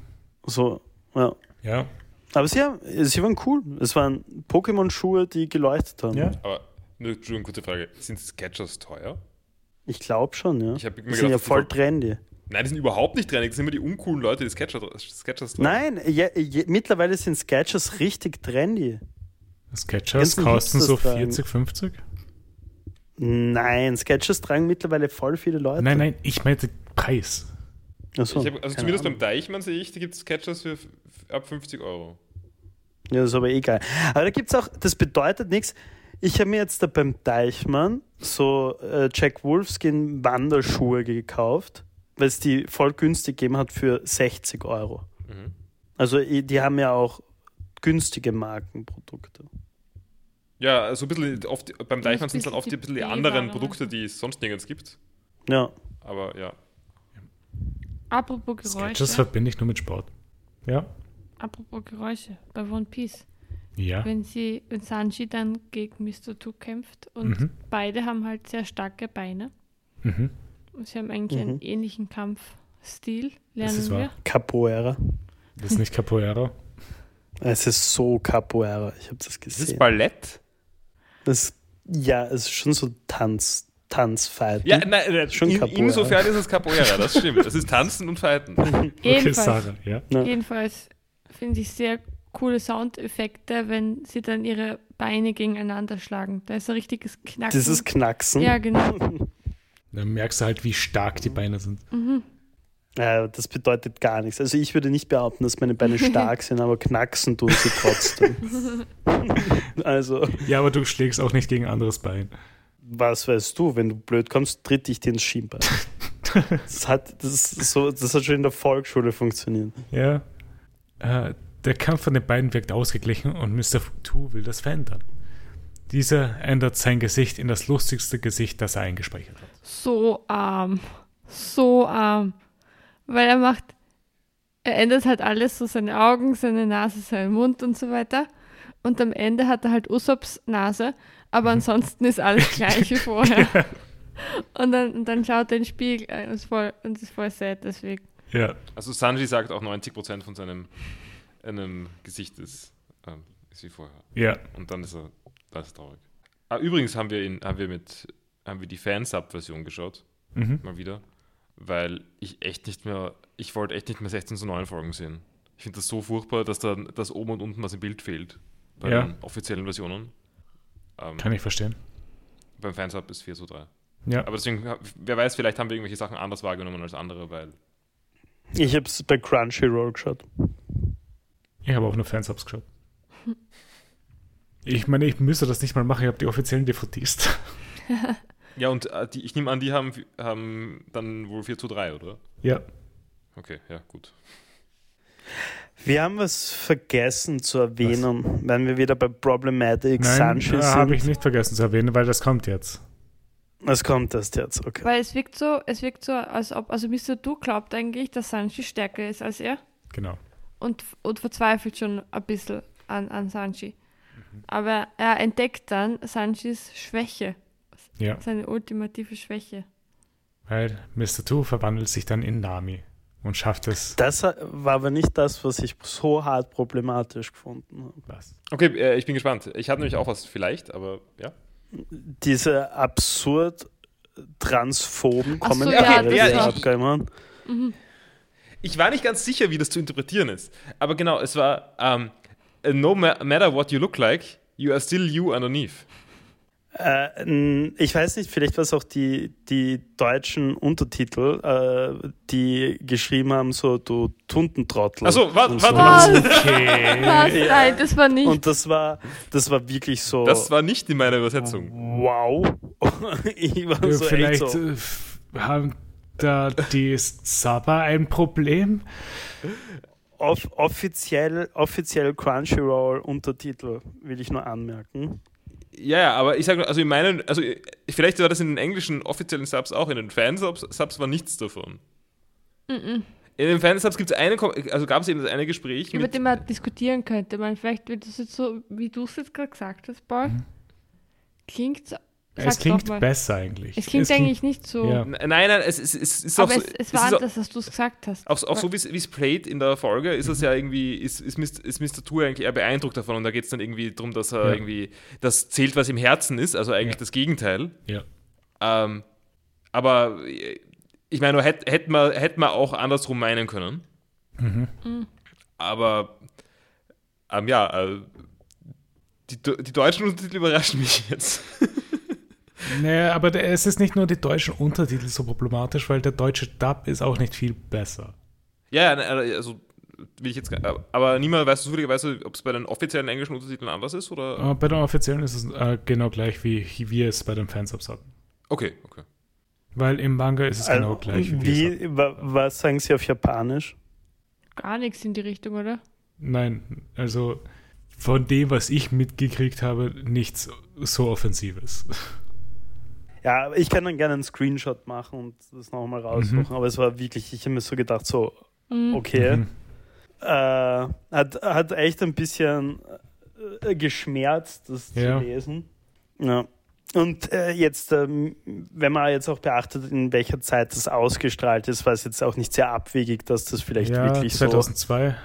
So, ja. Ja, Aber sie, haben, sie waren cool. Es waren Pokémon-Schuhe, die geleuchtet haben. ja. Aber nur, Entschuldigung, kurze Frage. Sind Sketchers teuer? Ich glaube schon, ja. Ich Die sind ja voll trendy. Nein, die sind überhaupt nicht trendig. Das sind immer die uncoolen Leute, die Sketcher, Sketchers tragen. Nein, je, je, mittlerweile sind Sketchers richtig trendy. Sketchers kosten so Hipsters tragen. 40, 50? Nein, Sketchers tragen mittlerweile voll viele Leute. Nein, nein, ich meinte Preis. Hab, also zumindest Ahnung. beim Deichmann sehe ich, da gibt es Sketchers für ab 50 Euro. Ja, das ist aber egal. Aber da gibt es auch, das bedeutet nichts. Ich habe mir jetzt da beim Deichmann so äh, Jack Wolfskin Wanderschuhe gekauft, weil es die voll günstig gegeben hat für 60 Euro. Mhm. Also die haben ja auch günstige Markenprodukte. Ja, so ein bisschen oft, beim Deichmann sind es dann bisschen oft die, die bisschen die anderen. Produkte, die es sonst nirgends gibt. Ja. Aber ja. Apropos Geräusche. verbinde ich nur mit Sport. Ja? Apropos Geräusche. Bei One Piece. Ja. Wenn sie, wenn Sanji dann gegen Mr. Two kämpft und Mhm. beide haben halt sehr starke Beine. Mhm. Und sie haben eigentlich Mhm. einen ähnlichen Kampfstil, lernen ist wahr. wir. Capoeira. Das ist nicht Capoeira. [laughs] Es ist so Capoeira. Ich habe das Ist gesehen. das Ballett? Das, ja, es ist schon so Tanz, Tanzfighten. Ja, nein, nein Schon in, Capoeira. insofern ist es Capoeira, das stimmt. Es ist Tanzen und Fighten. [laughs] Okay, Jedenfalls, Sarah, ja. Ja. jedenfalls finde ich sehr coole Soundeffekte, wenn sie dann ihre Beine gegeneinander schlagen. Da ist ein richtiges Knacken. Dieses Knacksen. ja, genau. [laughs] Dann merkst du halt, wie stark die Beine sind. Ja, das bedeutet gar nichts. Also ich würde nicht behaupten, dass meine Beine stark [laughs] sind, aber knacksen tun sie trotzdem. also, Ja, aber du schlägst auch nicht gegen anderes Bein. Was weißt du, wenn du blöd kommst, tritt ich dir ins Schienbein. [laughs] das, hat, das, ist so, das hat schon in der Volksschule funktioniert. Ja. Äh, der Kampf von den beiden wirkt ausgeglichen und Mr. Two will das verändern. Dieser ändert sein Gesicht in das lustigste Gesicht, das er eingespeichert hat. So arm. So arm. Weil er macht, er ändert halt alles, so seine Augen, seine Nase, seinen Mund und so weiter. Und am Ende hat er halt Usops Nase, aber ansonsten ist alles [laughs] gleich wie vorher. Und dann, und dann schaut er in den Spiegel ein und ist voll, und ist voll sad deswegen. Ja. Also Sanji sagt auch 90% von seinem einem Gesicht ist, ähm, ist wie vorher. Ja. Und dann ist er, das ist traurig. Ah, übrigens haben wir ihn, haben wir mit, haben wir die Fansub-Version geschaut, Mhm. mal wieder, weil ich echt nicht mehr, ich wollte echt nicht mehr 16 zu 9 Folgen sehen. Ich finde das so furchtbar, dass da dass oben und unten was im Bild fehlt. Bei Ja. den offiziellen Versionen. Ähm, Kann ich verstehen. beim Fansub ist 4 zu 3. Ja. Aber deswegen, wer weiß, vielleicht haben wir irgendwelche Sachen anders wahrgenommen als andere, weil Ich habe es bei Crunchyroll geschaut. Ich habe auch nur Fansubs geschaut. Ich meine, ich müsste das nicht mal machen, ich habe die offiziellen DVDs. [laughs] Ja, und äh, die, ich nehme an, die haben, haben dann wohl 4 zu 3, oder? ja. Okay, ja, gut. Wir haben was vergessen zu erwähnen, wenn wir wieder bei Problematic Nein, Sanji äh, habe ich sind. nicht vergessen zu erwähnen, weil das kommt jetzt. Es kommt erst jetzt, okay. Weil es wirkt so, es wirkt so, als ob, also Mr. Du glaubt eigentlich, dass Sanji stärker ist als er Genau. und, und verzweifelt schon ein bisschen an, an Sanji. Mhm. Aber er entdeckt dann Sanjis Schwäche, Ja. seine ultimative Schwäche. Weil Mr. Two verwandelt sich dann in Nami und schafft es. Das war aber nicht das, was ich so hart problematisch gefunden habe. Was? Okay, äh, ich bin gespannt. Ich habe nämlich auch was vielleicht, aber ja. Diese absurd transphoben Ach so, Kommentare, ja, die ja, er ich- abgekommen Ich war nicht ganz sicher, wie das zu interpretieren ist. Aber genau, es war ähm, No ma matter what you look like, you are still you underneath. Äh, ich weiß nicht, vielleicht war es auch die, die deutschen Untertitel, äh, die geschrieben haben, so du Tuntentrottel. Achso, warte, warte. so. Okay. Was? Ja. Nein, das war nicht. Und das war, das war wirklich so, Das war nicht in meiner Übersetzung. wow. [laughs] ich war Ja, so vielleicht echt so, äh, f- haben da die Saba ein Problem. off offiziell, offiziell Crunchyroll Untertitel, will ich nur anmerken. Ja, ja, aber ich sage also in meinen, also vielleicht war das in den englischen offiziellen Subs auch, in den Fansubs Subs war nichts davon. In den Fansubs gibt es eine, also gab es eben das eine Gespräch über mit, den man diskutieren könnte. Man vielleicht, wenn das jetzt so, wie du es jetzt gerade gesagt hast, Paul, klingt so. Es sag's klingt besser eigentlich. Es klingt eigentlich nicht so. Ja. Nein, nein, es, ist- es ist auch Aber so, es, es es war auch- anders, als du es gesagt hast. Auch, auch so wie es played in der Folge, ist es ja irgendwie, ist, ist, Mr., ist Mr. Tour eigentlich eher beeindruckt davon und da geht es dann irgendwie darum, dass er Ja. irgendwie, das zählt, was im Herzen ist, also eigentlich Ja. das Gegenteil. Ja. Ähm, aber äh, ich meine, hätte hätt man, hätt man auch andersrum meinen können. Mhm. Aber ähm, ja, äh, die, die deutschen Untertitel überraschen mich jetzt. [laughs] Naja, aber der, es ist nicht nur die deutschen Untertitel so problematisch, weil der deutsche Dub ist auch nicht viel besser. ja, ne, also will ich jetzt gar- aber niemand weiß zufälligerweise, ob es bei den offiziellen englischen Untertiteln anders ist oder. Aber bei den offiziellen ist es äh, genau gleich, wie wir es bei den Fansubs hatten. Okay, okay. Weil im Manga ist es genau Also, gleich, wie, wie, wa, was sagen Sie auf Japanisch? Gar nichts in die Richtung, oder? Nein, also von dem, was ich mitgekriegt habe, nichts so Offensives. Ja, ich kann dann gerne einen Screenshot machen und das nochmal raussuchen, aber es war wirklich, ich habe mir so gedacht, so, Mhm. okay. Mhm. Äh, hat, hat echt ein bisschen äh, geschmerzt, das Ja. zu lesen. Ja. Und äh, jetzt, ähm, wenn man jetzt auch beachtet, in welcher Zeit das ausgestrahlt ist, war es jetzt auch nicht sehr abwegig, dass das vielleicht Ja, wirklich so. 2002.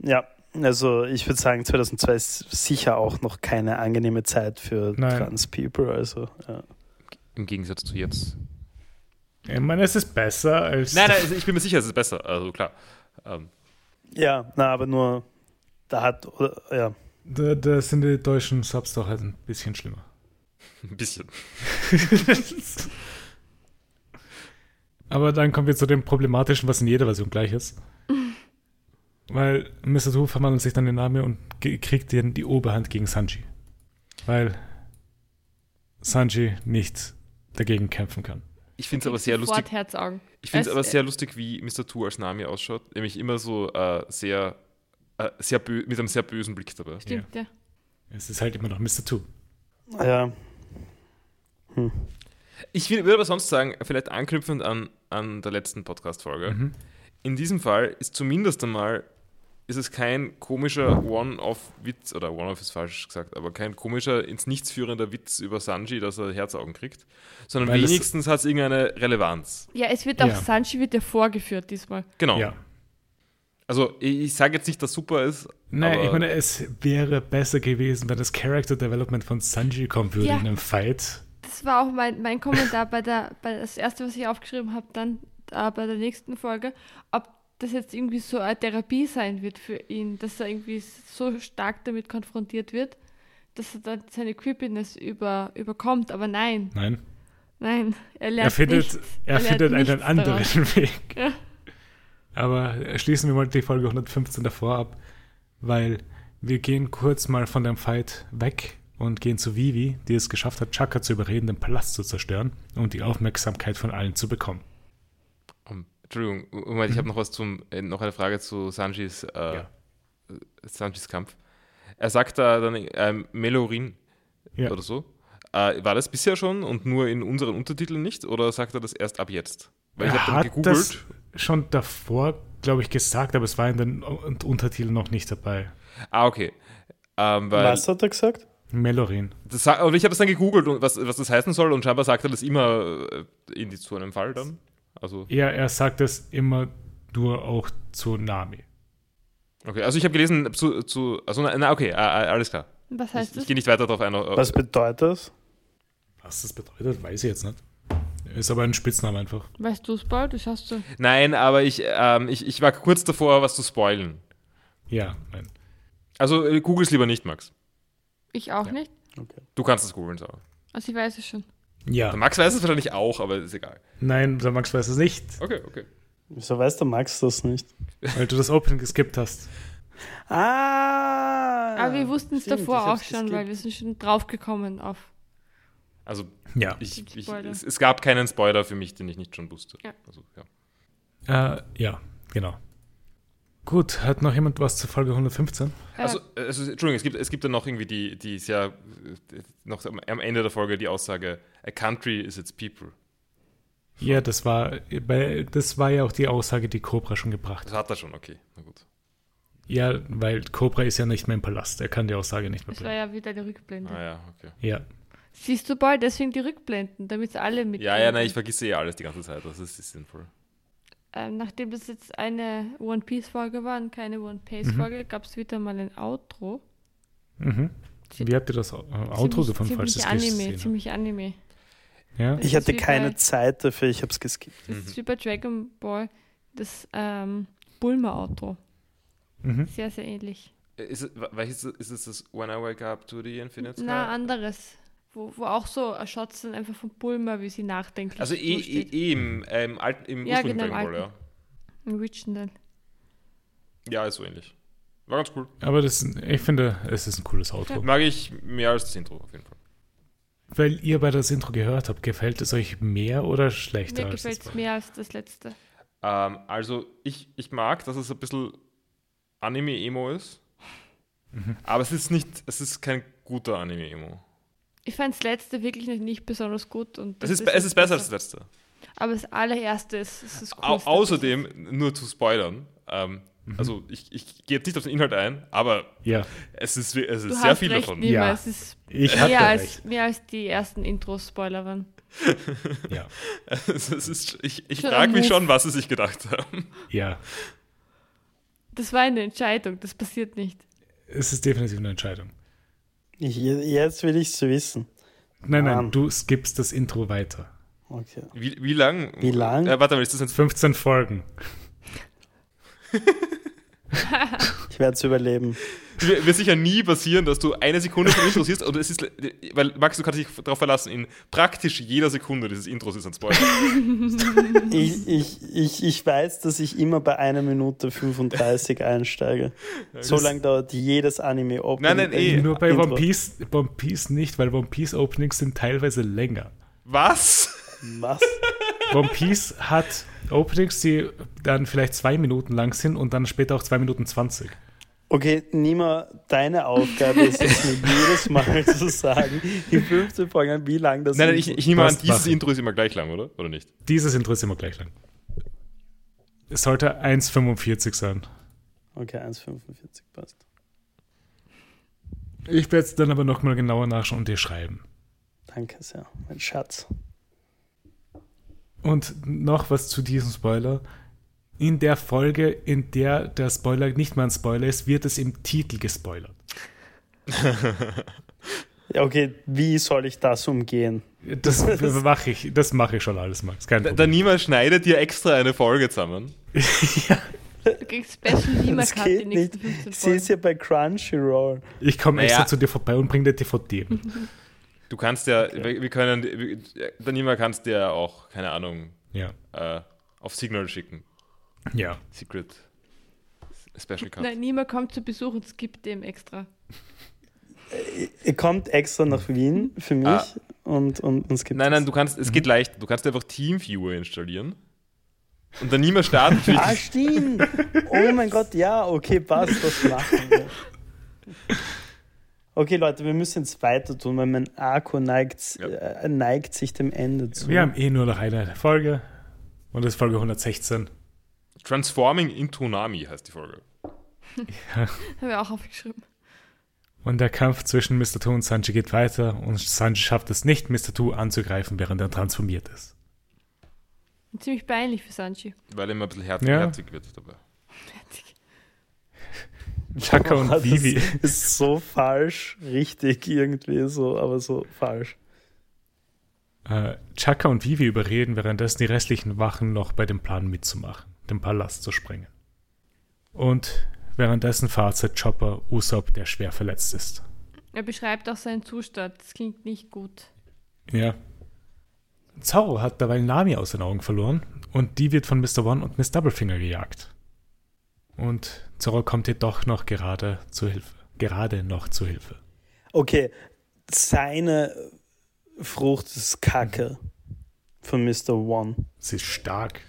Ja, also ich würde sagen, 2002 ist sicher auch noch keine angenehme Zeit für Nein. Trans-People. Also, ja. Im Gegensatz zu jetzt. Ich meine, es ist besser als. Nein, nein, ich bin mir sicher, es ist besser. Also klar. Ähm, ja, na, aber nur, da hat, oder, ja. Da, da sind die deutschen Subs doch halt ein bisschen schlimmer. ein bisschen. [laughs] Aber dann kommen wir zu dem Problematischen, was in jeder Version gleich ist. [laughs] Weil Mr. Two verwandelt sich dann in Name und kriegt dann die Oberhand gegen Sanji. Weil Sanji nicht dagegen kämpfen kann. Ich finde es aber sehr lustig. Herzaugen. Ich finde es aber sehr lustig, wie Mr. Two als Nami ausschaut. Nämlich immer so äh, sehr, äh, sehr mit einem sehr bösen Blick dabei. Stimmt, ja. Es ist halt immer noch Mr. Two. Ja. Ich will- würde aber sonst sagen, vielleicht anknüpfend an, an der letzten Podcast-Folge. Mhm. In diesem Fall ist zumindest einmal, ist es kein komischer One-Off-Witz, oder One-Off ist falsch gesagt, aber kein komischer, ins Nichts führender Witz über Sanji, dass er Herzaugen kriegt, sondern Weil wenigstens hat es irgendeine Relevanz. Ja, es wird auch, Ja. Sanji wird ja vorgeführt diesmal. Genau. Ja. Also ich, ich sage jetzt nicht, dass super ist. Aber ich meine, es wäre besser gewesen, wenn das Character Development von Sanji kommen würde Ja. in einem Fight. Das war auch mein, mein Kommentar bei der, bei das erste, was ich aufgeschrieben habe, dann äh, bei der nächsten Folge, ob das jetzt irgendwie so eine Therapie sein wird für ihn, dass er irgendwie so stark damit konfrontiert wird, dass er dann seine Creepiness über, überkommt. Aber nein, Nein, nein, er lernt er findet, nichts. er lernt findet einen anderen daraus. [laughs] Weg. Ja. Aber schließen wir mal die Folge 115 davor ab, weil wir gehen kurz mal von dem Fight weg und gehen zu Vivi, die es geschafft hat, Chaka zu überreden, den Palast zu zerstören und die Aufmerksamkeit von allen zu bekommen. Entschuldigung, Moment, ich habe noch was zum, äh, noch eine Frage zu Sanjis, äh, Mhm. Ja. äh, Sanjis Kampf. Er sagt da dann ähm, Melorin Ja. oder so. Äh, war das bisher schon und nur in unseren Untertiteln nicht? Oder sagt er das erst ab jetzt? Weil ich Er habe dann hat gegoogelt. das schon davor, glaube ich, gesagt, aber es war in den Un- Untertiteln noch nicht dabei. Ah, okay. Ähm, weil Was hat er gesagt? Melorin. das, und ich habe das dann gegoogelt, und was, was das heißen soll, und scheinbar sagt er das immer äh, in die, zu einem Fall dann. Also, Ja, er sagt es immer nur auch zu Nami. okay. Also ich habe gelesen zu, zu also na, na okay, alles klar. Was Ich, heißt ich das? gehe nicht weiter darauf ein. Was bedeutet das? Was das bedeutet, weiß ich jetzt nicht. Ist aber ein Spitzname einfach. Weißt du es, Paul? Das hast du. Nein, aber ich, ähm, ich, ich war kurz davor, was zu spoilen. Ja, nein. Also äh, googles lieber nicht, Max. Ich auch Ja. nicht. Okay. Du kannst es googeln, Sarah. Also ich weiß es schon. Ja, Der Max weiß es wahrscheinlich auch, aber ist egal. nein, der Max weiß es nicht, Okay, okay. Wieso weiß der Max das nicht? weil du das Opening geskippt hast. Ah! Aber wir wussten es davor auch schon, geskippt. weil wir sind schon draufgekommen auf. Also Ja. ich, ich, es, es gab keinen Spoiler für mich, den ich nicht schon wusste. Ja. Also, ja. Äh, ja, genau. Gut, hat noch jemand was zur Folge 115? Äh, Also, also Entschuldigung, es gibt, es gibt dann noch irgendwie die, die sehr, äh, noch am Ende der Folge die Aussage, a country is its people. Ja, das war, das war ja auch die Aussage, die Cobra schon gebracht hat. Das hat er schon, okay, na gut. Ja, weil Cobra ist ja nicht mehr im Palast. Er kann die Aussage nicht mehr das war bringen. ja wieder die Rückblende. Ah ja, okay. Ja, Siehst du, Paul, deswegen die Rückblenden, damit alle mit. Ja, ja, nein, ich vergesse eh alles die ganze Zeit, das ist, ist sinnvoll. Ähm, nachdem das jetzt eine One Piece Folge war und keine One Piece Folge, gab es wieder mal ein Outro. mhm. Wie habt ihr das äh, Outro Ziemlich- gefunden, falls ziemlich es Anime, ziemlich Anime. Ja? Ich hatte keine bei- Zeit dafür, ich habe es geskippt. Das Mhm. ist wie bei Dragon Ball das ähm, Bulma Outro. Mhm. Sehr, sehr ähnlich. Äh, Ist es, welches ist es das When I Wake Up to the Infinite Sky? Na, anderes. Wo, wo auch so Shots sind einfach von Bulma, wie sie nachdenklich also eh, eh, eh im, äh, im, alten, im Ja, ursprünglichen genau, im Dragon Ball, ja. Im Original. Ja, ist so ähnlich. War ganz cool. Aber das, ich finde, es ist ein cooles Outro. Mag ich mehr als das Intro auf jeden Fall. Weil ihr bei das Intro gehört habt, gefällt es euch mehr oder schlechter Mir gefällt es mehr als das letzte. Ähm, also ich, ich mag, dass es ein bisschen Anime-Emo ist. Mhm. Aber es ist nicht, es ist kein guter Anime-Emo. Ich fand das letzte wirklich nicht, nicht besonders gut. Und Es das ist, es ist besser als das letzte. Aber das allererste ist, ist das Au außerdem, nur zu spoilern, ähm, Mhm. also ich, ich gehe jetzt nicht auf den Inhalt ein, aber Ja, es ist, es Du ist sehr hast viel recht, davon. Nima, Ja. es ist ich hatte mehr als, recht. mehr als die ersten Intros-Spoiler waren. [laughs] Ja, Es ist, ich ich frage mich schon, was sie sich gedacht haben. ja. Das war eine Entscheidung, das passiert nicht. Es ist definitiv eine Entscheidung. Ich, jetzt will ich es wissen. Nein, nein, Mann. du skippst das Intro weiter. Okay. Wie, wie lang? Wie lang? Äh, warte mal, ist das ein 15 Folgen. [laughs] [laughs] Ich werde es überleben. wird sicher nie passieren, dass du eine Sekunde vom Intro siehst und es ist, weil Max, du kannst dich darauf verlassen, in praktisch jeder Sekunde dieses Intros ist ein Spoiler. [laughs] Ich, ich, ich, ich weiß, dass ich immer bei einer Minute 35 einsteige. So lange dauert jedes Anime Opening. Nein, nein, eh. Nur bei. One Piece, One Piece nicht, weil One Piece Openings sind teilweise länger. Was? Was? One Piece hat Openings, die dann vielleicht zwei Minuten lang sind und dann später auch zwei Minuten zwanzig. Okay, Nima, deine Aufgabe ist es mir jedes Mal zu sagen, die fünfte Folge, wie lang das Nein, nein, ist. ich, ich nehme an, dieses machen? Intro ist immer gleich lang, oder? Oder nicht? Dieses Intro ist immer gleich lang. Es sollte 1,45 sein. Okay, 1,45 passt. Ich werde es dann aber nochmal genauer nachschauen und dir schreiben. Danke sehr, mein Schatz. Und noch was zu diesem Spoiler. In der Folge, in der der Spoiler nicht mal ein Spoiler ist, wird es im Titel gespoilert. [laughs] Ja, okay, wie soll ich das umgehen? Das [laughs] mache ich, das mache ich schon alles, Max. Kein Da, Problem. der Nima schneidet dir extra eine Folge zusammen. [laughs] Du kriegst Special Nima Das Cut geht nicht. 15 Ich sehe es Folgen. ja bei Crunchyroll. Ich komme Naja. extra zu dir vorbei und bringe dir DVD. Du kannst ja, wir, wir können, wir, der Nima kannst dir auch, keine Ahnung, ja. äh, auf Signal schicken. Ja. Secret Special Cut. Nein, Nima kommt zu Besuch und skippt dem extra. Ihr kommt extra nach Wien für mich Ah. und, und uns gibt Nein, nein, du kannst, es geht leicht. Du kannst einfach Teamviewer installieren. Und der Nima startet für Ah, dich. stimmt. Oh mein Gott, ja, okay, passt, das machen wir. [laughs] Okay, Leute, wir müssen jetzt weiter tun, weil mein Akku neigt, Ja. äh, neigt sich dem Ende zu. Wir haben eh nur noch eine Folge. Und das ist Folge 116. Transforming into Nami heißt die Folge. [laughs] Haben wir auch aufgeschrieben. Und der Kampf zwischen Mr. Two und Sanji geht weiter und Sanji schafft es nicht, Mr. Two anzugreifen, während er transformiert ist. Ziemlich peinlich für Sanji. Weil er immer ein bisschen herz Ja. herzig wird dabei. Chaka und Boah, [laughs] Vivi. Das ist so falsch, richtig irgendwie so, aber so falsch. Äh, Chaka und Vivi überreden währenddessen die restlichen Wachen noch bei dem Plan mitzumachen, den Palast zu sprengen. Und währenddessen fahrt Chopper Usopp, der schwer verletzt ist. Er beschreibt auch seinen Zustand. Das klingt nicht gut. Ja. Zoro hat dabei Nami aus den Augen verloren und die wird von Mr. One und Miss Doublefinger gejagt. Und Zoro kommt jedoch noch gerade zu Hilfe. Gerade noch zu Hilfe. Okay, seine Frucht ist Kacke von Mr. One. Sie ist stark.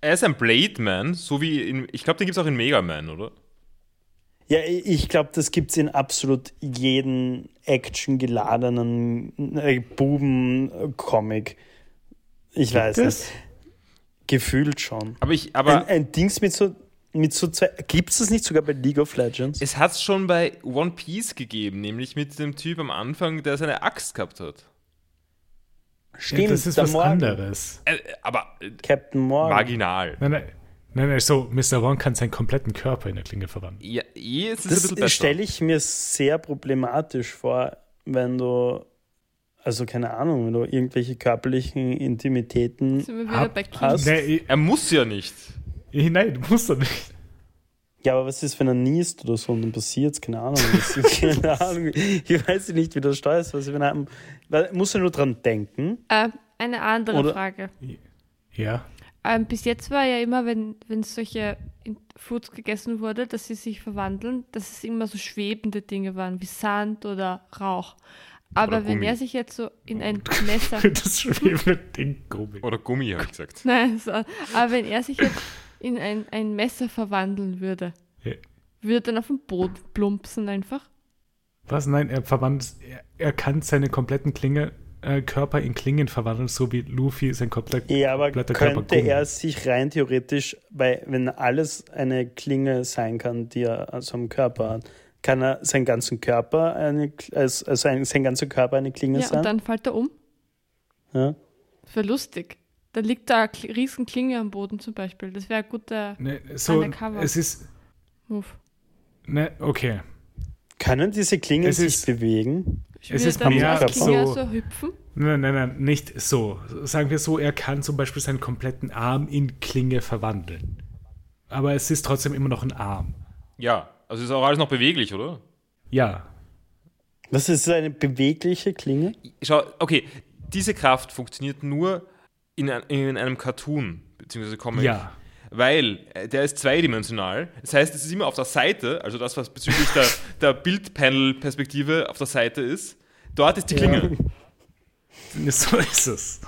Er ist ein Blade Man, so wie in, ich glaube, den gibt es auch in Mega Man, oder? Ja, ich glaube, das gibt es in absolut jeden actiongeladenen äh, Buben-Comic. Ich weiß nicht. Gefühlt schon. Aber ich, aber ein, ein Dings mit so, mit so zwei. Gibt es das nicht sogar bei League of Legends? es hat es schon bei One Piece gegeben, nämlich mit dem Typ am Anfang, der seine Axt gehabt hat. Stimmt, ja, das ist was Morgan. anderes. Äh, aber äh, Captain Morgan. marginal. Nein, nein, nein, nein, so, Mr. One kann seinen kompletten Körper in der Klinge verwandeln. Ja, eh, es ist ein Das bisschen besser. stelle ich mir sehr problematisch vor, wenn du, also keine Ahnung, wenn du irgendwelche körperlichen Intimitäten. Sind wir wieder Hab- bei hast- Nee, Er muss ja nicht. Nein, du musst doch nicht. Ja, aber was ist, wenn er niest oder so und dann passiert keine Ahnung. Ist, [laughs] keine Ahnung. Ich weiß nicht, wie das steuert. Was, wenn er, muss er nur dran denken. Äh, eine andere Oder- Frage. Ja. Ähm, bis jetzt war ja immer, wenn, wenn solche Foods gegessen wurde, dass sie sich verwandeln, dass es immer so schwebende Dinge waren, wie Sand oder Rauch. Aber Oder wenn Gummi. er sich jetzt so in ein [laughs] Messer. Das schwebende Ding, Gummi. Oder Gummi, habe ich gesagt. [laughs] Nein, so, aber wenn er sich jetzt in ein, ein Messer verwandeln würde, Ja. würde er dann auf den Boden plumpsen einfach? Was? Nein, er verwandelt, er, er kann seine kompletten Klinge, äh, Körper in Klingen verwandeln, so wie Luffy sein komplett, Ja, aber kompletter Körper könnte Gummi. er sich rein theoretisch, weil wenn alles eine Klinge sein kann, die er also am Körper hat, kann er seinen ganzen Körper eine, also also ein, sein ganzer Körper eine Klinge Ja, sein? und dann fällt er um. ja? Das wäre lustig. Da liegt da eine riesen Klinge am Boden zum Beispiel. Das wäre ein guter Ne, so, Undercover. es ist, Move. ne, okay. Können diese Klingen Es sich ist- bewegen? Es ist dann mehr so- so hüpfen? Nein, nein, nein, nicht so. Sagen wir so, er kann zum Beispiel seinen kompletten Arm in Klinge verwandeln. Aber es ist trotzdem immer noch ein Arm. Ja, Also ist auch alles noch beweglich, oder? Ja. Was ist so eine bewegliche Klinge? Schau, okay, diese Kraft funktioniert nur in, ein, in einem Cartoon, beziehungsweise Comic. Ja. Weil äh, der ist zweidimensional. Das heißt, es ist immer auf der Seite, also das, was bezüglich der, [laughs] der Bildpanel-Perspektive auf der Seite ist. Dort ist die Klinge. [laughs] So ist es.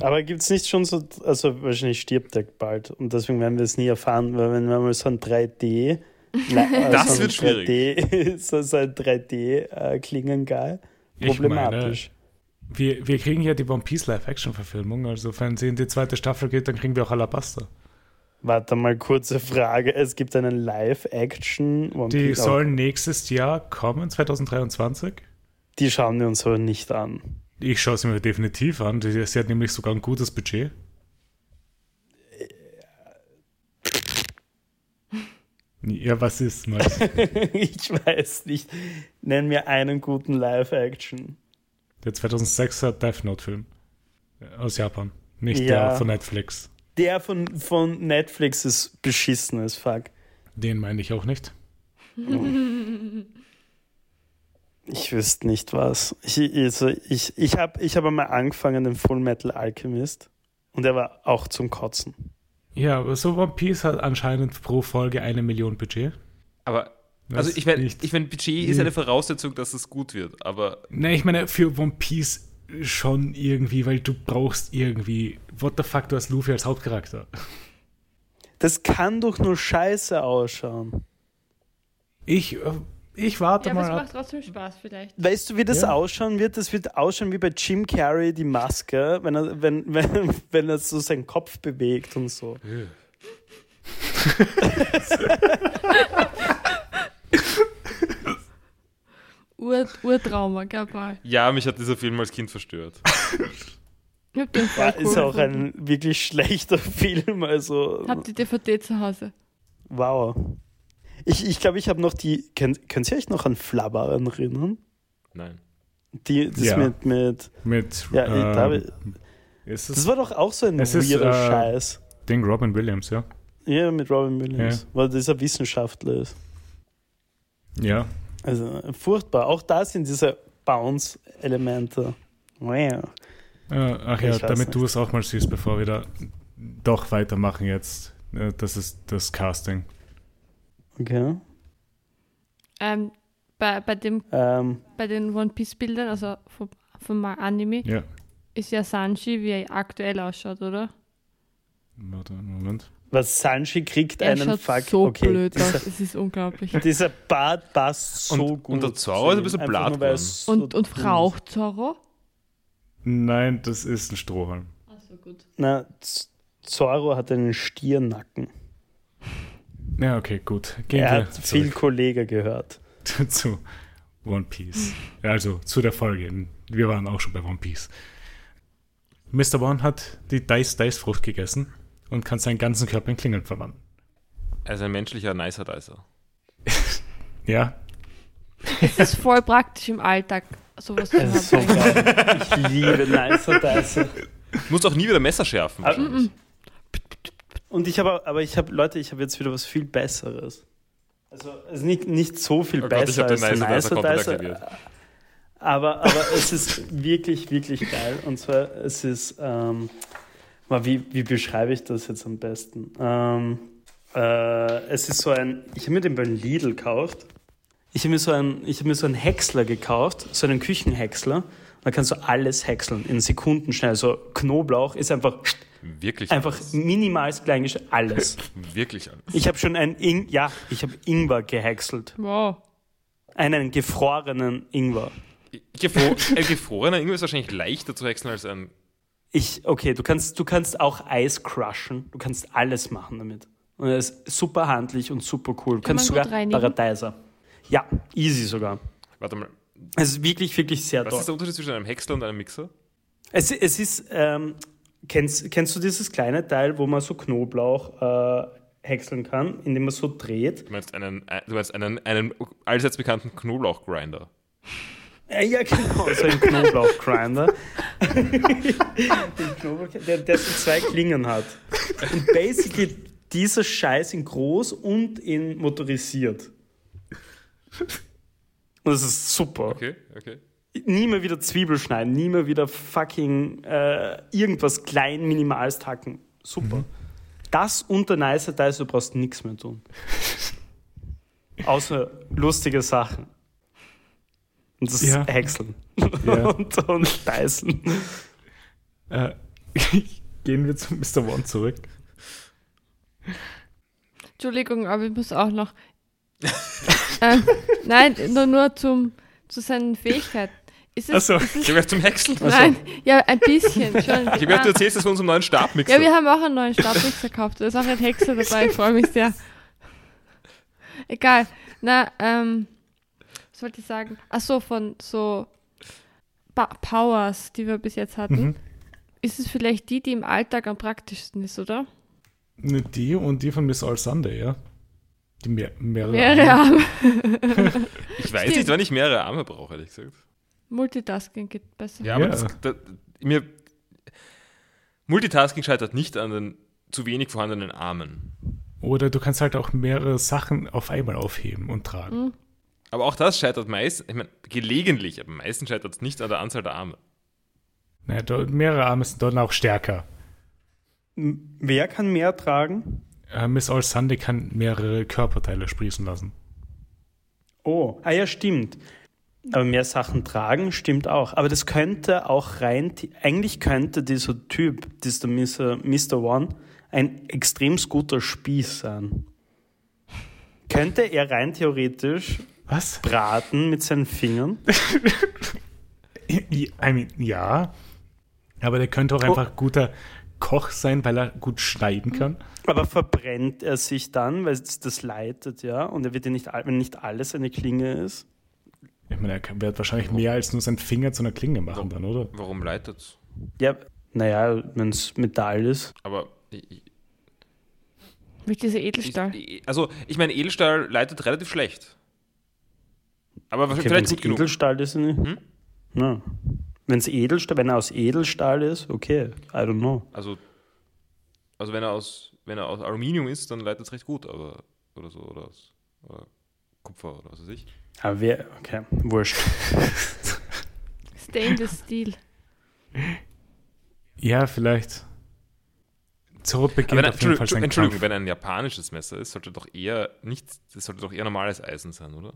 Aber gibt es nicht schon so, also wahrscheinlich stirbt der bald und deswegen werden wir es nie erfahren, weil wenn wir mal so ein 3D, [laughs] na, Das so ein wird schwierig. 3D, so, so ein 3D-Klingengeil, Ich problematisch. Wir, wir kriegen ja die One Piece Live-Action-Verfilmung, also wenn sie in die zweite Staffel geht, dann kriegen wir auch Alabasta. Warte mal, kurze Frage. Es gibt einen Live-Action One Die Piece. sollen nächstes Jahr kommen, 2023. Die schauen wir uns aber nicht an. Ich schaue sie mir definitiv an. Sie hat nämlich sogar ein gutes Budget. [laughs] Ja, was ist, Max? ich weiß nicht. Nenn mir einen guten Live-Action. Der 2006er Death Note-Film aus Japan. Nicht Ja. der von Netflix. Der von, von Netflix ist beschissen as fuck. Den meine ich auch nicht. [laughs] Ich wüsste nicht was. Ich, also ich, ich habe ich hab einmal angefangen, den Full Metal Alchemist. Und er war auch zum Kotzen. Ja, aber so One Piece hat anscheinend pro Folge eine Million Budget. Aber, Das also ich meine, nicht- ich mein, Budget ist eine Voraussetzung, dass es gut wird. Aber Ne, ich meine, für One Piece schon irgendwie, weil du brauchst irgendwie. What the fuck, du hast Luffy als Hauptcharakter. Das kann doch nur scheiße ausschauen. Ich, äh, ich warte Ja, aber es mal macht trotzdem Spaß vielleicht. Weißt du, wie das Ja. ausschauen wird? Das wird ausschauen wie bei Jim Carrey die Maske, wenn er, wenn, [laughs] wenn, wenn er so seinen Kopf bewegt und so. [laughs] [laughs] Ur Urtrauma, gell, Paul? ja, mich hat dieser Film als Kind verstört. Ich [laughs] Ja, cool ist auch gefunden. ein wirklich schlechter [laughs] Film. Also, Hab die DVD zu Hause. wow. Ich glaube, ich, glaub, ich habe noch die. Könnt, könnt ihr euch noch an Flubber erinnern? Nein. Die, das Ja. mit, mit. Mit. Ja, ich ähm, ist das es war doch auch so ein Es ist, weirder äh, Scheiß. Ding Robin Williams, ja? Ja, mit Robin Williams, weil dieser Wissenschaftler ist. Ja. Also furchtbar. Auch da sind diese Bounce-Elemente. Wow. Ach ja, damit du nicht. es auch mal siehst, bevor wir da doch weitermachen jetzt. Das ist das Casting. Okay. Ähm, bei, bei, dem, Ähm, bei den One Piece Bildern, also vom, vom Anime, Ja. ist ja Sanji, wie er aktuell ausschaut, oder? Warte, Moment. Was Sanji kriegt Er einen Fuck. so okay, blöd dieser, aus. Es ist unglaublich. [laughs] dieser Bart passt so Und- gut. und der Zorro ist ein bisschen blatt nur, so Und, und ist. Zorro? Nein, das ist ein Strohhalm. Achso, gut. Na, Z- Zorro hat einen Stiernacken. Ja, okay, gut. Gehen Er hat viel zurück Kollege gehört. [laughs] zu One Piece. Also zu der Folge. Wir waren auch schon bei One Piece. Mr. One hat die Dice Dice Frucht gegessen und kann seinen ganzen Körper in Klingeln verwandeln. Also ein menschlicher Nicer Dicer. [laughs] Ja, Es ist voll praktisch im Alltag, sowas zu Das ist so haben. geil. [laughs] Ich liebe Nicer Dicer. Du musst auch nie wieder Messer schärfen. Ah, wahrscheinlich. Und ich habe, aber ich habe, Leute, ich habe jetzt wieder was viel Besseres. Also, also nicht, nicht so viel Oh Gott, ich besser den als Nicer der Dicer Nicer komplett Dicer. aktiviert. Aber, aber es ist wirklich, wirklich geil. Und zwar, es ist, ähm, wie, wie beschreibe ich das jetzt am besten? Ähm, äh, es ist so ein, ich habe mir den beim Lidl gekauft. Ich habe mir, so ein- ich hab mir so einen Häcksler gekauft, so einen Küchenhäcksler. Da kannst du alles häckseln in Sekunden schnell. So Knoblauch ist einfach, Wirklich einfach alles. minimal klein gesch- alles. [laughs] Wirklich alles. Ich habe schon ein Ing ja, ich habe Ingwer gehäckselt. Wow. Einen gefrorenen Ingwer. Gefro ein gefrorener Ingwer ist wahrscheinlich leichter zu häckseln als ein. Ich, okay, du kannst, du kannst auch Eis crushen. Du kannst alles machen damit. Und er ist super handlich und super cool. Du Kann kannst sogar? Paradeiser. Ja, easy sogar. Warte mal. Es ist wirklich, wirklich sehr Was toll. ist der Unterschied zwischen einem Häcksler und einem Mixer? Es, es ist, ähm, kennst, kennst du dieses kleine Teil, wo man so Knoblauch äh, häckseln kann, indem man so dreht? Du meinst einen, äh, du meinst einen, einen allseits bekannten Knoblauchgrinder. Ja, ja genau, so ein Knoblauch-Grinder. Knoblauch, der, der so zwei Klingen hat. Und basically dieser Scheiß in groß und in motorisiert. Und das ist super. Okay, okay. Nie mehr wieder Zwiebel schneiden, nie mehr wieder fucking äh, irgendwas klein, minimals hacken. Super. Das und der nice Dice, du brauchst nichts mehr tun. Außer lustige Sachen. Und das Ja. ist Häckseln. Ja. [laughs] und, und Dyson. Äh, [laughs] gehen wir zu Mr. One zurück. Entschuldigung, aber ich muss auch noch. [laughs] ähm, nein, nur, nur zum, zu seinen Fähigkeiten. Ist es, Ach so. ist es, Gehen wir zum Häckseln. nein, ja, ein bisschen schon. Ich habe gehört, du erzählst das von unserem neuen Stabmixer. Ja, wir haben auch einen neuen Stabmixer gekauft. Da ist auch ein Hexer dabei. Ich freue mich sehr. Egal. Na, ähm, was wollte ich sagen? Ach so, von so pa Powers, die wir bis jetzt hatten. Mhm. Ist es vielleicht die, die im Alltag am praktischsten ist, oder? Ne, Die und die von Miss All Sunday, ja. Die mehr, mehrere. Mehrere Arme. [laughs] Ich weiß Stimmt. nicht, wann ich mehrere Arme brauche, ehrlich gesagt. Multitasking geht besser. Ja, aber Ja. Das, da, mir, Multitasking scheitert nicht an den zu wenig vorhandenen Armen. Oder du kannst halt auch mehrere Sachen auf einmal aufheben und tragen. Mhm. Aber auch das scheitert meist, ich meine, gelegentlich, aber meistens scheitert es nicht an der Anzahl der Arme. Naja, mehrere Arme sind dann auch stärker. Wer kann mehr tragen? Äh, Miss All Sunday kann mehrere Körperteile sprießen lassen. Oh, ah ja, stimmt. Aber mehr Sachen tragen stimmt auch. Aber das könnte auch rein, eigentlich könnte dieser Typ, dieser Mr. Mr. One, ein extrem guter Spieß sein. Könnte er rein theoretisch Was? braten mit seinen Fingern? [laughs] I mean, ja. Aber der könnte auch einfach guter Koch sein, weil er gut schneiden kann. Aber verbrennt er sich dann, weil es das leitet, ja? Und er wird ja nicht, wenn nicht alles eine Klinge ist. Ich meine, er wird wahrscheinlich mehr als nur seinen Finger zu einer Klinge machen dann, oder? Warum leitet's? Ja, naja, wenn es Metall ist. Aber ich, ich, Mit dieser Edelstahl. ich, also, ich meine, Edelstahl leitet relativ schlecht. Aber Okay, wenn vielleicht es gut genug. Edelstahl ist, nicht. Hm? Ja. Wenn es Edelstahl, wenn er aus Edelstahl ist, okay, I don't know. Also, also wenn er aus, wenn er aus Aluminium ist, dann leitet es recht gut, aber oder so, oder aus oder Kupfer oder was weiß ich. Aber wer, okay, wurscht. [laughs] Stainless Steel. Ja, vielleicht. Zurück beginnt wenn, auf jeden Fall Entschuldigung, sein Entschuldigung, Kampf. wenn ein japanisches Messer ist, sollte doch eher nicht, das sollte doch eher normales Eisen sein, oder?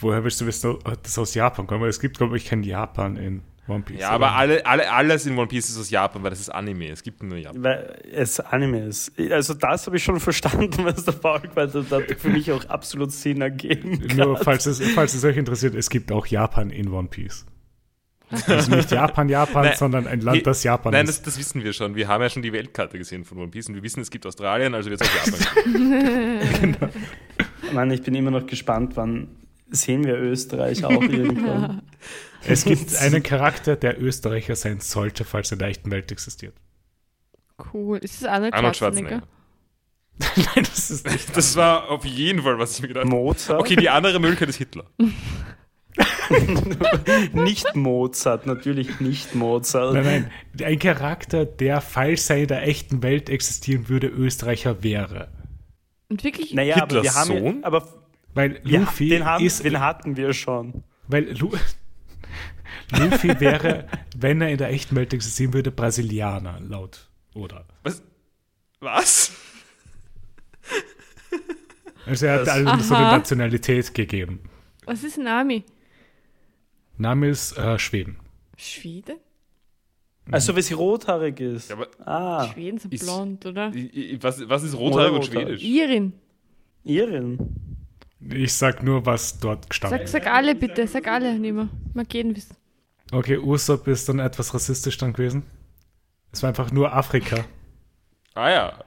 Woher willst du wissen, dass das aus Japan kommt? Weil es gibt, glaube ich, kein Japan in One Piece. Ja, aber alle, alle, alles in One Piece ist aus Japan, weil das ist Anime. Es gibt nur Japan. Weil es Anime ist. Also das habe ich schon verstanden, was der Paul gemeint hat. Das hat für mich auch absolut Sinn ergeben. Nur grad. falls es, falls es euch interessiert, es gibt auch Japan in One Piece. Also nicht Japan, Japan, [laughs] Nein, sondern ein Land, das Japan Nein, ist. das, das wissen wir schon. Wir haben ja schon die Weltkarte gesehen von One Piece und wir wissen, es gibt Australien, also wird es auch Japan. geben. [laughs] [laughs] Mann, ich bin immer noch gespannt, wann sehen wir Österreich auch [laughs] irgendwann. Es gibt einen Charakter, der Österreicher sein sollte, falls er in der echten Welt existiert. Cool. Ist es Arnold Arnold Schwarzenegger? Schwarzenegger. [laughs] Nein, das ist nicht. [laughs] Das war auf jeden Fall, was ich mir gedacht habe. Mozart? Okay, die andere Möglichkeit ist Hitler. Nicht Mozart, natürlich nicht Mozart. Nein, nein. Ein Charakter, der, falls er in der echten Welt existieren würde, Österreicher wäre. Und wirklich, Naja, aber wir Hitlers haben ja, Sohn? aber Weil ja, Luffy den, haben, ist. den hatten wir schon. Weil Lu [laughs] Luffy wäre, wenn er in der echten Welt existieren würde, Brasilianer, laut. Oder? Was? Was? Also er hat allen so eine. Nationalität gegeben. was ist ein Army? Name ist äh, Schweden. Schwede? Also, wenn sie rothaarig ist. Ja, aber ah, Schweden sind ist- blond, oder? was, was ist rothaarig und schwedisch? Irin. Irin. Ich sag nur, was dort gestanden Sag, ist. sag alle bitte, sag alle, nimmer. Mag jeden wissen. Okay, Usopp ist dann etwas rassistisch dann gewesen. Es war einfach nur Afrika. [laughs] Ah ja.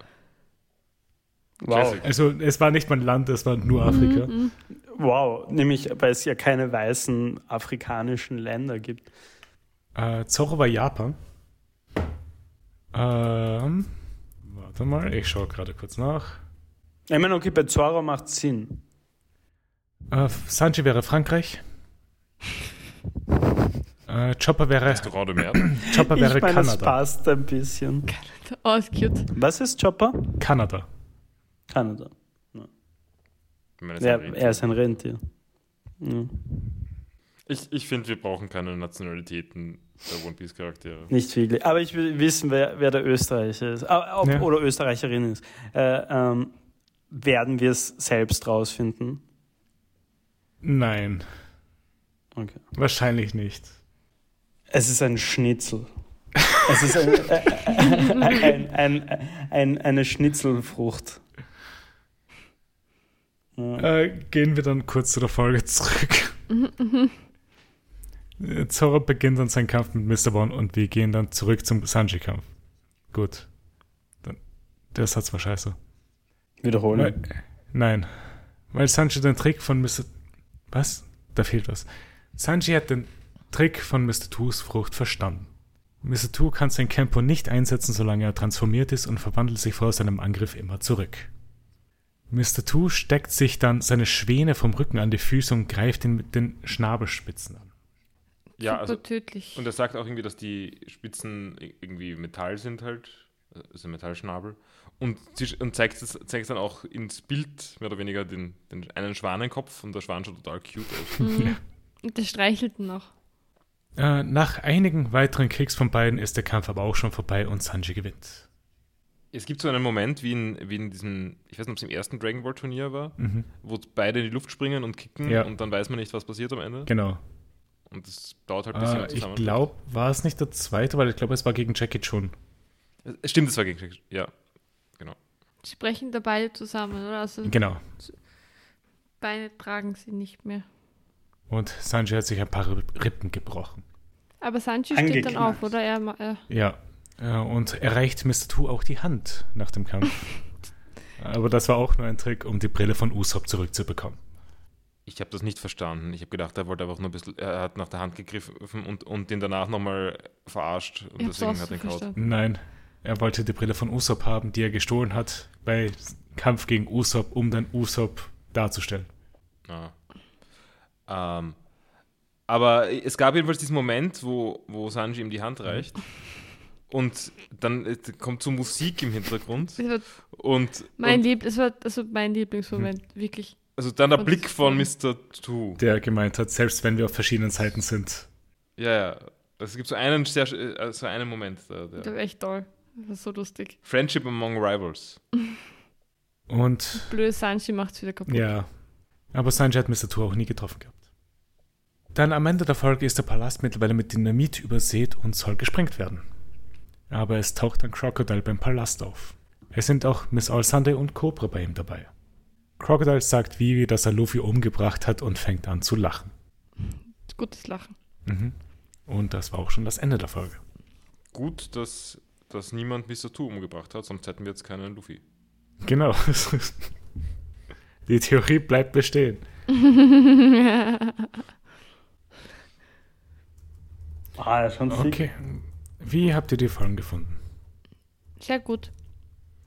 Wow. Also es war nicht mein Land, es war nur Afrika. Wow, nämlich weil es ja keine weißen afrikanischen Länder gibt. Äh, Zorro war Japan. Ähm, warte mal, ich schaue gerade kurz nach. Ich meine, okay, bei Zoro macht Sinn. Äh, Sanji wäre Frankreich. Äh, Chopper wäre, Restaurant de Merde. Chopper wäre ich meine, Kanada. passt ein bisschen. Oh, ist cute. Was ist Chopper? Kanada. Kanada. Meine, Ja, ist er ist ein Rentier. Ja. Ich, ich finde, wir brauchen keine Nationalitäten der One Piece Charaktere. Nicht wirklich. Aber ich will wissen, wer, wer der Österreicher ist. Ah, ob, Ja. Oder Österreicherin ist. Äh, ähm, werden wir es selbst rausfinden? Nein, Okay. wahrscheinlich nicht. Es ist ein Schnitzel. Es ist ein, äh, ein, ein, ein, eine Schnitzelfrucht. Ja. Äh, gehen wir dann kurz zu der Folge zurück. Äh, Zoro beginnt dann seinen Kampf mit Mr. One und wir gehen dann zurück zum Sanji-Kampf. Gut. Dann, der Satz war scheiße. Wiederholen. Weil, nein. Weil Sanji den Trick von Mr. Was? Da fehlt was. Sanji hat den Trick von Mr. Twos Frucht verstanden. Mr. Two kann sein Campo nicht einsetzen, solange er transformiert ist und verwandelt sich vor seinem Angriff immer zurück. Mr. Two steckt sich dann seine Schwäne vom Rücken an die Füße und greift ihn mit den Schnabelspitzen an. Ja, Super also, tödlich. und er sagt auch irgendwie, dass die Spitzen irgendwie Metall sind halt, also Metallschnabel. Und, und zeigt, es, zeigt dann auch ins Bild mehr oder weniger den, den einen Schwanenkopf und der Schwan schaut total cute aus. Mhm. Und der streichelt ihn noch. Äh, nach einigen weiteren Kicks von beiden ist der Kampf aber auch schon vorbei und Sanji gewinnt. Es gibt so einen Moment, wie in, wie in diesem, ich weiß nicht, ob es im ersten Dragon Ball Turnier war, Mhm. wo beide in die Luft springen und kicken Ja. und dann weiß man nicht, was passiert am Ende. Genau. Und das dauert halt ein bisschen Äh, ich glaube, war es nicht der zweite, weil ich glaube, es war gegen Jackie Chun. Es Stimmt, das war gegen Ja. Sprechen da beide zusammen, oder? Also Genau. Beine tragen sie nicht mehr. Und Sanji hat sich ein paar Rippen gebrochen. Aber Sanji steht dann auf, oder? Er, er, Ja. Äh, Und er reicht Mr. Two auch die Hand nach dem Kampf. [laughs] Aber das war auch nur ein Trick, um die Brille von Usopp zurückzubekommen. Ich habe das nicht verstanden. Ich habe gedacht, er wollte einfach nur ein bisschen, er hat nach der Hand gegriffen und, und den danach nochmal verarscht und ich deswegen hat er ihn gehauen. Nein, er wollte die Brille von Usopp haben, die er gestohlen hat bei Kampf gegen Usopp, um dann Usopp darzustellen. Ja. Ähm, aber es gab jedenfalls diesen Moment, wo, wo Sanji ihm die Hand reicht. Und dann kommt so Musik im Hintergrund. Das war Und, mein und Lieb, das war also mein Lieblingsmoment, wirklich. also dann der und Blick von Mr. Two. Der gemeint hat, selbst wenn wir auf verschiedenen Seiten sind. Ja, ja. Es gibt so einen, sehr, äh, so einen Moment. Da, Das der war echt toll. Das war so lustig. Friendship among Rivals. Und Blöde Sanji macht's wieder kaputt. ja, aber Sanji hat Mr. Two auch nie getroffen gehabt. Dann am Ende der Folge ist der Palast mittlerweile mit Dynamit übersät und soll gesprengt werden. Aber es taucht ein Crocodile beim Palast auf. Es sind auch Miss All Sunday und Cobra bei ihm dabei. Crocodile sagt Vivi, dass er Luffy umgebracht hat und fängt an zu lachen. Gutes Lachen. Mhm. Und das war auch schon das Ende der Folge. Gut, dass, dass niemand Mr. Two umgebracht hat, sonst hätten wir jetzt keinen Luffy. Genau. [laughs] Die Theorie bleibt bestehen. [laughs] Ah, ja, schon sick. Okay. Wie habt ihr die Folgen gefunden? Sehr gut.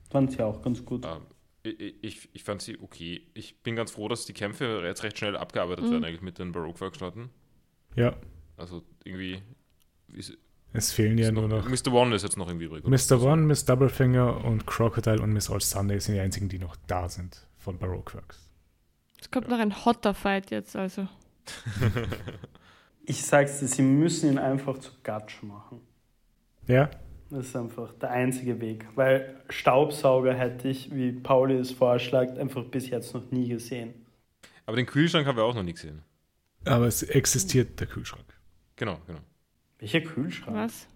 Fand sie auch ganz gut. Ähm, ich, ich, ich fand sie okay. Ich bin ganz froh, dass die Kämpfe jetzt recht schnell abgearbeitet Mhm. werden, eigentlich mit den Baroque-Werkstätten. Ja, Also irgendwie. Ist, es fehlen ja nur noch. Mr. One ist jetzt noch irgendwie übrig. Mr. One, Miss Doublefinger und Crocodile und Miss All Sunday sind die einzigen, die noch da sind von Baroque Works. Es kommt noch ein hotter Fight jetzt, also. Ich sag's dir, sie müssen ihn einfach zu Gatsch machen. Ja? Das ist einfach der einzige Weg. Weil Staubsauger hätte ich, wie Pauli es vorschlägt, einfach bis jetzt noch nie gesehen. Aber den Kühlschrank haben wir auch noch nie gesehen. Aber es existiert der Kühlschrank. Genau, genau. Welcher Kühlschrank? Was?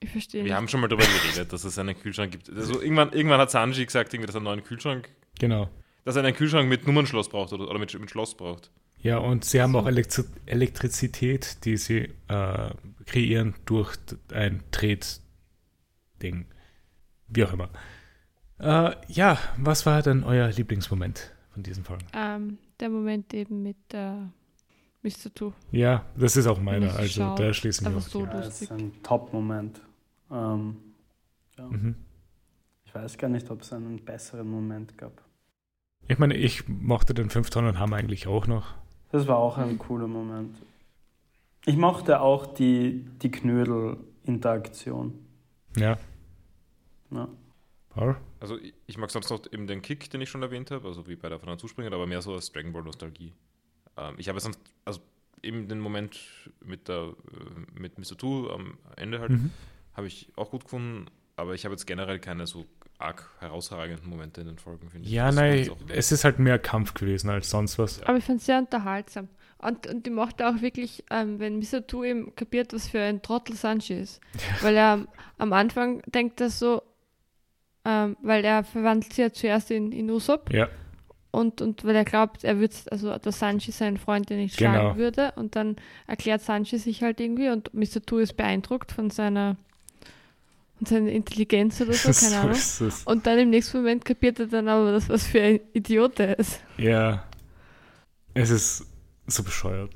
Ich verstehe Wir nicht. haben schon mal darüber geredet, dass es einen Kühlschrank gibt. Also irgendwann, irgendwann hat Sanji gesagt, irgendwie, dass er einen neuen Kühlschrank, Genau. dass er einen Kühlschrank mit Nummernschloss braucht oder, oder mit, mit Schloss braucht. Ja, und sie haben So. auch Elektri Elektrizität, die sie äh, kreieren durch ein Tret-Ding. Wie auch immer. Äh, ja, was war denn euer Lieblingsmoment von diesen Folgen? Ähm, der Moment eben mit äh, Mr. Two. Ja, das ist auch meiner, also schau, da schließen wir so ja, das ist ein Top-Moment. Ähm, ja. Mhm. Ich weiß gar nicht, ob es einen besseren Moment gab. Ich meine, ich mochte den 5 Tonnen Hammer eigentlich auch noch. Das war auch ein cooler Moment. Ich mochte auch die, die Knödel-Interaktion. Ja. Ja. Paul? Also ich- ich mag sonst noch eben den Kick, den ich schon erwähnt habe, also wie bei der von der Zuspringen, aber mehr so als Dragon Ball Nostalgie. Ähm, ich habe sonst, also eben den Moment mit der äh, mit Mr. Two am Ende halt, Mhm. habe ich auch gut gefunden, aber ich habe jetzt generell keine so arg herausragenden Momente in den Folgen, finde ich. Ja, Das nein, es ist halt mehr Kampf gewesen als sonst was. Aber ich fand es sehr unterhaltsam. Und, und die mochte auch wirklich, ähm, wenn Mr. Two eben kapiert, was für ein Trottel Sanji ist. Weil er am- am Anfang denkt er so, ähm, weil er verwandelt sich ja zuerst in, in Usopp Ja, und, und weil er glaubt, er wird, also dass Sanji seinen Freund ja nicht Genau. schlagen würde. Und dann erklärt Sanji sich halt irgendwie und Mr. Two ist beeindruckt von seiner, von seiner Intelligenz oder so, [laughs] keine Ahnung. Und dann im nächsten Moment kapiert er dann aber, dass was für ein Idiot er ist. Ja, es ist so bescheuert.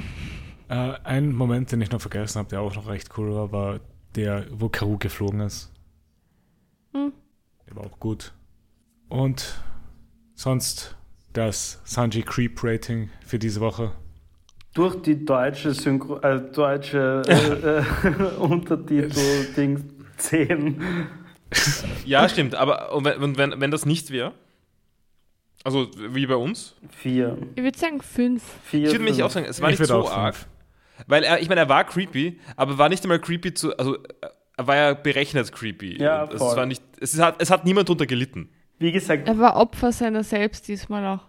[laughs] äh, ein Moment, den ich noch vergessen habe, der auch noch recht cool war, war der, wo Karu geflogen ist. Hm. Der war auch gut. Und sonst das Sanji Creep Rating für diese Woche. Durch die deutsche Synchro, äh, deutsche äh, äh, [laughs] Untertitel-Ding 10. Ja, stimmt, aber und wenn, wenn, wenn das nicht wäre, also wie bei uns, 4. Ich würde sagen fünf. 4 ich würde mich auch sagen, es war Ich nicht so arg. fünf. Weil er, ich meine, er war creepy, aber war nicht einmal creepy zu, also er war ja berechnet creepy. Ja, Und es voll. war nicht, es hat, es hat niemand drunter gelitten. Wie gesagt, Er war Opfer seiner selbst diesmal auch.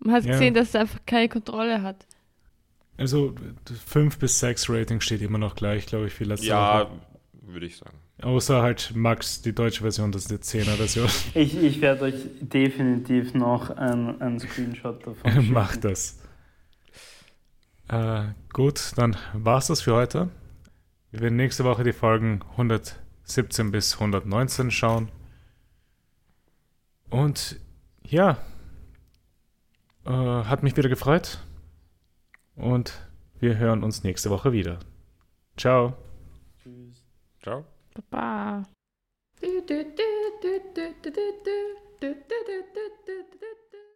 Man hat Ja. gesehen, dass er einfach keine Kontrolle hat. Also 5 bis 6 Rating steht immer noch gleich, glaube ich, für letzte Ja, Woche. würde ich sagen. Außer halt Max, die deutsche Version, das ist die 10er Version. [laughs] ich, ich werde euch definitiv noch ein, ein Screenshot davon [laughs] schicken. Macht das. Äh, gut, dann war's das für heute. Wir werden nächste Woche die Folgen 117 bis 119 schauen. Und ja, äh, hat mich wieder gefreut. Und wir hören uns nächste Woche wieder. Ciao. Ciao. Baba.